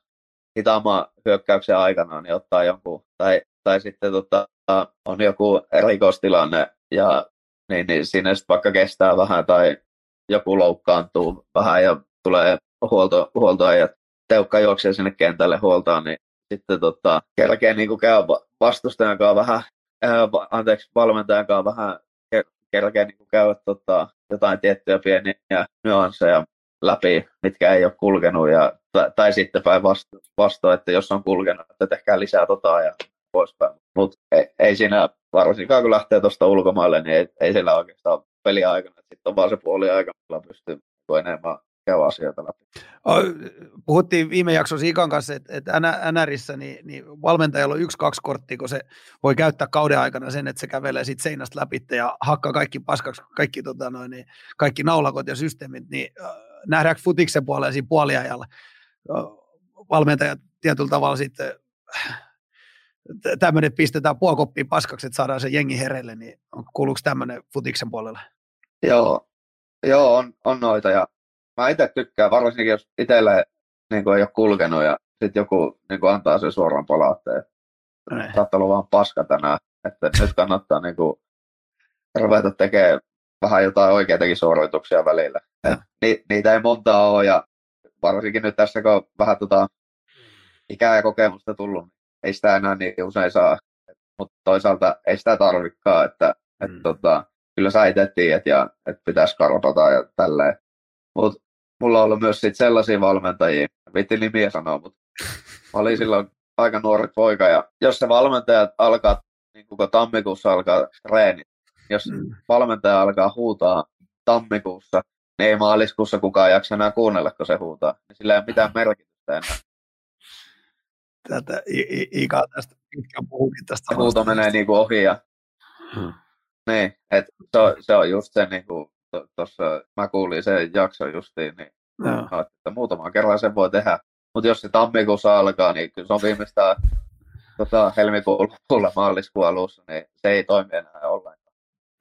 hitaamman hyökkäyksen aikana, niin ottaa jonkun, tai, tai sitten tota, on joku rikostilanne, ja niin, niin siinä sitten vaikka kestää vähän, tai joku loukkaantuu vähän ja tulee huolto, huoltoajat, teukka juoksee sinne kentälle huoltaan, niin sitten tota, kerkee niin käy vastustajan kanssa vähän, ää, anteeksi, valmentajan kanssa vähän kerkeä niin käydä tota, jotain tiettyjä pieniä nyansseja läpi, mitkä ei ole kulkenut, ja, tai, tai sitten päinvastoin, että jos on kulkenut, että tehkää lisää tota ja poispäin. Mutta ei, ei, siinä, varsinkaan kun lähtee tuosta ulkomaille, niin ei, ei siellä oikeastaan peliaikana, sitten on vaan se puoli aika, millä pystyy enemmän käy asioita läpi. Puhuttiin viime jaksossa Ikan kanssa, että, että NRissä niin, niin valmentajalla on yksi-kaksi korttia, kun se voi käyttää kauden aikana sen, että se kävelee sit seinästä läpi ja hakkaa kaikki paskaksi, kaikki, tota noin, niin, kaikki naulakot ja systeemit, niin äh, nähdäänkö futiksen puolella siinä puoliajalla valmentajat tietyllä tavalla sitten tämmöinen pistetään puokoppiin paskaksi, että saadaan se jengi hereille, niin kuuluuko tämmöinen futiksen puolella? Joo, Joo on, on noita ja mä itse tykkään, varsinkin jos itselle niin kuin ei ole kulkenut ja sitten joku niin kuin antaa sen suoraan palautteen. Saattaa olla vaan paska tänään, että nyt kannattaa niin kuin, ruveta tekemään vähän jotain oikeitakin suorituksia välillä. Ni, niitä ei montaa ole ja varsinkin nyt tässä, kun on vähän tota, ikää ja kokemusta tullut, niin ei sitä enää niin usein saa. Mutta toisaalta ei sitä tarvikaan, että mm. et, tota, kyllä sä itse tiedät ja että pitäisi karpata ja tälleen. Mutta mulla on ollut myös sit sellaisia valmentajia, vitti nimiä sanoa, mutta mä olin silloin aika nuori poika, ja jos se valmentaja alkaa, niin kun tammikuussa alkaa treeni, jos mm. valmentaja alkaa huutaa tammikuussa, niin ei maaliskuussa kukaan jaksa enää kuunnella, kun se huutaa. Sillä ei ole mitään merkitystä enää. Tätä Ika tästä pitkään puhukin tästä. Huuto menee niin kuin ohi ja... Hmm. Niin, että se, on, se on just se niin kuin tuossa mä kuulin sen jakson justiin, niin no. että muutaman kerran sen voi tehdä. Mutta jos se tammikuussa alkaa, niin kyllä se on viimeistään tota, helmikuun lopulla maaliskuun alussa, niin se ei toimi enää ollenkaan.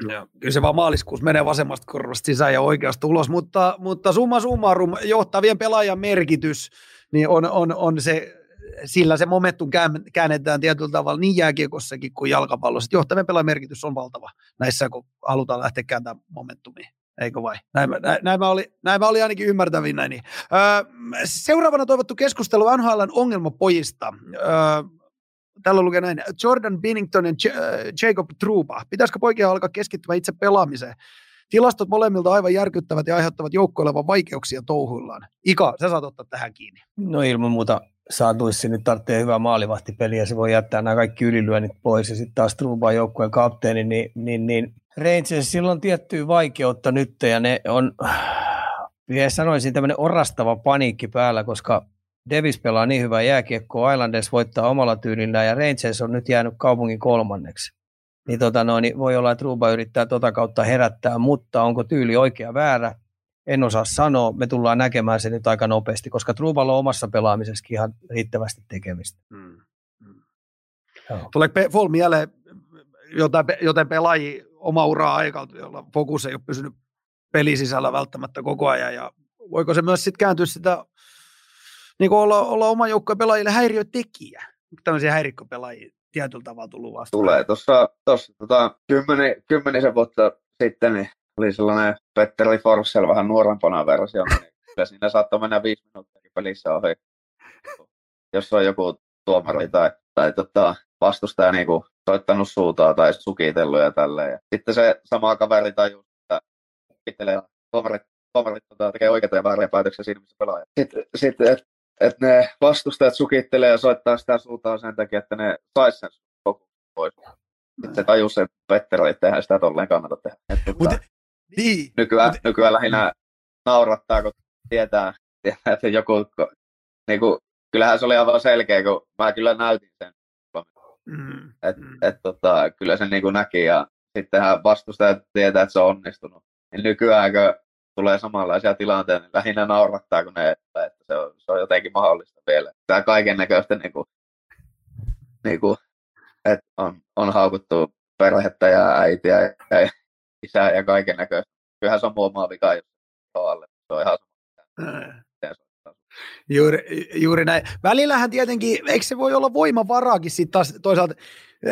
Joo, kyllä se vaan maaliskuussa menee vasemmasta korvasta sisään ja oikeasta ulos, mutta, mutta summa summarum, johtavien pelaajan merkitys, niin on, on, on se, sillä se momentum käännetään tietyllä tavalla niin jääkiekossakin kuin jalkapallossa. Johtavien pelaajan merkitys on valtava näissä, kun halutaan lähteä kääntämään momentumia. Eikö vai? Näin, näin, näin, mä, oli, näin mä olin ainakin ymmärtävinä. Niin. Öö, seuraavana toivottu keskustelu NHLn ongelmapojista. Öö, täällä lukee näin. Jordan Binnington ja Jacob Truba. Pitäisikö poikia alkaa keskittymään itse pelaamiseen? Tilastot molemmilta aivan järkyttävät ja aiheuttavat joukkoilevan vaikeuksia touhuillaan. Ika, sä saat ottaa tähän kiinni. No ilman muuta saatuisi nyt tarvitsee hyvää maalivahtipeliä, se voi jättää nämä kaikki ylilyönnit pois ja sitten taas Truba joukkueen kapteeni, niin, niin, niin Rangersilla on tiettyä vaikeutta nyt ja ne on, vielä sanoisin, tämmöinen orastava paniikki päällä, koska Davis pelaa niin hyvää jääkiekkoa, Islanders voittaa omalla tyylillä ja Rangers on nyt jäänyt kaupungin kolmanneksi. Niin, tota no, niin voi olla, että Ruba yrittää tota kautta herättää, mutta onko tyyli oikea väärä? En osaa sanoa. Me tullaan näkemään se nyt aika nopeasti, koska Truballa on omassa pelaamisessakin ihan riittävästi tekemistä. Hmm. Hmm. Tuleeko Fall mieleen jotain, joten pelaajia oma uraa aikalta, jolla fokus ei ole pysynyt pelisisällä välttämättä koko ajan. Ja voiko se myös sitten kääntyä sitä, niin kuin olla, olla oma joukkojen pelaajille häiriötekijä? Tämmöisiä häirikkopelaajia tietyllä tavalla tullut vastaan. Tulee. Tuossa, tota, kymmeni, kymmenisen vuotta sitten niin oli sellainen Petteri Forssell vähän nuorempana versio, niin kyllä siinä saattoi mennä viisi minuuttia pelissä ohi. Jos on joku tuomari tai, tai tota, vastustaja niin kuin soittanut suutaa tai sukitellut ja tälleen. Ja sitten se sama kaveri tajuu, että pittelee tomarit, tomarit tota, tekee oikeita ja vääriä päätöksiä siinä, missä pelaaja. Sitten, sitten että et ne vastustajat sukittelee ja soittaa sitä suuntaan sen takia, että ne sais sen pois. Sitten se tajuu se Petteri, että tehdään sitä tolleen kannata tehdä. Mutta Niin. Nykyään, Mut... nykyään lähinnä naurattaa, kun tietää, tietää että joku, niin kuin, kyllähän se oli aivan selkeä, kun mä kyllä näytin sen. Mm, et, mm. Et, tota, kyllä se niin kuin näki ja sittenhän vastustajat tietää, että se on onnistunut. Niin nykyään, kun tulee samanlaisia tilanteita, niin lähinnä naurattaa, kun ne, että, että se, on, se on jotenkin mahdollista vielä. Tämä kaiken näköistä, niin kuin, niin kuin, että on, on haukuttu perhettä ja äitiä ja, ja isää ja kaiken näköistä. Kyllähän se on muu omaa vika, jos se on alle. Se on ihan sama. Juuri, juuri näin. Välillähän tietenkin, eikö se voi olla voimavaraakin sitten taas toisaalta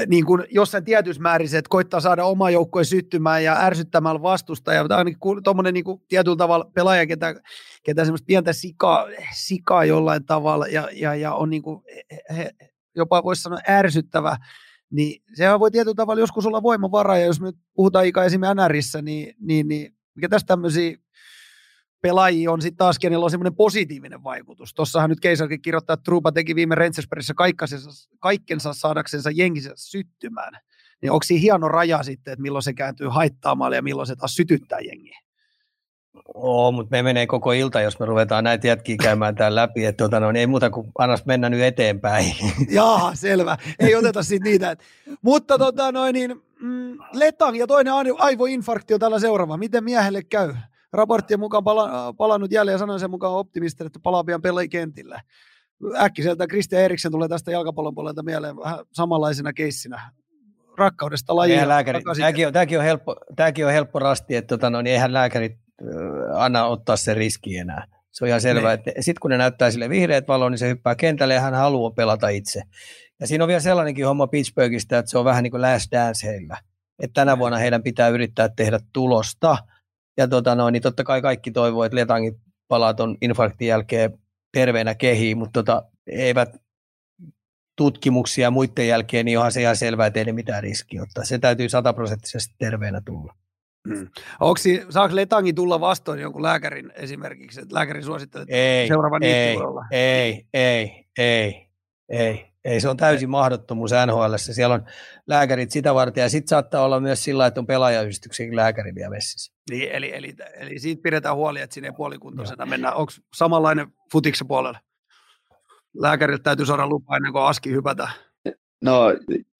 niin kuin jossain tietyssä määrissä, että koittaa saada oma joukkueen syttymään ja ärsyttämällä vastustajaa. Tämä on tuommoinen niin tietyllä tavalla pelaaja, ketä, ketä semmoista pientä sikaa, sikaa jollain tavalla ja, ja, ja on niin kuin, he, jopa voisi sanoa ärsyttävä, niin sehän voi tietyllä tavalla joskus olla voimavaraa, ja jos me nyt puhutaan ikä esimerkiksi NRissä, niin, niin, niin mikä tästä tämmöisiä pelaajia on sitten taas, kenellä on semmoinen positiivinen vaikutus. Tuossahan nyt Keisarkin kirjoittaa, että Trupa teki viime Rangersperissä kaikkensa saadaksensa jenginsä syttymään. Niin onko siinä hieno raja sitten, että milloin se kääntyy haittaamaan ja milloin se taas sytyttää jengiä? Oo, mutta me menee koko ilta, jos me ruvetaan näitä jätkiä käymään täällä läpi, että tuota, no, niin ei muuta kuin annas mennä nyt eteenpäin. Jaa, selvä. Ei oteta siitä niitä. Mutta tota, noin, niin, mm, Letang ja toinen aivoinfarktio tällä seuraava. Miten miehelle käy? Raporttien mukaan pala, palannut jälleen ja sanoin sen mukaan optimisti, että palaa pian pelikentillä. Äkkiseltä Christian Eriksen tulee tästä jalkapallon puolelta mieleen vähän samanlaisena keissinä rakkaudesta lajiin. Tämäkin on, tämäkin, on helppo, tämäkin on helppo rasti, että tota, no, niin eihän lääkärit anna ottaa se riski enää. Se on ihan selvää, niin. että sitten kun ne näyttää sille vihreät valoa, niin se hyppää kentälle ja hän haluaa pelata itse. Ja siinä on vielä sellainenkin homma Pittsburghista, että se on vähän niin kuin last dance heillä. Että tänä vuonna heidän pitää yrittää tehdä tulosta. Ja tota noin, niin totta kai kaikki toivoo, että Letangin palaa tuon infarktin jälkeen terveenä kehiin, mutta tota, eivät tutkimuksia muiden jälkeen, niin onhan se ihan selvää, että ei ne mitään riskiä ottaa. Se täytyy sataprosenttisesti terveenä tulla. Hmm. Onko, saako Letangi tulla vastoin jonkun lääkärin esimerkiksi, että lääkäri suosittelee, ei, seuraava ei? Ei, ei, ei, ei, ei, se on täysin mahdottomuus NHL. Siellä on lääkärit sitä varten ja sitten saattaa olla myös sillä, että on pelaajayhdistyksen lääkäri vielä messissä. Niin, eli, eli, eli siitä pidetään huoli, että sinne puolikuntoisena mennään. Onko samanlainen futiksen puolella? Lääkäriltä täytyy saada lupa ennen kuin aski hypätä. No,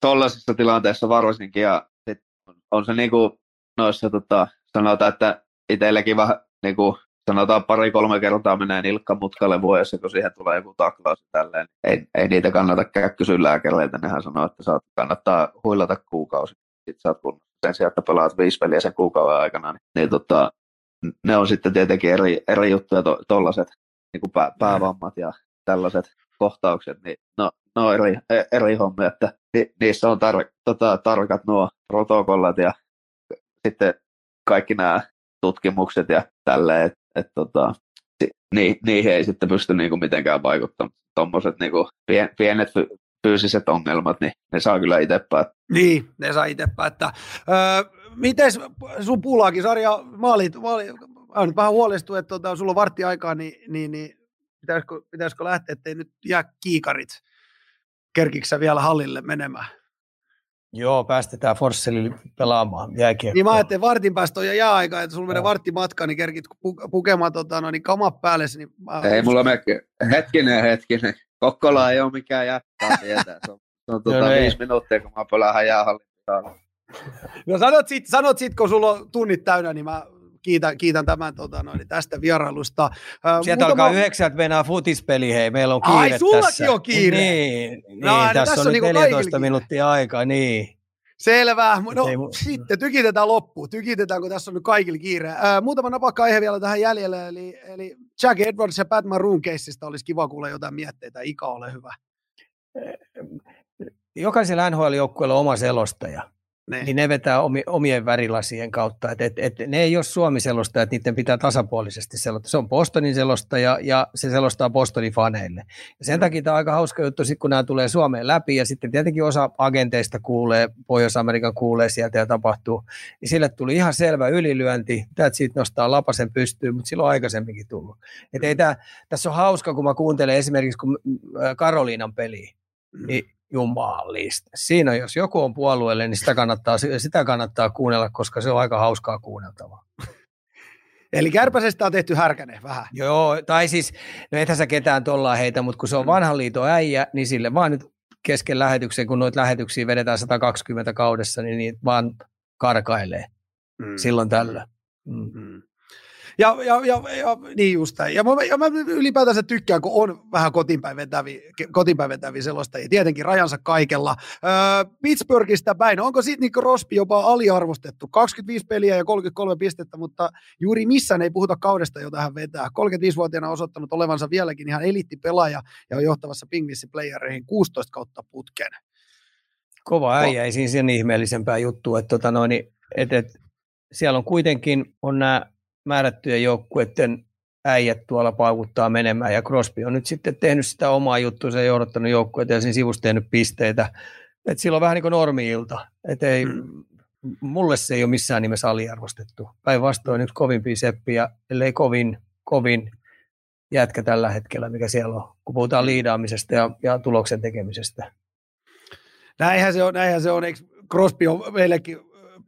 tuollaisessa tilanteessa varsinkin ja sit on se niinku noissa tota, sanotaan, että itselläkin vähän niin kuin, sanotaan pari-kolme kertaa menee nilkka mutkalle vuodessa, kun siihen tulee joku taklaus tälleen. Ei, ei niitä kannata käydä kysyä lääkäreiltä, nehän sanoo, että saat, kannattaa huilata kuukausi. Sitten saat kun sen sijaan, että pelaat viisi peliä sen kuukauden aikana, niin, niin tota, ne on sitten tietenkin eri, eri juttuja, tuollaiset to, niin pää, päävammat ja tällaiset kohtaukset, niin no, no eri, eri hommia, että ni, niissä on tar, tota, tarkat nuo protokollat ja sitten kaikki nämä tutkimukset ja tälleen, että et, tota, ni, niihin ei sitten pysty niinku mitenkään vaikuttamaan. Tuommoiset niinku pien, pienet fy, fyysiset ongelmat, niin ne saa kyllä itse päättää. Niin, ne saa itse päättää. Öö, miten sun puulaakin sarja maalit, maali, mä nyt vähän huolestunut, että tota, sulla on vartti aikaa, niin, niin, niin pitäisikö, pitäisikö lähteä, ettei nyt jää kiikarit kerkiksä vielä hallille menemään? Joo, päästetään Forsselille pelaamaan jääkiekkoa. Niin mä ajattelin, vartin päästä on jo jääaika, että sulla menee vartti matka, niin kerkit pukemaan tota, no, niin kamat päälle. Niin mä... Ei mulla me... Hetkinen, hetkinen. Kokkola ei ole mikään jättää. Se on, se on tuota, no, viisi minuuttia, kun mä pelaan jäähallin. No sanot sit, sanot sit, kun sulla on tunnit täynnä, niin mä kiitän, kiitän tämän tota, noin, tästä vierailusta. Sieltä Muutama... alkaa yhdeksältä mennään futispeli, hei, meillä on kiire Ai, sullakin tässä. on kiire? Niin, niin no, tässä, tässä on, on nyt 14 minuuttia aikaa, niin. Selvä. No ei, sitten tykitetään loppuun. Tykitetään, kun tässä on nyt kaikille kiire. Ää, muutama napakka aihe vielä tähän jäljelle. Eli, eli Jack Edwards ja Pat Maroon keissistä olisi kiva kuulla jotain mietteitä. Ika, ole hyvä. Jokaisella NHL-joukkueella on oma selostaja ne. niin ne vetää omi, omien värilasien kautta. Et, et, et ne ei ole Suomi selosta, että niiden pitää tasapuolisesti selostaa. Se on Bostonin selostaja ja se selostaa Bostonin faneille. Ja sen mm. takia tämä on aika hauska juttu, sit kun nämä tulee Suomeen läpi ja sitten tietenkin osa agenteista kuulee, Pohjois-Amerikan kuulee sieltä ja tapahtuu, niin sille tuli ihan selvä ylilyönti. Tätä siitä nostaa lapasen pystyyn, mutta silloin aikaisemminkin tullut. Et ei tää, tässä on hauska, kun mä kuuntelen esimerkiksi kun Karoliinan peliä, mm. niin jumalista. Siinä jos joku on puolueelle, niin sitä kannattaa, sitä kannattaa kuunnella, koska se on aika hauskaa kuunneltavaa. Eli kärpäsestä on tehty härkäne vähän. Joo, tai siis, no ethän sä ketään tuolla heitä, mutta kun se on vanhan liiton äijä, niin sille vaan nyt kesken lähetyksen, kun noita lähetyksiä vedetään 120 kaudessa, niin niitä vaan karkailee mm. silloin tällä. Mm. Mm. Ja, ja, ja, ja niin just. Ja mä, ja mä ylipäätänsä tykkään, kun on vähän kotiinpäin vetäviä, kotiinpäin vetäviä ja Tietenkin rajansa kaikella. Öö, Pittsburghista päin. Onko Nick Rospi jopa aliarvostettu? 25 peliä ja 33 pistettä, mutta juuri missään ei puhuta kaudesta, jota hän vetää. 35-vuotiaana osoittanut olevansa vieläkin ihan eliittipelaaja ja on johtavassa Pingvissi playereihin 16 kautta putken. Kova äijä, ei siinä sen ihmeellisempää juttua, että tota noin, et, et, siellä on kuitenkin on nämä määrättyjen joukkueiden äijät tuolla paukuttaa menemään, ja Crosby on nyt sitten tehnyt sitä omaa juttua, se ei odottanut joukkueita ja siinä sivussa tehnyt pisteitä. Et sillä on vähän niin kuin normi-ilta. Et ei, mm. Mulle se ei ole missään nimessä aliarvostettu. Päinvastoin yksi kovimpia seppiä, ellei kovin, kovin jätkä tällä hetkellä, mikä siellä on, kun puhutaan liidaamisesta ja, ja tuloksen tekemisestä. Näinhän se on, näinhän se on. Eikö Crosby on meillekin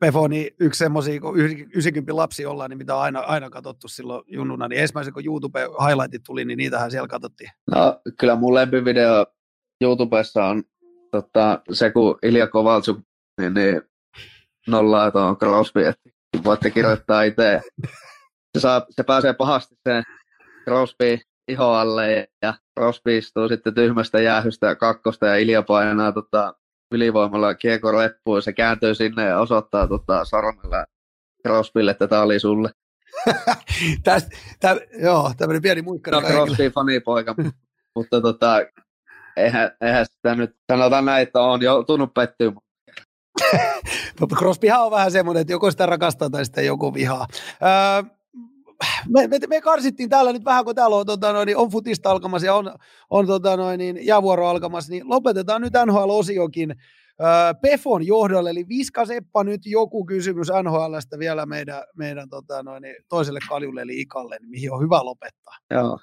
Pefo, niin yksi semmoisia, kun 90 lapsi ollaan, niin mitä aina, aina katsottu silloin junnuna, niin ensimmäisen kun YouTube-highlightit tuli, niin niitähän siellä katsottiin. No kyllä mun lempivideo YouTubessa on tota, se, kun Ilja Kovaltsuk niin, niin nollaa tuon Crosby, että voitte kirjoittaa itse. Se, saa, se pääsee pahasti sen Crosby iho alle ja Crosby istuu sitten tyhmästä jäähystä kakkosta ja Ilja painaa tota, ylivoimalla kiekko leppuun, se kääntyy sinne ja osoittaa tota, sormella Crosbylle, että tämä oli sulle. Tästä, tä, joo, tämmöinen pieni muikkari no, Crosby fanipoika, mutta tota, eihän, eihän sitä nyt, sanotaan näin, että on joutunut pettyä. Crosbyhan on vähän semmoinen, että joko sitä rakastaa tai sitten joku vihaa. Öö, me, me, me, karsittiin täällä nyt vähän, kun täällä on, tota noin, on futista alkamassa ja on, on tota noin, niin, jäävuoro alkamassa, niin lopetetaan nyt NHL-osiokin öö, Pefon johdolle, eli Viska Seppa nyt joku kysymys NHLstä vielä meidän, meidän tota noin, toiselle kaljulle, eli Ikalle, niin mihin on hyvä lopettaa. Joo.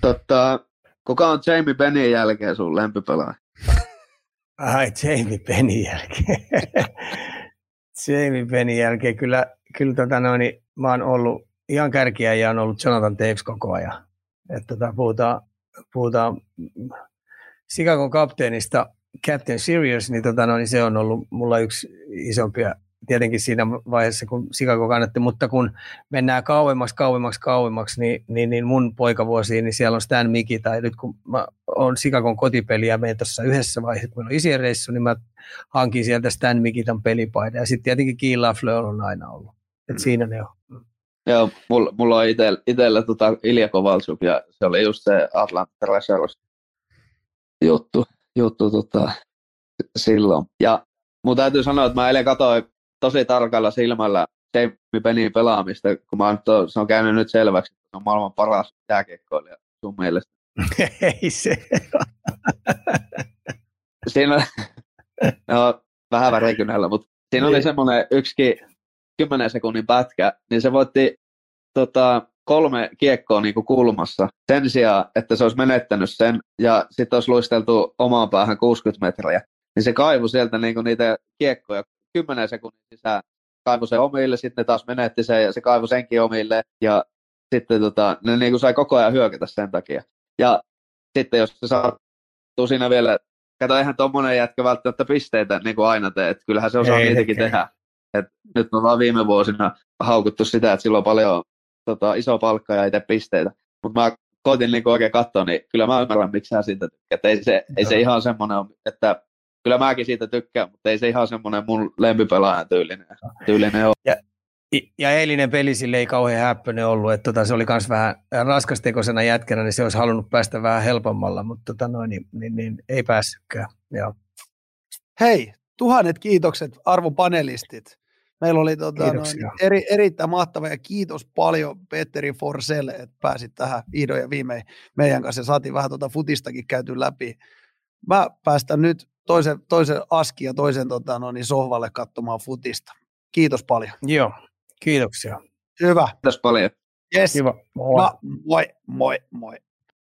Totta, kuka on Jamie Bennin jälkeen sun lempipelaaja? Ai, Jamie Bennin jälkeen. Jamie Bennin jälkeen kyllä, kyllä tota noin, mä oon ollut ihan kärkiä ja on ollut Jonathan Taves koko ajan. Että tota, puhutaan, puhutaan Chicagon kapteenista Captain Sirius, niin, tota, no, niin se on ollut mulla yksi isompia tietenkin siinä vaiheessa, kun Chicago kannatti, mutta kun mennään kauemmaksi, kauemmaksi, kauemmaksi, niin, niin, niin mun poikavuosiin, niin siellä on Stan Miki, tai nyt kun mä oon Chicagon kotipeli ja menen tuossa yhdessä vaiheessa, kun on isien reissu, niin mä hankin sieltä Stan Mikitan pelipaidan, ja sitten tietenkin Kiel Lafleur on aina ollut. Et mm. siinä ne on. Joo, mulla, mulla on itsellä, itsellä tota Ilja Kovalchuk ja se oli just se Atlanta Thrashers juttu, juttu tota, silloin. Ja mun täytyy sanoa, että mä eilen katsoin tosi tarkalla silmällä Jamie Pennin pelaamista, kun mä to, se on käynyt nyt selväksi, että se on maailman paras jääkiekkoilija sun mielestä. Ei se. siinä no, vähän värikynällä, mutta siinä oli niin. semmoinen yksikin 10 sekunnin pätkä, niin se voitti tota, kolme kiekkoa niin kuin kulmassa sen sijaan, että se olisi menettänyt sen ja sitten olisi luisteltu omaan päähän 60 metriä. Niin se kaivu sieltä niin kuin niitä kiekkoja 10 sekunnin sisään. Kaivu se omille, sitten ne taas menetti sen ja se kaivu senkin omille. Ja sitten tota, ne niin kuin sai koko ajan hyökätä sen takia. Ja sitten jos se sattuu siinä vielä, kato eihän tuommoinen jätkä välttämättä pisteitä niin kuin aina tee, että kyllähän se osaa Ei, niitäkin tehdä. Et nyt on vaan viime vuosina haukuttu sitä, että sillä on paljon tota, iso palkka ja itse pisteitä. Mutta mä koitin niin oikein katsoa, niin kyllä mä ymmärrän, miksi hän siitä tykkää. Ei se, ei se ihan semmoinen että kyllä mäkin siitä tykkään, mutta ei se ihan semmoinen mun lempipelaajan tyylinen, tyylinen ole. Ja, ja eilinen peli sille ei kauhean häppöinen ollut, että tota, se oli myös vähän raskastekosena jätkänä, niin se olisi halunnut päästä vähän helpommalla, mutta tota, noin, niin, niin, niin, ei päässytkään. Joo. Hei, tuhannet kiitokset arvon panelistit. Meillä oli tota, noin, eri, erittäin mahtava ja kiitos paljon Petteri Forsell, että pääsit tähän vihdoin ja viimein meidän kanssa ja saatiin vähän tuota futistakin käyty läpi. Mä päästän nyt toisen, toisen askin ja toisen tota, noin, sohvalle katsomaan futista. Kiitos paljon. Joo, kiitoksia. Hyvä. Kiitos paljon. Yes. Kiva. Moi. moi, moi, moi.